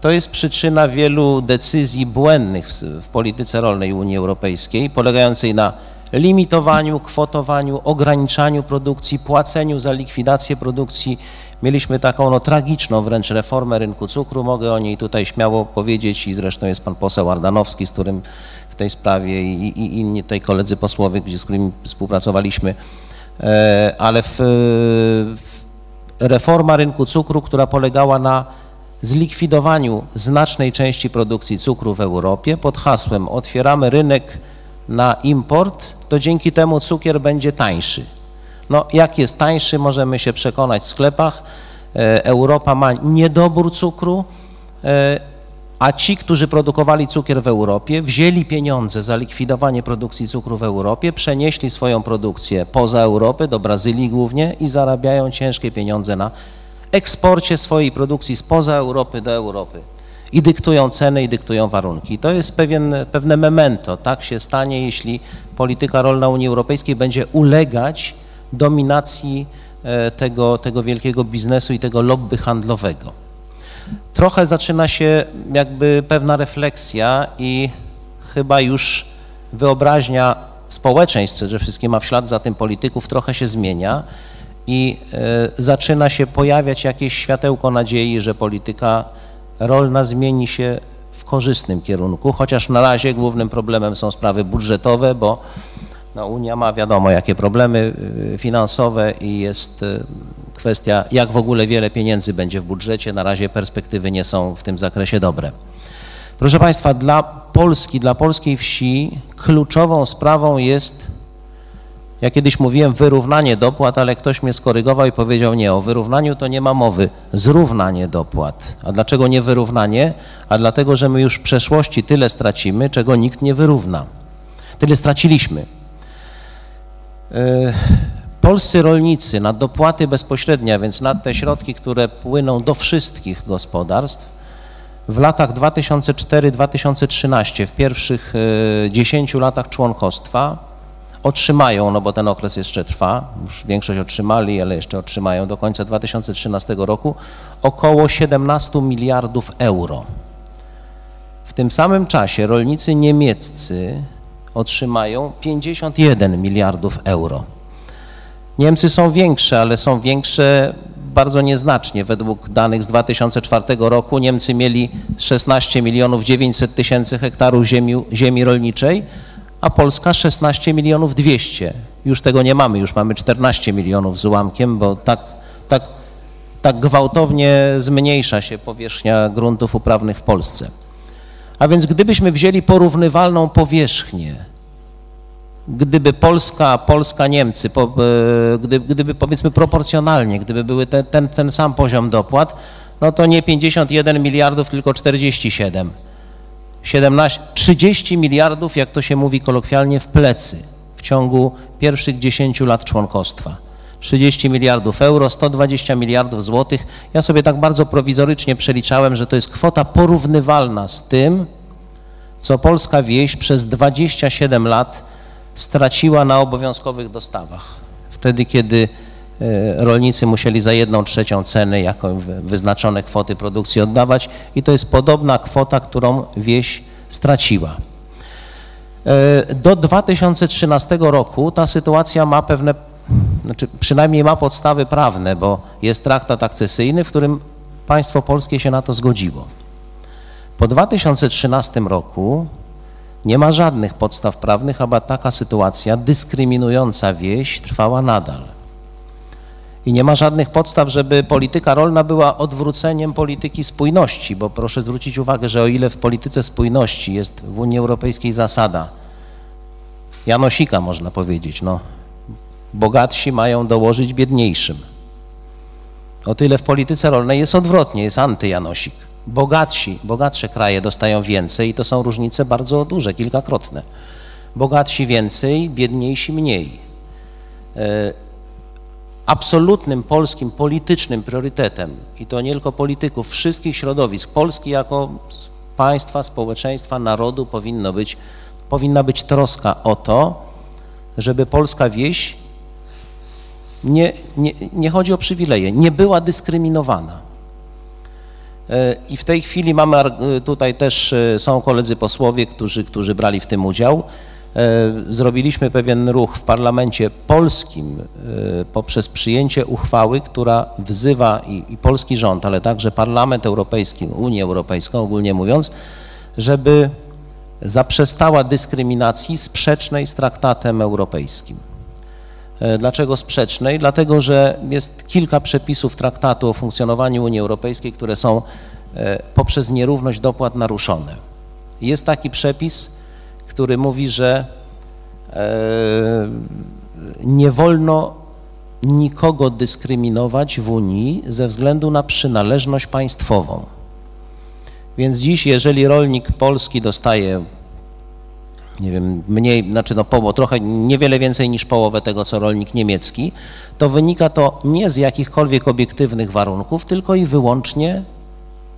To jest przyczyna wielu decyzji błędnych w, w polityce rolnej Unii Europejskiej, polegającej na limitowaniu, kwotowaniu, ograniczaniu produkcji, płaceniu za likwidację produkcji. Mieliśmy taką no, tragiczną wręcz reformę rynku cukru, mogę o niej tutaj śmiało powiedzieć i zresztą jest pan poseł Ardanowski, z którym w tej sprawie i, i inni tutaj koledzy posłowie, gdzie, z którymi współpracowaliśmy, e, ale w, reforma rynku cukru, która polegała na zlikwidowaniu znacznej części produkcji cukru w Europie pod hasłem otwieramy rynek na import, to dzięki temu cukier będzie tańszy. No, jak jest tańszy, możemy się przekonać w sklepach. E, Europa ma niedobór cukru, e, a ci, którzy produkowali cukier w Europie, wzięli pieniądze za likwidowanie produkcji cukru w Europie, przenieśli swoją produkcję poza Europę, do Brazylii głównie i zarabiają ciężkie pieniądze na eksporcie swojej produkcji spoza Europy do Europy i dyktują ceny i dyktują warunki. To jest pewien, pewne memento. Tak się stanie, jeśli polityka rolna Unii Europejskiej będzie ulegać dominacji e, tego, tego wielkiego biznesu i tego lobby handlowego. Trochę zaczyna się jakby pewna refleksja i chyba już wyobraźnia społeczeństw, przede wszystkim, a w ślad za tym polityków, trochę się zmienia i e, zaczyna się pojawiać jakieś światełko nadziei, że polityka rolna zmieni się w korzystnym kierunku, chociaż na razie głównym problemem są sprawy budżetowe, bo no, Unia ma wiadomo jakie problemy y, finansowe i jest y, kwestia, jak w ogóle wiele pieniędzy będzie w budżecie. Na razie perspektywy nie są w tym zakresie dobre. Proszę Państwa, dla Polski, dla polskiej wsi kluczową sprawą jest ja kiedyś mówiłem wyrównanie dopłat, ale ktoś mnie skorygował i powiedział nie, o wyrównaniu to nie ma mowy, zrównanie dopłat. A dlaczego nie wyrównanie? A dlatego, że my już w przeszłości tyle stracimy, czego nikt nie wyrówna. Tyle straciliśmy. E, polscy rolnicy na dopłaty bezpośrednie, a więc na te środki, które płyną do wszystkich gospodarstw, w latach 2004-2013, w pierwszych 10 e, latach członkostwa, otrzymają, no bo ten okres jeszcze trwa, już większość otrzymali, ale jeszcze otrzymają do końca 2013 roku, około 17 miliardów euro. W tym samym czasie rolnicy niemieccy otrzymają 51 miliardów euro. Niemcy są większe, ale są większe bardzo nieznacznie. Według danych z 2004 roku Niemcy mieli 16 milionów 900 tysięcy hektarów ziemi, ziemi rolniczej, a Polska 16 milionów 200. Już tego nie mamy, już mamy 14 milionów z ułamkiem, bo tak, tak, tak gwałtownie zmniejsza się powierzchnia gruntów uprawnych w Polsce. A więc gdybyśmy wzięli porównywalną powierzchnię, gdyby Polska, Polska, Niemcy, po, e, gdyby, gdyby powiedzmy proporcjonalnie, gdyby były te, ten, ten sam poziom dopłat, no to nie 51 miliardów, tylko 47. 17, 30 miliardów, jak to się mówi kolokwialnie, w plecy w ciągu pierwszych 10 lat członkostwa. 30 miliardów euro, 120 miliardów złotych. Ja sobie tak bardzo prowizorycznie przeliczałem, że to jest kwota porównywalna z tym, co polska wieś przez 27 lat straciła na obowiązkowych dostawach. Wtedy, kiedy E, rolnicy musieli za jedną trzecią ceny jako wyznaczone kwoty produkcji oddawać i to jest podobna kwota, którą wieś straciła. E, do 2013 roku ta sytuacja ma pewne, znaczy przynajmniej ma podstawy prawne, bo jest traktat akcesyjny, w którym państwo polskie się na to zgodziło. Po 2013 roku nie ma żadnych podstaw prawnych, aby taka sytuacja dyskryminująca wieś trwała nadal i nie ma żadnych podstaw, żeby polityka rolna była odwróceniem polityki spójności, bo proszę zwrócić uwagę, że o ile w polityce spójności jest w Unii Europejskiej zasada Janosika, można powiedzieć, no, bogatsi mają dołożyć biedniejszym. O tyle w polityce rolnej jest odwrotnie, jest antyjanosik. Bogatsi, bogatsze kraje dostają więcej i to są różnice bardzo duże, kilkakrotne. Bogatsi więcej, biedniejsi mniej. E, absolutnym polskim politycznym priorytetem, i to nie tylko polityków, wszystkich środowisk, Polski jako państwa, społeczeństwa, narodu powinno być powinna być troska o to, żeby polska wieś nie, nie, nie chodzi o przywileje, nie była dyskryminowana. E, I w tej chwili mamy, e, tutaj też e, są koledzy posłowie, którzy, którzy brali w tym udział. Zrobiliśmy pewien ruch w parlamencie polskim poprzez przyjęcie uchwały, która wzywa i, i polski rząd, ale także Parlament Europejski, Unię Europejską ogólnie mówiąc, żeby zaprzestała dyskryminacji sprzecznej z traktatem europejskim. E, Dlaczego sprzecznej? Dlatego, że jest kilka przepisów traktatu o funkcjonowaniu Unii Europejskiej, które są e, poprzez nierówność dopłat naruszone. Jest taki przepis, który mówi, że e, nie wolno nikogo dyskryminować w Unii ze względu na przynależność państwową. Więc dziś, jeżeli rolnik polski dostaje nie wiem, mniej, znaczy no trochę niewiele więcej niż połowę tego, co rolnik niemiecki, to wynika to nie z jakichkolwiek obiektywnych warunków, tylko i wyłącznie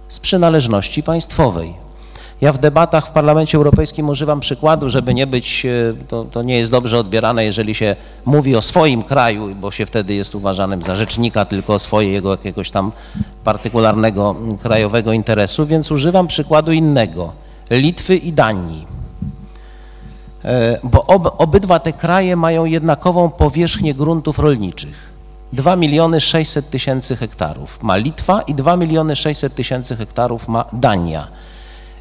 z przynależności państwowej. Ja w debatach w Parlamencie Europejskim używam przykładu, żeby nie być, e, to, to nie jest dobrze odbierane, jeżeli się mówi o swoim kraju, bo się wtedy jest uważanym za rzecznika tylko swojego jakiegoś tam partykularnego krajowego interesu, więc używam przykładu innego, Litwy i Danii. E, bo ob, obydwa te kraje mają jednakową powierzchnię gruntów rolniczych. 2 miliony 600 tysięcy hektarów ma Litwa i 2 miliony 600 tysięcy hektarów ma Dania.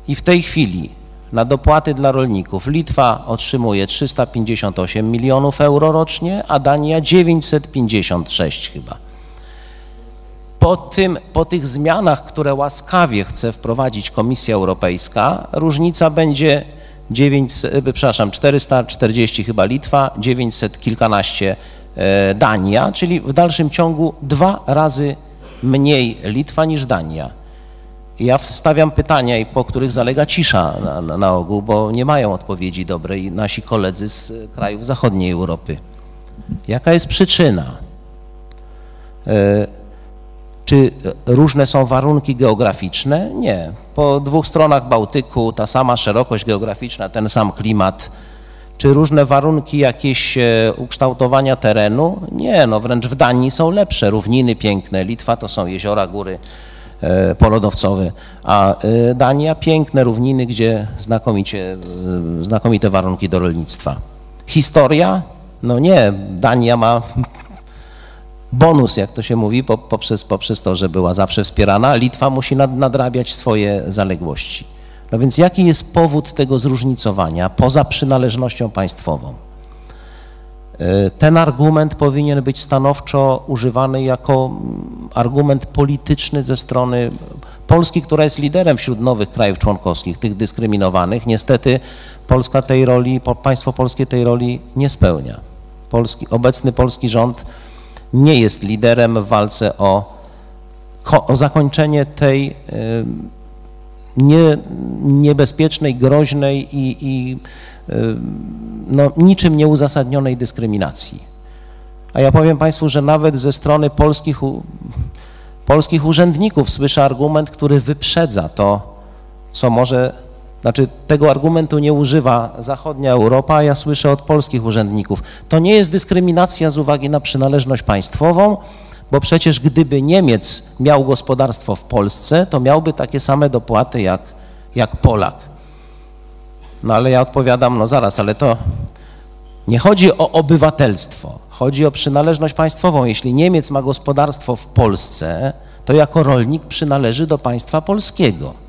I w tej chwili na dopłaty dla rolników Litwa otrzymuje 358 milionów euro rocznie, a Dania 956 chyba. Po, tym, po tych zmianach, które łaskawie chce wprowadzić Komisja Europejska, różnica będzie 900, e, przepraszam, 440 chyba Litwa, 900 kilkanaście e, Dania, czyli w dalszym ciągu dwa razy mniej Litwa niż Dania. Ja stawiam pytania, po których zalega cisza na, na, na ogół, bo nie mają odpowiedzi dobrej nasi koledzy z krajów zachodniej Europy. Jaka jest przyczyna? Czy różne są warunki geograficzne? Nie. Po dwóch stronach Bałtyku ta sama szerokość geograficzna, ten sam klimat. Czy różne warunki jakieś e, ukształtowania terenu? Nie, no wręcz w Danii są lepsze, równiny piękne. Litwa to są jeziora, góry e, polodowcowe, a e, Dania piękne równiny, gdzie znakomicie, znakomite warunki do rolnictwa. Historia? No nie, Dania ma bonus, jak to się mówi, po- poprzez, poprzez to, że była zawsze wspierana. Litwa musi nad, nadrabiać swoje zaległości. No więc jaki jest powód tego zróżnicowania poza przynależnością państwową? E, Ten argument powinien być stanowczo używany jako mm, argument polityczny ze strony Polski, która jest liderem wśród nowych krajów członkowskich, tych dyskryminowanych. Niestety Polska tej roli, państwo polskie tej roli nie spełnia. Polski, obecny polski rząd nie jest liderem w walce o, o zakończenie tej nie, niebezpiecznej, groźnej i, i no, niczym nieuzasadnionej dyskryminacji. A ja powiem Państwu, że nawet ze strony polskich, polskich urzędników słyszę argument, który wyprzedza to, co może, znaczy tego argumentu nie używa zachodnia Europa, ja słyszę od polskich urzędników. To nie jest dyskryminacja z uwagi na przynależność państwową, bo przecież gdyby Niemiec miał gospodarstwo w Polsce, to miałby takie same dopłaty jak, jak Polak. No ale ja odpowiadam, no zaraz, ale to nie chodzi o obywatelstwo, chodzi o przynależność państwową. Jeśli Niemiec ma gospodarstwo w Polsce, to jako rolnik przynależy do państwa polskiego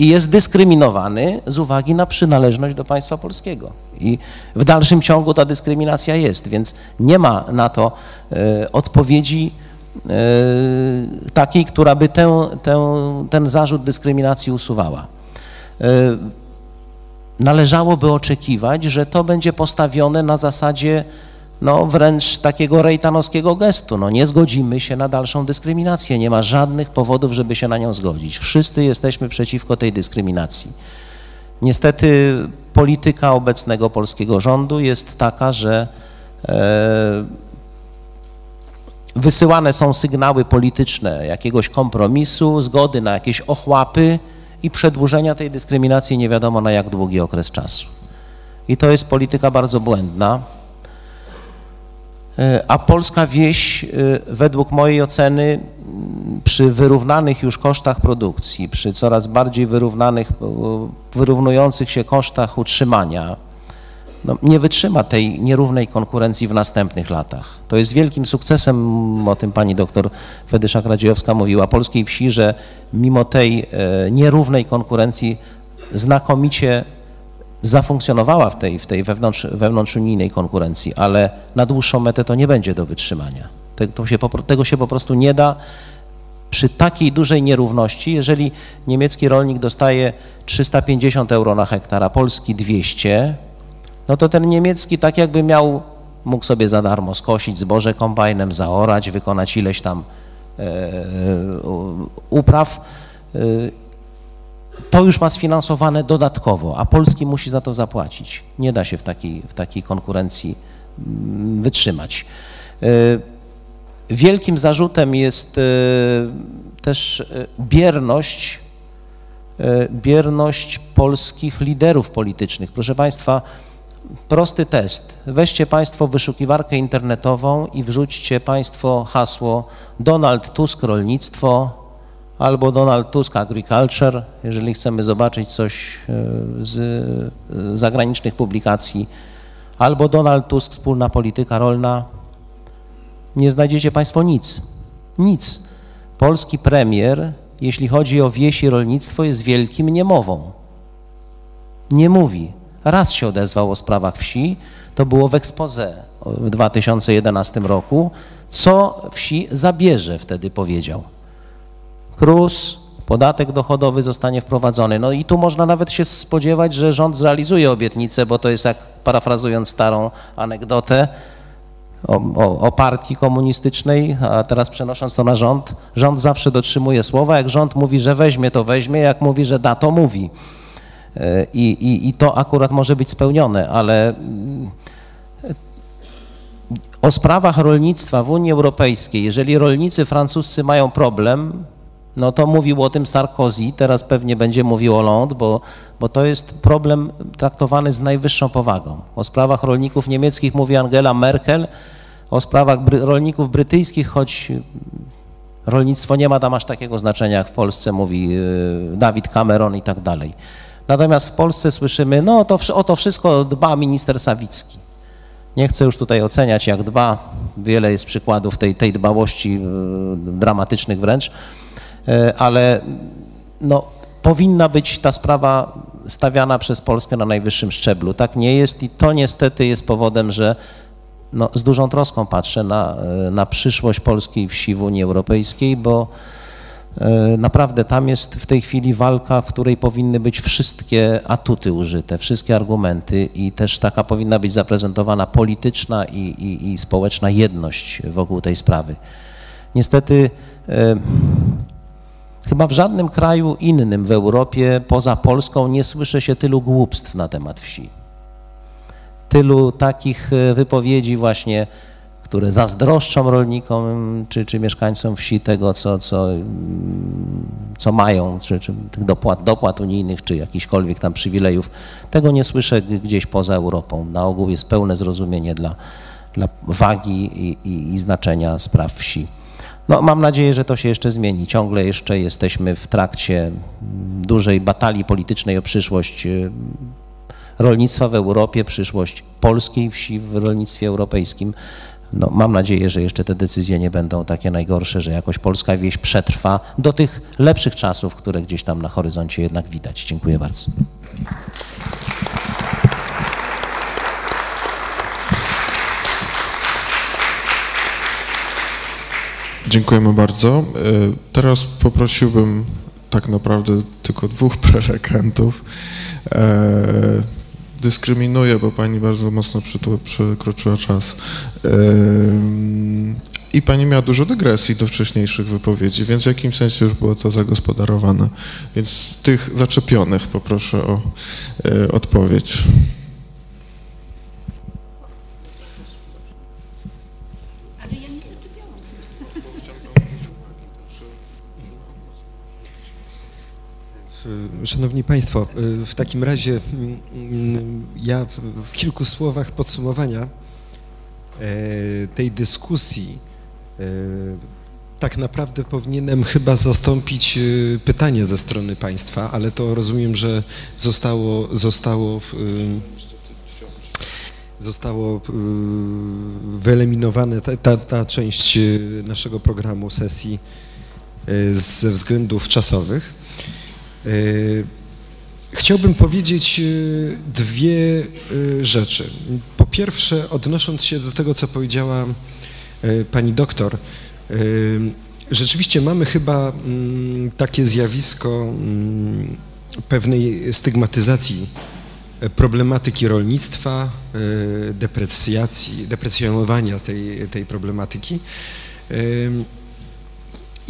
i jest dyskryminowany z uwagi na przynależność do państwa polskiego. I w dalszym ciągu ta dyskryminacja jest, więc nie ma na to e, odpowiedzi e, takiej, która by ten zarzut dyskryminacji usuwała. E, należałoby oczekiwać, że to będzie postawione na zasadzie no, wręcz takiego rejtanowskiego gestu. No, nie zgodzimy się na dalszą dyskryminację. Nie ma żadnych powodów, żeby się na nią zgodzić. Wszyscy jesteśmy przeciwko tej dyskryminacji. Niestety polityka obecnego polskiego rządu jest taka, że e, wysyłane są sygnały polityczne jakiegoś kompromisu, zgody na jakieś ochłapy i przedłużenia tej dyskryminacji nie wiadomo na jak długi okres czasu. I to jest polityka bardzo błędna. E, A polska wieś, e, według mojej oceny, przy wyrównanych już kosztach produkcji, przy coraz bardziej wyrównanych, e, wyrównujących się kosztach utrzymania, no, nie wytrzyma tej nierównej konkurencji w następnych latach. To jest wielkim sukcesem, o tym pani doktor Fedyszak-Radziejowska mówiła, polskiej wsi, że mimo tej nierównej konkurencji znakomicie zafunkcjonowała w tej, w tej wewnątrz, wewnątrzunijnej konkurencji, ale na dłuższą metę to nie będzie do wytrzymania. Te- To się, po tego się po prostu nie da przy takiej dużej nierówności, jeżeli niemiecki rolnik dostaje 350 euro na hektar, a polski 200, no to ten niemiecki tak jakby miał, mógł sobie za darmo skosić zboże kombajnem, zaorać, wykonać ileś tam e, u- upraw. E, to już ma sfinansowane dodatkowo, a polski musi za to zapłacić. Nie da się w takiej, w takiej konkurencji mm, wytrzymać. E, Wielkim zarzutem jest e, też e, bierność, bierność polskich liderów politycznych. Proszę Państwa, prosty test. Weźcie Państwo wyszukiwarkę internetową i wrzućcie Państwo hasło Donald Tusk rolnictwo albo Donald Tusk agriculture, jeżeli chcemy zobaczyć coś e, z e, zagranicznych publikacji, albo Donald Tusk wspólna polityka rolna. Nie znajdziecie Państwo nic. Nic. Polski premier, jeśli chodzi o wieś i rolnictwo, jest wielkim niemową nie mówi. Raz się odezwał o sprawach wsi, to było w expose w 2011 roku. Co wsi zabierze, wtedy powiedział. KRUS, podatek dochodowy zostanie wprowadzony. No i tu można nawet się spodziewać, że rząd zrealizuje obietnicę, bo to jest jak parafrazując starą anegdotę o, o, o partii komunistycznej, a teraz przenosząc to na rząd, rząd zawsze dotrzymuje słowa. Jak rząd mówi, że weźmie, to weźmie, jak mówi, że da, to mówi. E, I, i, I to akurat może być spełnione, ale mm, o sprawach rolnictwa w Unii Europejskiej, jeżeli rolnicy francuscy mają problem, no to mówił o tym Sarkozy, teraz pewnie będzie mówił Hollande, bo, bo to jest problem traktowany z najwyższą powagą. O sprawach rolników niemieckich mówi Angela Merkel, o sprawach bry, rolników brytyjskich, choć rolnictwo nie ma tam aż takiego znaczenia jak w Polsce, mówi y, Dawid Cameron i tak dalej. Natomiast w Polsce słyszymy, no to, o to wszystko dba minister Sawicki. Nie chcę już tutaj oceniać, jak dba. Wiele jest przykładów tej, tej dbałości y, dramatycznych wręcz, y, ale no, powinna być ta sprawa stawiana przez Polskę na najwyższym szczeblu. Tak nie jest i to niestety jest powodem, że no, z dużą troską patrzę na, y, na przyszłość polskiej wsi w Unii Europejskiej, bo E, Naprawdę tam jest w tej chwili walka, w której powinny być wszystkie atuty użyte, wszystkie argumenty i też taka powinna być zaprezentowana polityczna i, i, i społeczna jedność wokół tej sprawy. Niestety e, chyba w żadnym kraju innym w Europie poza Polską nie słyszy się tylu głupstw na temat wsi. Tylu takich e, wypowiedzi właśnie które zazdroszczą rolnikom czy, czy mieszkańcom wsi tego, co, co, co mają, czy, czy tych dopłat, dopłat unijnych, czy jakichkolwiek tam przywilejów. Tego nie słyszę gdzieś poza Europą. Na ogół jest pełne zrozumienie dla, dla wagi i, i, i znaczenia spraw wsi. No, mam nadzieję, że to się jeszcze zmieni. Ciągle jeszcze jesteśmy w trakcie mm, dużej batalii politycznej o przyszłość y, rolnictwa w Europie, przyszłość polskiej wsi w rolnictwie europejskim. No, mam nadzieję, że jeszcze te decyzje nie będą takie najgorsze, że jakoś polska wieś przetrwa do tych lepszych czasów, które gdzieś tam na horyzoncie jednak widać. Dziękuję bardzo. Dziękujemy bardzo. E, Teraz poprosiłbym tak naprawdę tylko dwóch prelegentów. E, Dyskryminuję, bo pani bardzo mocno przekroczyła czas. E, I pani miała dużo dygresji do wcześniejszych wypowiedzi, więc w jakimś sensie już było to zagospodarowane. Więc tych zaczepionych poproszę o odpowiedź. Szanowni Państwo, w takim razie ja w kilku słowach podsumowania tej dyskusji tak naprawdę powinienem chyba zastąpić pytanie ze strony Państwa, ale to rozumiem, że zostało, zostało, zostało wyeliminowane ta, ta, ta część naszego programu sesji ze względów czasowych. Chciałbym powiedzieć dwie rzeczy. Po pierwsze, odnosząc się do tego, co powiedziała pani doktor, rzeczywiście mamy chyba mm, takie zjawisko mm, pewnej stygmatyzacji problematyki rolnictwa, deprecjacji, deprecjonowania tej, tej problematyki.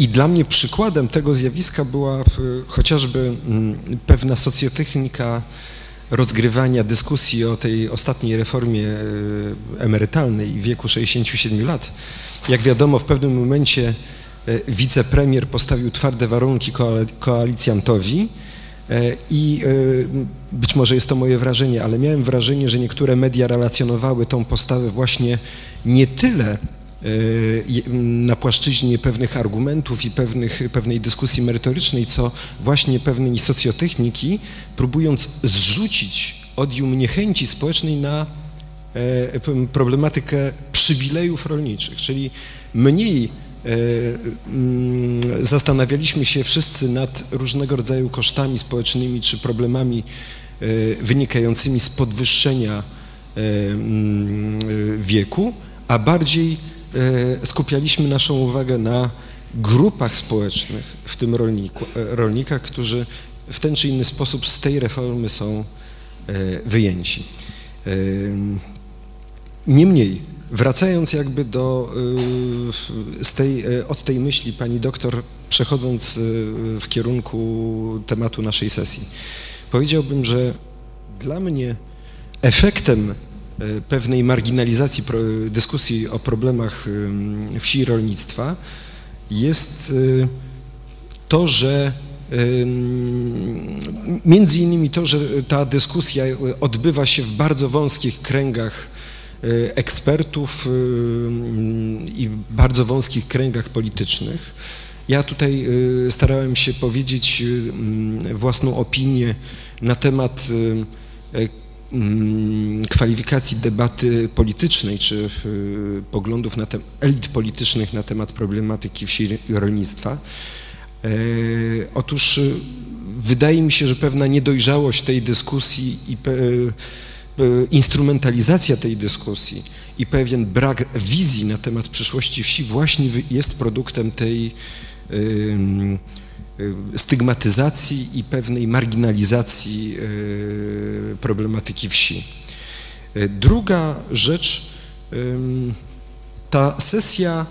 I dla mnie przykładem tego zjawiska była chociażby mm, pewna socjotechnika rozgrywania dyskusji o tej ostatniej reformie emerytalnej w wieku 67 lat. Jak wiadomo, w pewnym momencie wicepremier postawił twarde warunki koalicjantowi i być może jest to moje wrażenie, ale miałem wrażenie, że niektóre media relacjonowały tą postawę właśnie nie tyle na płaszczyźnie pewnych argumentów i pewnych, pewnej dyskusji merytorycznej, co właśnie pewnej socjotechniki, próbując zrzucić odium niechęci społecznej na problematykę przywilejów rolniczych, czyli mniej zastanawialiśmy się wszyscy nad różnego rodzaju kosztami społecznymi czy problemami wynikającymi z podwyższenia wieku, a bardziej skupialiśmy naszą uwagę na grupach społecznych, w tym rolniku, rolnikach, którzy w ten czy inny sposób z tej reformy są wyjęci. Niemniej, wracając jakby do, z tej, od tej myśli pani doktor, przechodząc w kierunku tematu naszej sesji, powiedziałbym, że dla mnie efektem pewnej marginalizacji dyskusji o problemach wsi i rolnictwa jest to, że między innymi to, że ta dyskusja odbywa się w bardzo wąskich kręgach ekspertów i bardzo wąskich kręgach politycznych. Ja tutaj starałem się powiedzieć własną opinię na temat kwalifikacji debaty politycznej czy poglądów na temat elit politycznych na temat problematyki wsi i rolnictwa. Otóż wydaje mi się, że pewna niedojrzałość tej dyskusji i instrumentalizacja tej dyskusji i pewien brak wizji na temat przyszłości wsi właśnie jest produktem tej stygmatyzacji i pewnej marginalizacji problematyki wsi. Druga rzecz, ta sesja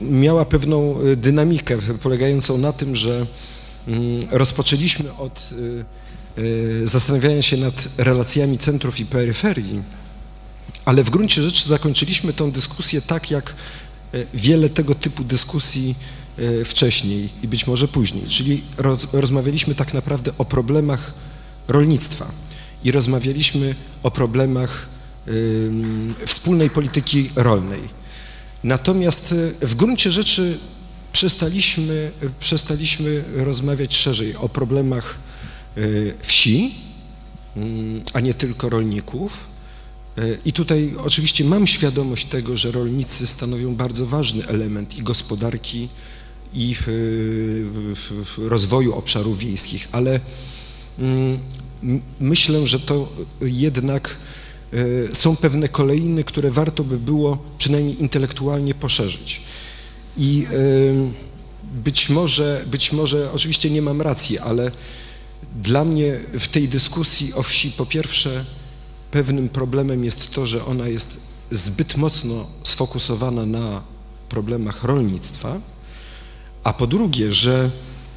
miała pewną dynamikę polegającą na tym, że rozpoczęliśmy od zastanawiania się nad relacjami centrów i peryferii, ale w gruncie rzeczy zakończyliśmy tę dyskusję tak, jak wiele tego typu dyskusji wcześniej i być może później, czyli roz, rozmawialiśmy tak naprawdę o problemach rolnictwa i rozmawialiśmy o problemach y, wspólnej polityki rolnej. Natomiast w gruncie rzeczy przestaliśmy, przestaliśmy rozmawiać szerzej o problemach y, wsi, y, a nie tylko rolników. I tutaj oczywiście mam świadomość tego, że rolnicy stanowią bardzo ważny element i gospodarki, i rozwoju obszarów wiejskich, ale mm, myślę, że to jednak są pewne kolejny, które warto by było przynajmniej intelektualnie poszerzyć. I być może, być może, oczywiście nie mam racji, ale dla mnie w tej dyskusji o wsi po pierwsze pewnym problemem jest to, że ona jest zbyt mocno sfokusowana na problemach rolnictwa, a po drugie, że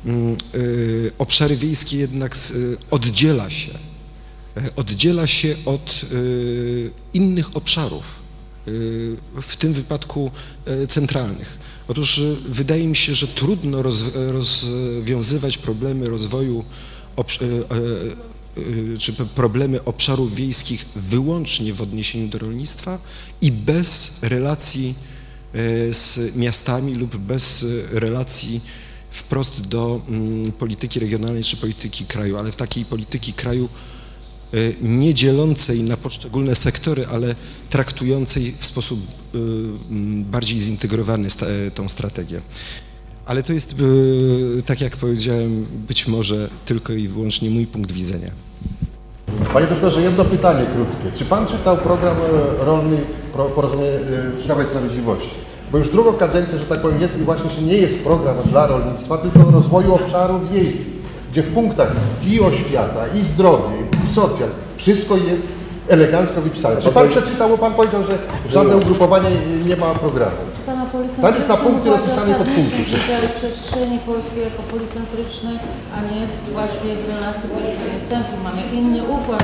mm, y, obszary wiejskie jednak oddziela się, e, oddziela się od y, innych obszarów, y, w tym wypadku e, centralnych. Otóż y, wydaje mi się, że trudno roz, rozwiązywać problemy rozwoju y, y, y, czy problemy obszarów wiejskich wyłącznie w odniesieniu do rolnictwa i bez relacji y, z miastami lub bez relacji wprost do mm, polityki regionalnej czy polityki kraju, ale w takiej polityki kraju y, nie dzielącej na poszczególne sektory, ale traktującej w sposób y, mm, bardziej zintegrowany e, tą strategię. Ale to jest, tak jak powiedziałem, być może tylko i wyłącznie mój punkt widzenia. Panie doktorze, jedno pytanie krótkie. Czy pan czytał program e, rolny porozumienie e, Prawa i Sprawiedliwości? Bo już drugą kadencję, że tak powiem, jest i właśnie że nie jest program dla rolnictwa, tylko rozwoju obszarów wiejskich, gdzie w punktach i oświata, i zdrowie, i socjal, wszystko jest elegancko wypisane. Czy pan przeczytał, bo pan powiedział, że żadne ugrupowanie nie ma programu. Pana Tam jest na punkty rozpisane wszystkie. wydziale przestrzeni polskiej jako policentryczny, a nie właśnie w relacji centrum. Mamy inny układ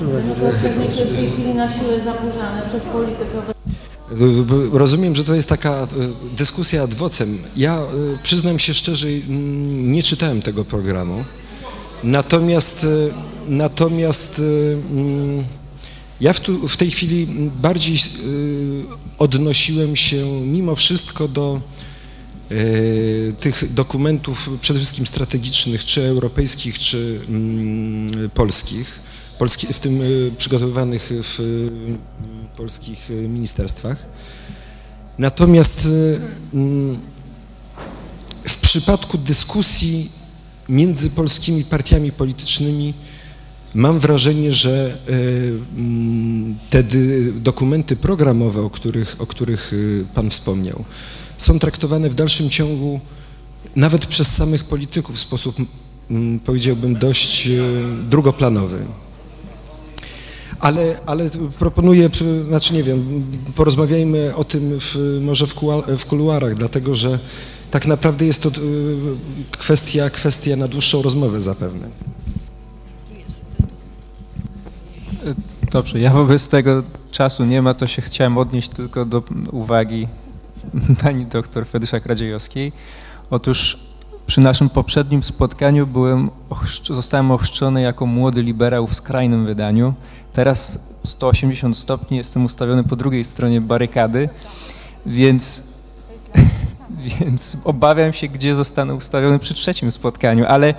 w tej chwili na siłę zaburzany przez politykę Rozumiem, że to jest taka y, dyskusja ad vocem. Ja y, przyznam się szczerze, nie czytałem tego programu. Natomiast, y, natomiast mm, ja w, tu, w tej chwili bardziej odnosiłem się mimo wszystko do tych dokumentów przede wszystkim strategicznych, czy europejskich, czy mm, polskich, polski, w tym y, przygotowywanych w y, polskich y, ministerstwach. Natomiast mm, w przypadku dyskusji między polskimi partiami politycznymi mam wrażenie, że mm, te dokumenty programowe, o których, o których Pan wspomniał, są traktowane w dalszym ciągu nawet przez samych polityków w sposób, powiedziałbym, dość drugoplanowy. Ale, ale proponuję, znaczy nie wiem, porozmawiajmy o tym w, może w, kuluarach, dlatego że tak naprawdę jest to y, kwestia, kwestia na dłuższą rozmowę zapewne. Dobrze, ja wobec tego czasu nie ma, to się chciałem odnieść tylko do uwagi pani doktor Fedyszak-Radziejowskiej. Otóż przy naszym poprzednim spotkaniu byłem, zostałem ochrzczony jako młody liberał w skrajnym wydaniu. Teraz 180 stopni jestem ustawiony po drugiej stronie barykady, więc, więc obawiam się, gdzie zostanę ustawiony przy trzecim spotkaniu, ale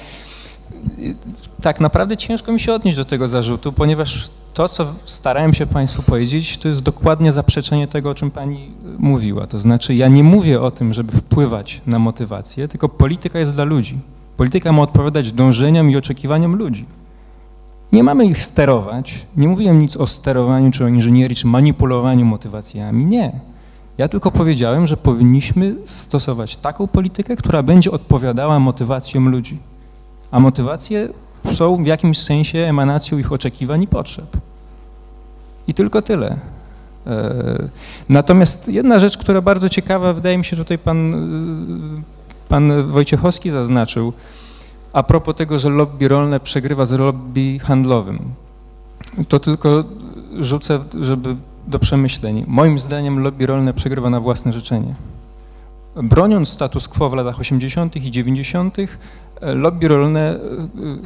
tak naprawdę ciężko mi się odnieść do tego zarzutu, ponieważ to, co starałem się Państwu powiedzieć, to jest dokładnie zaprzeczenie tego, o czym Pani mówiła. To znaczy, ja nie mówię o tym, żeby wpływać na motywację, tylko polityka jest dla ludzi. Polityka ma odpowiadać dążeniom i oczekiwaniom ludzi. Nie mamy ich sterować. Nie mówiłem nic o sterowaniu, czy o inżynierii, czy manipulowaniu motywacjami. Nie. Ja tylko powiedziałem, że powinniśmy stosować taką politykę, która będzie odpowiadała motywacjom ludzi a motywacje są w jakimś sensie emanacją ich oczekiwań i potrzeb. I tylko tyle. E, Natomiast jedna rzecz, która bardzo ciekawa, wydaje mi się tutaj pan, y, pan Wojciechowski zaznaczył, a propos tego, że lobby rolne przegrywa z lobby handlowym. To tylko rzucę, żeby do przemyśleń. Moim zdaniem lobby rolne przegrywa na własne życzenie. Broniąc status quo w latach 80. i 90., e, lobby rolne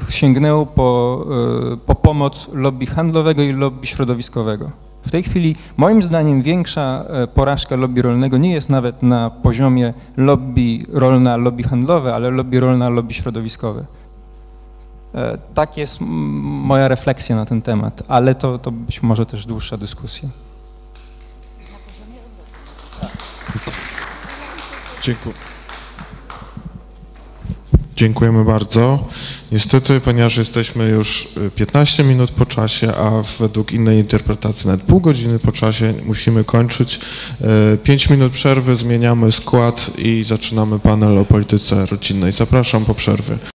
e, sięgnęło po, e, po pomoc lobby handlowego i lobby środowiskowego. W tej chwili, moim zdaniem, większa e, porażka lobby rolnego nie jest nawet na poziomie lobby rolna, lobby handlowe, ale lobby rolna, lobby środowiskowe. Tak jest moja refleksja na ten temat, ale to, to być może też dłuższa dyskusja. Dziękuję. Dziękujemy bardzo. Niestety, ponieważ jesteśmy już y, 15 minut po czasie, a według innej interpretacji nawet pół godziny po czasie musimy kończyć. 5 minut przerwy, zmieniamy skład i zaczynamy panel o polityce rodzinnej. Zapraszam po przerwie.